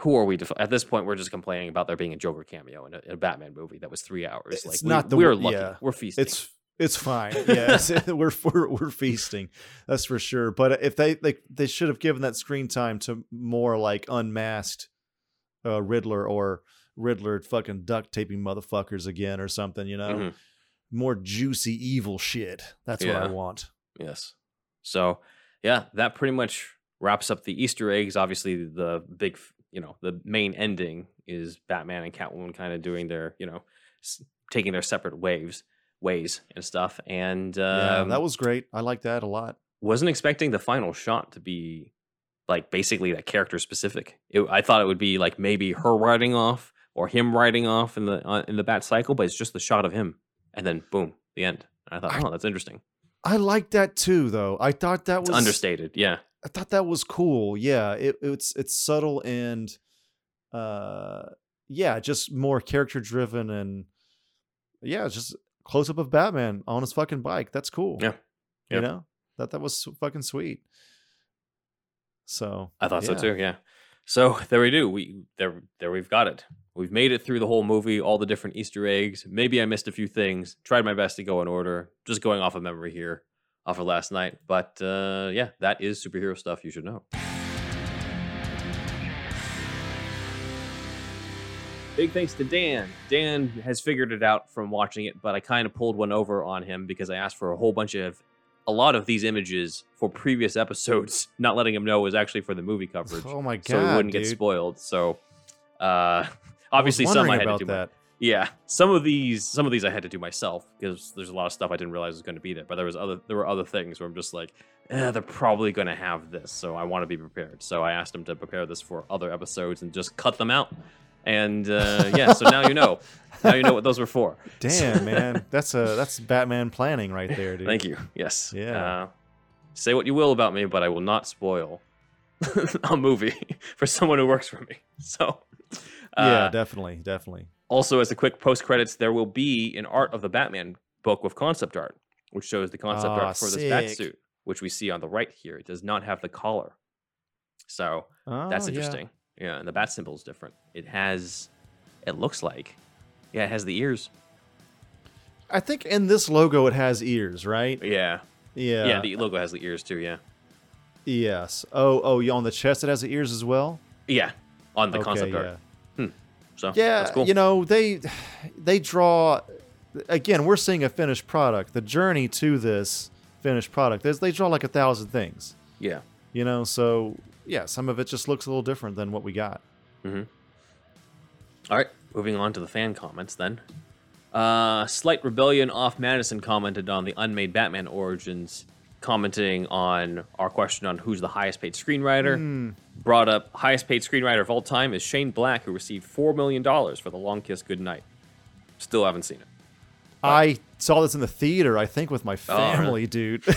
who are we to? At this point, we're just complaining about there being a Joker cameo in a, in a Batman movie that was three hours. It's like not we, the we're lucky. yeah. We're feasting. It's it's fine. [LAUGHS] Yeah, [LAUGHS] we're, we're we're feasting. That's for sure. But if they they they should have given that screen time to more like unmasked uh, Riddler or Riddler fucking duct taping motherfuckers again or something. You know, Mhm. more juicy evil shit. That's what I want. Yes. So, yeah, that pretty much wraps up the Easter eggs. Obviously, the big, you know, the main ending is Batman and Catwoman kind of doing their, you know, s- taking their separate waves, ways and stuff. And yeah, um, that was great. I like that a lot. wasn't expecting the final shot to be like basically that character specific. It, I thought it would be like maybe her riding off or him riding off in the uh, in the bat cycle, but it's just the shot of him, and then boom, the end. And I thought, oh, that's interesting. I like that too, though. I thought that It's was understated, yeah. I thought that was cool. Yeah, it, it's it's subtle and uh yeah, just more character driven and yeah, just close up of Batman on his fucking bike. That's cool. Yeah. You know? That that was fucking sweet. So I thought so too. Yeah. So there we do. We there there we've got it. We've made it through the whole movie, all the different Easter eggs. Maybe I missed a few things. Tried my best to go in order. Just going off of memory here, off of last night. But uh, yeah, that is superhero stuff you should know. Big thanks to Dan. Dan has figured it out from watching it, but I kind of pulled one over on him because I asked for a whole bunch of a lot of these images for previous episodes, [LAUGHS] not letting him know was actually for the movie coverage Oh my god. so it wouldn't get spoiled. So, uh, I obviously, some I had to do. my- that. Yeah, some of these some of these I had to do myself because there's a lot of stuff I didn't realize was going to be there. But there was other there were other things where I'm just like, eh, they're probably going to have this, so I want to be prepared. So I asked them to prepare this for other episodes and just cut them out. And uh, yeah, so now you know, now you know what those were for. [LAUGHS] Damn, man, that's a that's Batman planning right there, dude. Thank you. Yes. Yeah. Uh, say what you will about me, but I will not spoil [LAUGHS] a movie [LAUGHS] for someone who works for me. So. Yeah, uh, definitely, definitely. Also, as a quick post credits, there will be an art of the Batman book with concept art, which shows the concept Ah, art for this bat suit, which we see on the right here. It does not have the collar. So that's Oh, yeah. interesting. Yeah. and the bat symbol is different. It has, it looks like, yeah, it has the ears. I think in this logo it has ears, right? Yeah. Yeah. Yeah, the logo has the ears too, yeah. yes. Oh, oh, yeah. On the chest it has the ears as well. Yeah. On the okay, concept yeah. art. So Yeah, cool. you know they they draw. Again, we're seeing a finished product. The journey to this finished product, they draw like a thousand things. yeah. You know, so yeah, some of it just looks a little different than what we got. All right, moving on to the fan comments then. Uh, Slight Rebellion off Madison commented on the unmade Batman origins, commenting on our question on who's the highest paid screenwriter. Brought up highest paid screenwriter of all time is Shane Black, who received four million dollars for The Long Kiss Goodnight. Still haven't seen it. I saw this in the theater, I think, with my Oh, really? family, dude. [LAUGHS]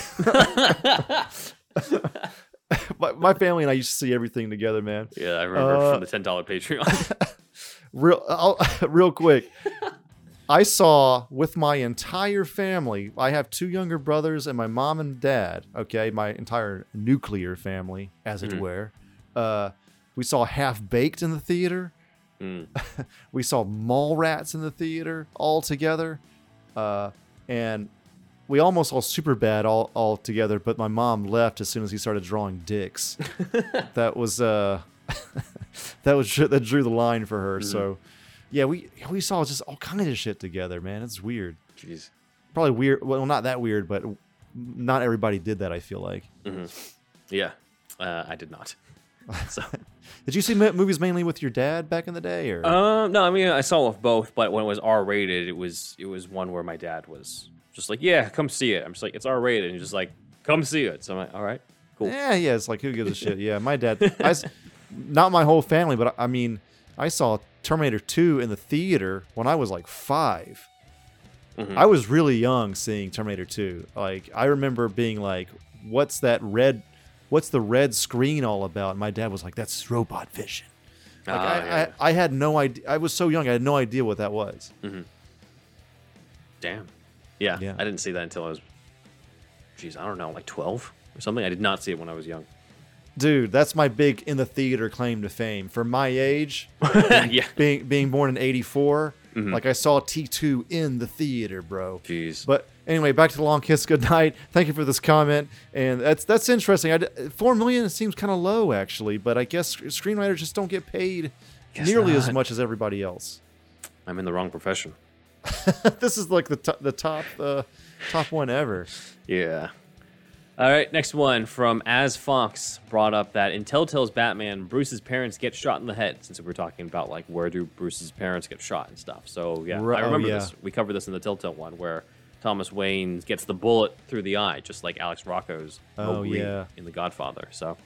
[LAUGHS] [LAUGHS] my, my family and I used to see everything together, man. Yeah, I remember Uh, from the ten dollar Patreon. [LAUGHS] real I'll, [LAUGHS] real quick i saw with my entire family i have two younger brothers and my mom and dad okay my entire nuclear family as it were uh, we saw half baked in the theater Mm. we saw Mallrats in the theater all together uh, and we almost all Superbad all, all together but my mom left as soon as he started drawing dicks. [LAUGHS] That was uh [LAUGHS] that was that drew the line for her. So yeah we we saw just all kinds of shit together man. It's weird. Jeez. probably weird well not that weird but not everybody did that i feel like. Yeah, uh, I did not. [LAUGHS] So. did you see movies mainly with your dad back in the day or? Um, no, I mean I saw with both, but when it was R rated, it was it was one where my dad was just like, "Yeah, come see it." I'm just like, "It's R rated," and he's just like, "Come see it." So I'm like, "All right, cool." yeah yeah it's like who gives a shit yeah my dad [LAUGHS] I not my whole family but i mean i saw terminator 2 in the theater when i was like 5 Mhm. i was really young seeing terminator 2 like i remember being like what's that red what's the red screen all about and my dad was like that's robot vision like Ah, I, yeah. I, I had no idea i was so young i had no idea what that was Damn. Yeah, Yeah. I didn't see that until I was, geez, I don't know, like 12 or something. I did not see it when I was young. dude that's my big in the theater claim to fame for my age [LAUGHS] yeah. being being born in 84 Mm-hmm. like i saw t2 in the theater bro Jeez. but anyway back to the long kiss goodnight [LAUGHS] thank you for this comment and that's that's interesting I four million seems kind of low actually but i guess screenwriters just don't get paid Guess nearly as much as everybody else I'm in the wrong profession. [LAUGHS] this is like the top the top uh, top one ever Yeah. All right, next one from As Fox brought up that in Telltale's Batman, Bruce's parents get shot in the head. Since we were talking about like where do Bruce's parents get shot and stuff. So yeah, I oh, remember yeah. this. We covered this in the Telltale one where Thomas Wayne gets the bullet through the eye, just like Alex Rocco's Oh, yeah. in The Godfather. So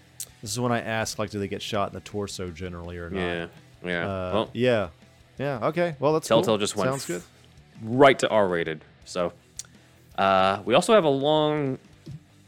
this is when i asked like do they get shot in the torso generally or not yeah, yeah. uh, well, yeah yeah okay well that's Telltale cool. just went sounds good f- right to R rated. So uh, we also have a long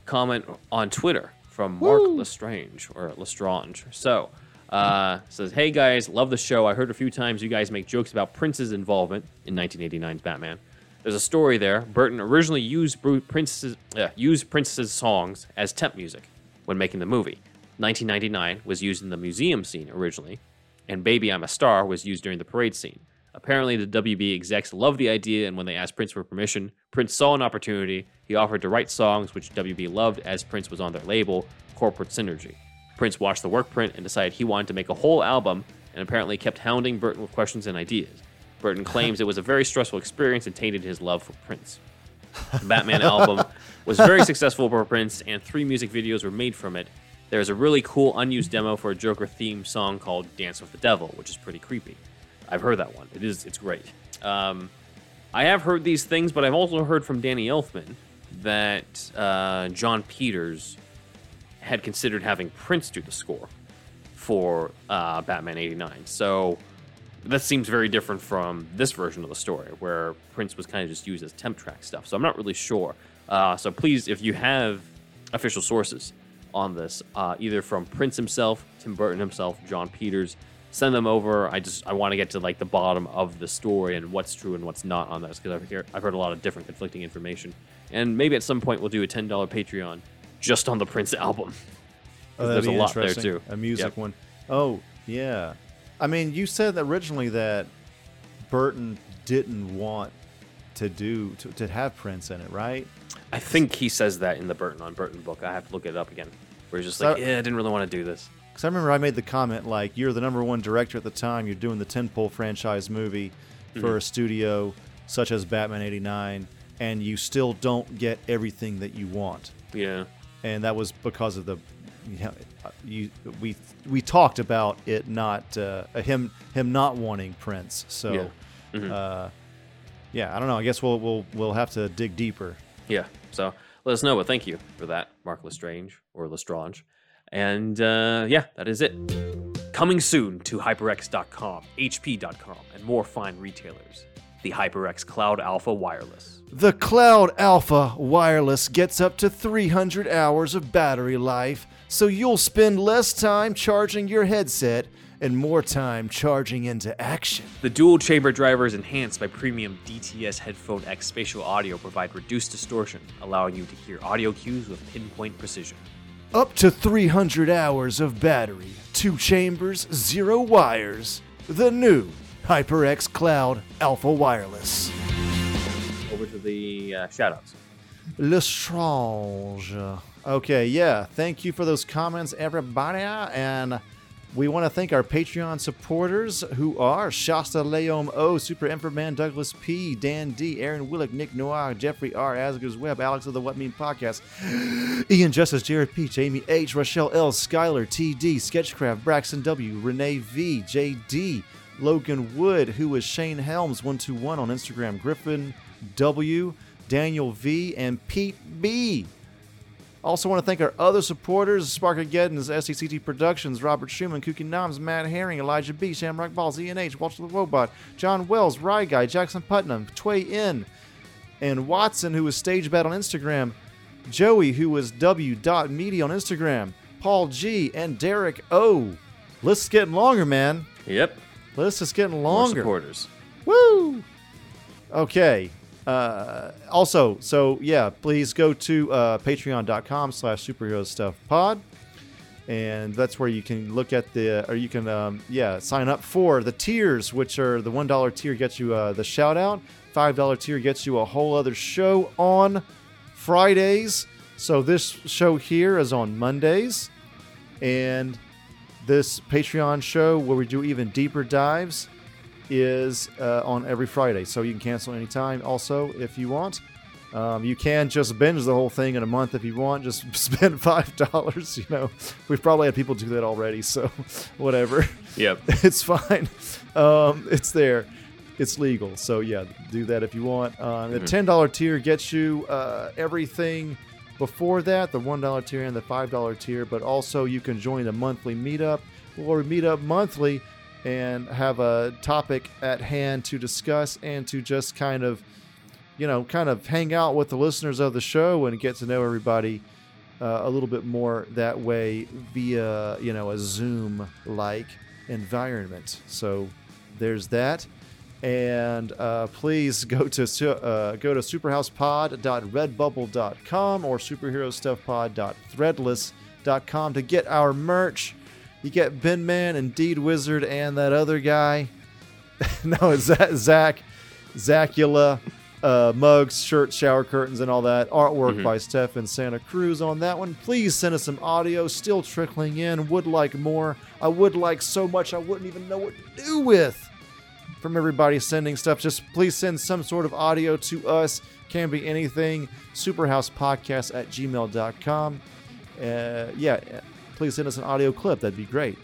comment on Twitter from Mark Lestrange or Lestrange. So uh, says, "Hey guys, love the show. I heard a few times you guys make jokes about Prince's involvement in 1989's Batman. There's a story there. Burton originally used Prince's uh, used Prince's songs as temp music when making the movie. 1999 was used in the museum scene originally, and Baby I'm a Star was used during the parade scene. Apparently, the WB execs loved the idea, and when they asked Prince for permission, Prince saw an opportunity. He offered to write songs which WB loved as Prince was on their label, Corporate Synergy. Prince watched the work print and decided he wanted to make a whole album, and apparently kept hounding Burton with questions and ideas. Burton [LAUGHS] claims it was a very stressful experience and tainted his love for Prince. The Batman album [LAUGHS] was very successful for Prince, and three music videos were made from it. There's a really cool unused demo for a Joker themed song called Dance with the Devil, which is pretty creepy. I've heard that one. It is it's great. Um, I have heard these things, but I've also heard from Danny Elfman that uh, Jon Peters had considered having Prince do the score for uh, Batman 89. So that seems very different from this version of the story, where Prince was kind of just used as temp track stuff. So I'm not really sure. Uh, so please, if you have official sources on this, uh, either from Prince himself, Tim Burton himself, Jon Peters, send them over. I just I want to get to like the bottom of the story and what's true and what's not on this because I've heard I've heard a lot of different conflicting information. And maybe at some point we'll do a ten dollar Patreon just on the Prince album. Oh, There's a lot there too. A music Yep. one. Oh, yeah. I mean, you said originally that Burton didn't want to do to, to have Prince in it, right? I think he says that in the Burton on Burton book. I have to look it up again. Where he's just So- like, yeah, I didn't really want to do this. Because I remember I made the comment like, "You're the number one director at the time. You're doing the tentpole franchise movie Mm-hmm. for a studio such as Batman '89, and you still don't get everything that you want." Yeah. and that was because of the you, know, you we we talked about it not uh, him him not wanting Prince. So Yeah. Mhm. uh, yeah, I don't know. I guess we'll we'll we'll have to dig deeper. Yeah. So let us know. But thank you for that, Mark Lestrange or Lestrange. And uh, yeah, that is it. Coming soon to HyperX.com, HP.com, and more fine retailers. The HyperX Cloud Alpha Wireless. The Cloud Alpha Wireless gets up to 300 hours of battery life, so you'll spend less time charging your headset and more time charging into action. The dual chamber drivers enhanced by premium DTS Headphone X spatial audio provide reduced distortion, allowing you to hear audio cues with pinpoint precision. Up to 300 hours of battery, two chambers, zero wires. The new HyperX Cloud Alpha Wireless. Over to the uh, shoutouts. Lestrange. Okay, yeah. Thank you for those comments, everybody. And we want to thank our Patreon supporters who are Shasta Leom O, Super Inframan, Douglas P, Dan D, Aaron Willick, Nick Noir, Jeffrey R, Asger's Web, Alex of the What Mean Podcast, Ian Justice, Jared Peach, Amy H, Rochelle L, Skylar TD, Sketchcraft, Braxton W, Renee V, JD, Logan Wood, who is Shane Helms 121 on Instagram, Griffin W, Daniel V, and Pete B. Also want to thank our other supporters, Sparkageddon's, SCCT Productions, Robert Schumann, Kooky Noms, Matt Herring, Elijah B, Shamrock Balls, ENH, Walter the Robot, John Wells, Rye Guy, Jackson Putnam, Tway In, and Watson, who was Stage Bat on Instagram, Joey, who was W.media on Instagram, Paul G, and Derek O. List is getting longer, man. Yep. List is getting longer. More longer. supporters. Woo! Okay. Uh, also, so yeah, please go to uh, patreon.com slash superhero stuff pod. And that's where you can look at the, or you can, um, yeah, sign up for the tiers, which are the $1 tier gets you uh, the shout out, $5 tier gets you a whole other show on Fridays. So this show here is on Mondays. And this Patreon show where we do even deeper dives is uh, on every Friday, so you can cancel anytime. Also, if you want, um, you can just binge the whole thing in a month if you want. Just [LAUGHS] spend five dollars. You know, we've probably had people do that already, so [LAUGHS] whatever. Yep. [LAUGHS] it's fine. Um, it's there. It's legal. So yeah, do that if you want. Um, the ten dollar tier gets you uh, everything before that, the one dollar tier and the five dollar tier. But also you can join the monthly meetup, or we meet up monthly and have a topic at hand to discuss and to just kind of, you know, kind of hang out with the listeners of the show and get to know everybody uh, a little bit more that way via, you know, a Zoom like environment. So there's that. And uh, please go to uh, go to superhousepod.redbubble.com or superherostuffpod.threadless.com to get our merch. You get Ben Man and Deed Wizard and that other guy. [LAUGHS] no, it's Zach, Zach Zacula, uh, mugs, shirts, shower curtains, and all that. Artwork by Stefan Santa Cruz on that one. Please send us some audio. Still trickling in. Would like more. I would like so much I wouldn't even know what to do with. From everybody sending stuff, just please send some sort of audio to us. Can be anything. Superhousepodcast at gmail.com. Uh, yeah, please send us an audio clip. That'd be great.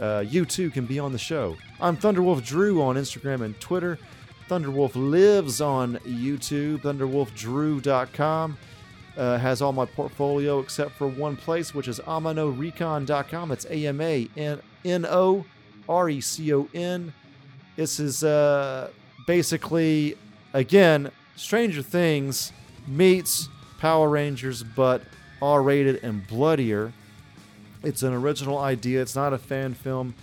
Uh, you too can be on the show. I'm Thunderwolf Drew on Instagram and Twitter. Thunderwolf lives on YouTube, thunderwolfdrew.com. Uh, has all my portfolio except for one place, which is amanorecon.com. It's A M A N O R E C O N. This is uh, basically, again, Stranger Things meets Power Rangers, but R rated and bloodier. It's an original idea, it's not a fan film.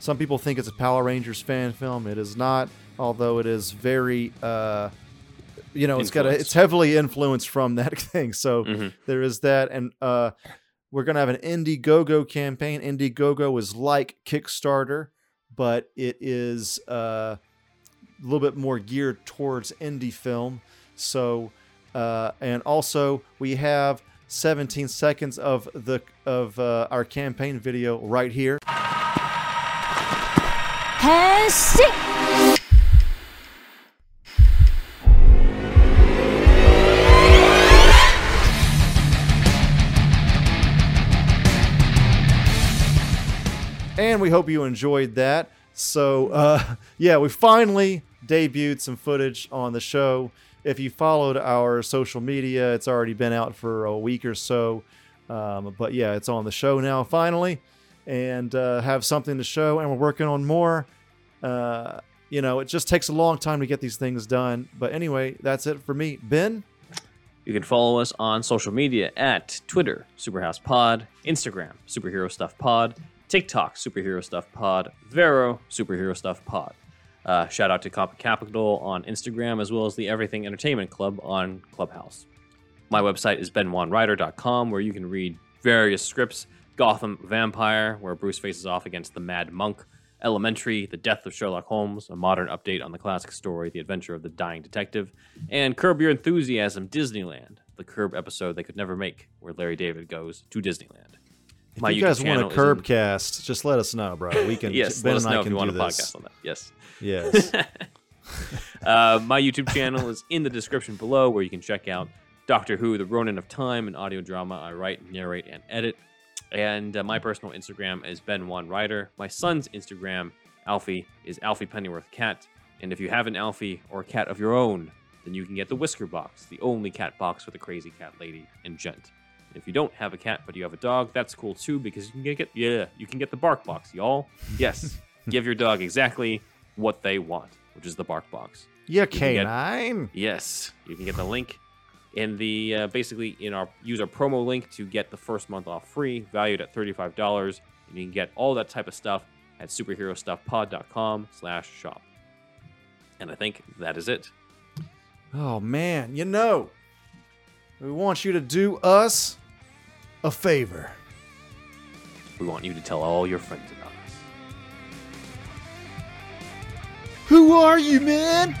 Some people think it's a Power Rangers fan film. It is not, although it is very. Uh, you know, it's got a, it's heavily influenced from that [LAUGHS] thing. So Mhm. there is that, and uh, we're gonna have an Indiegogo campaign. Indiegogo is like Kickstarter, but it is uh, a little bit more geared towards indie film. So, uh, and also we have 17 seconds of the of uh, our campaign video right here. and we hope you enjoyed that. So, uh, [LAUGHS] yeah, we finally debuted some footage on the show. If you followed our social media, it's already been out for a week or so. Um, but yeah, it's on the show now finally, and uh, have something to show. And we're working on more. Uh, you know, it just takes a long time to get these things done. But anyway, that's it for me. Ben, You can follow us on social media at Twitter, Superhouse Pod, Instagram, Superhero Stuff Pod, TikTok, Superhero Stuff Pod, Vero, Superhero Stuff Pod. Uh, shout out to Comic Capital on Instagram as well as the Everything Entertainment Club on Clubhouse. My website is benwanwriter.com where you can read various scripts Gotham Vampire, where Bruce faces off against the Mad Monk, Elementary, The Death of Sherlock Holmes, a modern update on the classic story, The Adventure of the Dying Detective, and Curb Your Enthusiasm Disneyland, the Curb episode they could never make, where Larry David goes to Disneyland. If My you guys want a curb in- cast, just let us know, bro. We can. [LAUGHS] Yes, Ben let us and I know if you want a this. podcast on that. Yes. Yes. [LAUGHS] Uh, my YouTube channel is in the description below, where you can check out Doctor Who: The Ronin of Time, an audio drama I write, narrate, and edit. And uh, my personal Instagram is Ben One Writer. My son's Instagram, Alfie, is Alfie Pennyworth Cat. And if you have an Alfie or a cat of your own, then you can get the Whisker Box, the only cat box for the crazy cat lady and gent. If you don't have a cat but you have a dog, that's cool too because you can get yeah you can get the Bark Box, y'all. Yes, [LAUGHS] give your dog exactly what they want, which is the Bark Box. Yeah, can get- canine. Yes, you can get the link in the uh, basically in our use our promo link to get the first month off free, valued at thirty five dollars, and you can get all that type of stuff at superherostuffpod.com slash shop. And I think that is it. Oh man, you know, we want you to do us a favor. We want you to tell all your friends about us. Who are you, man?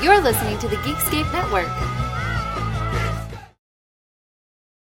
You're listening to the Geekscape Network.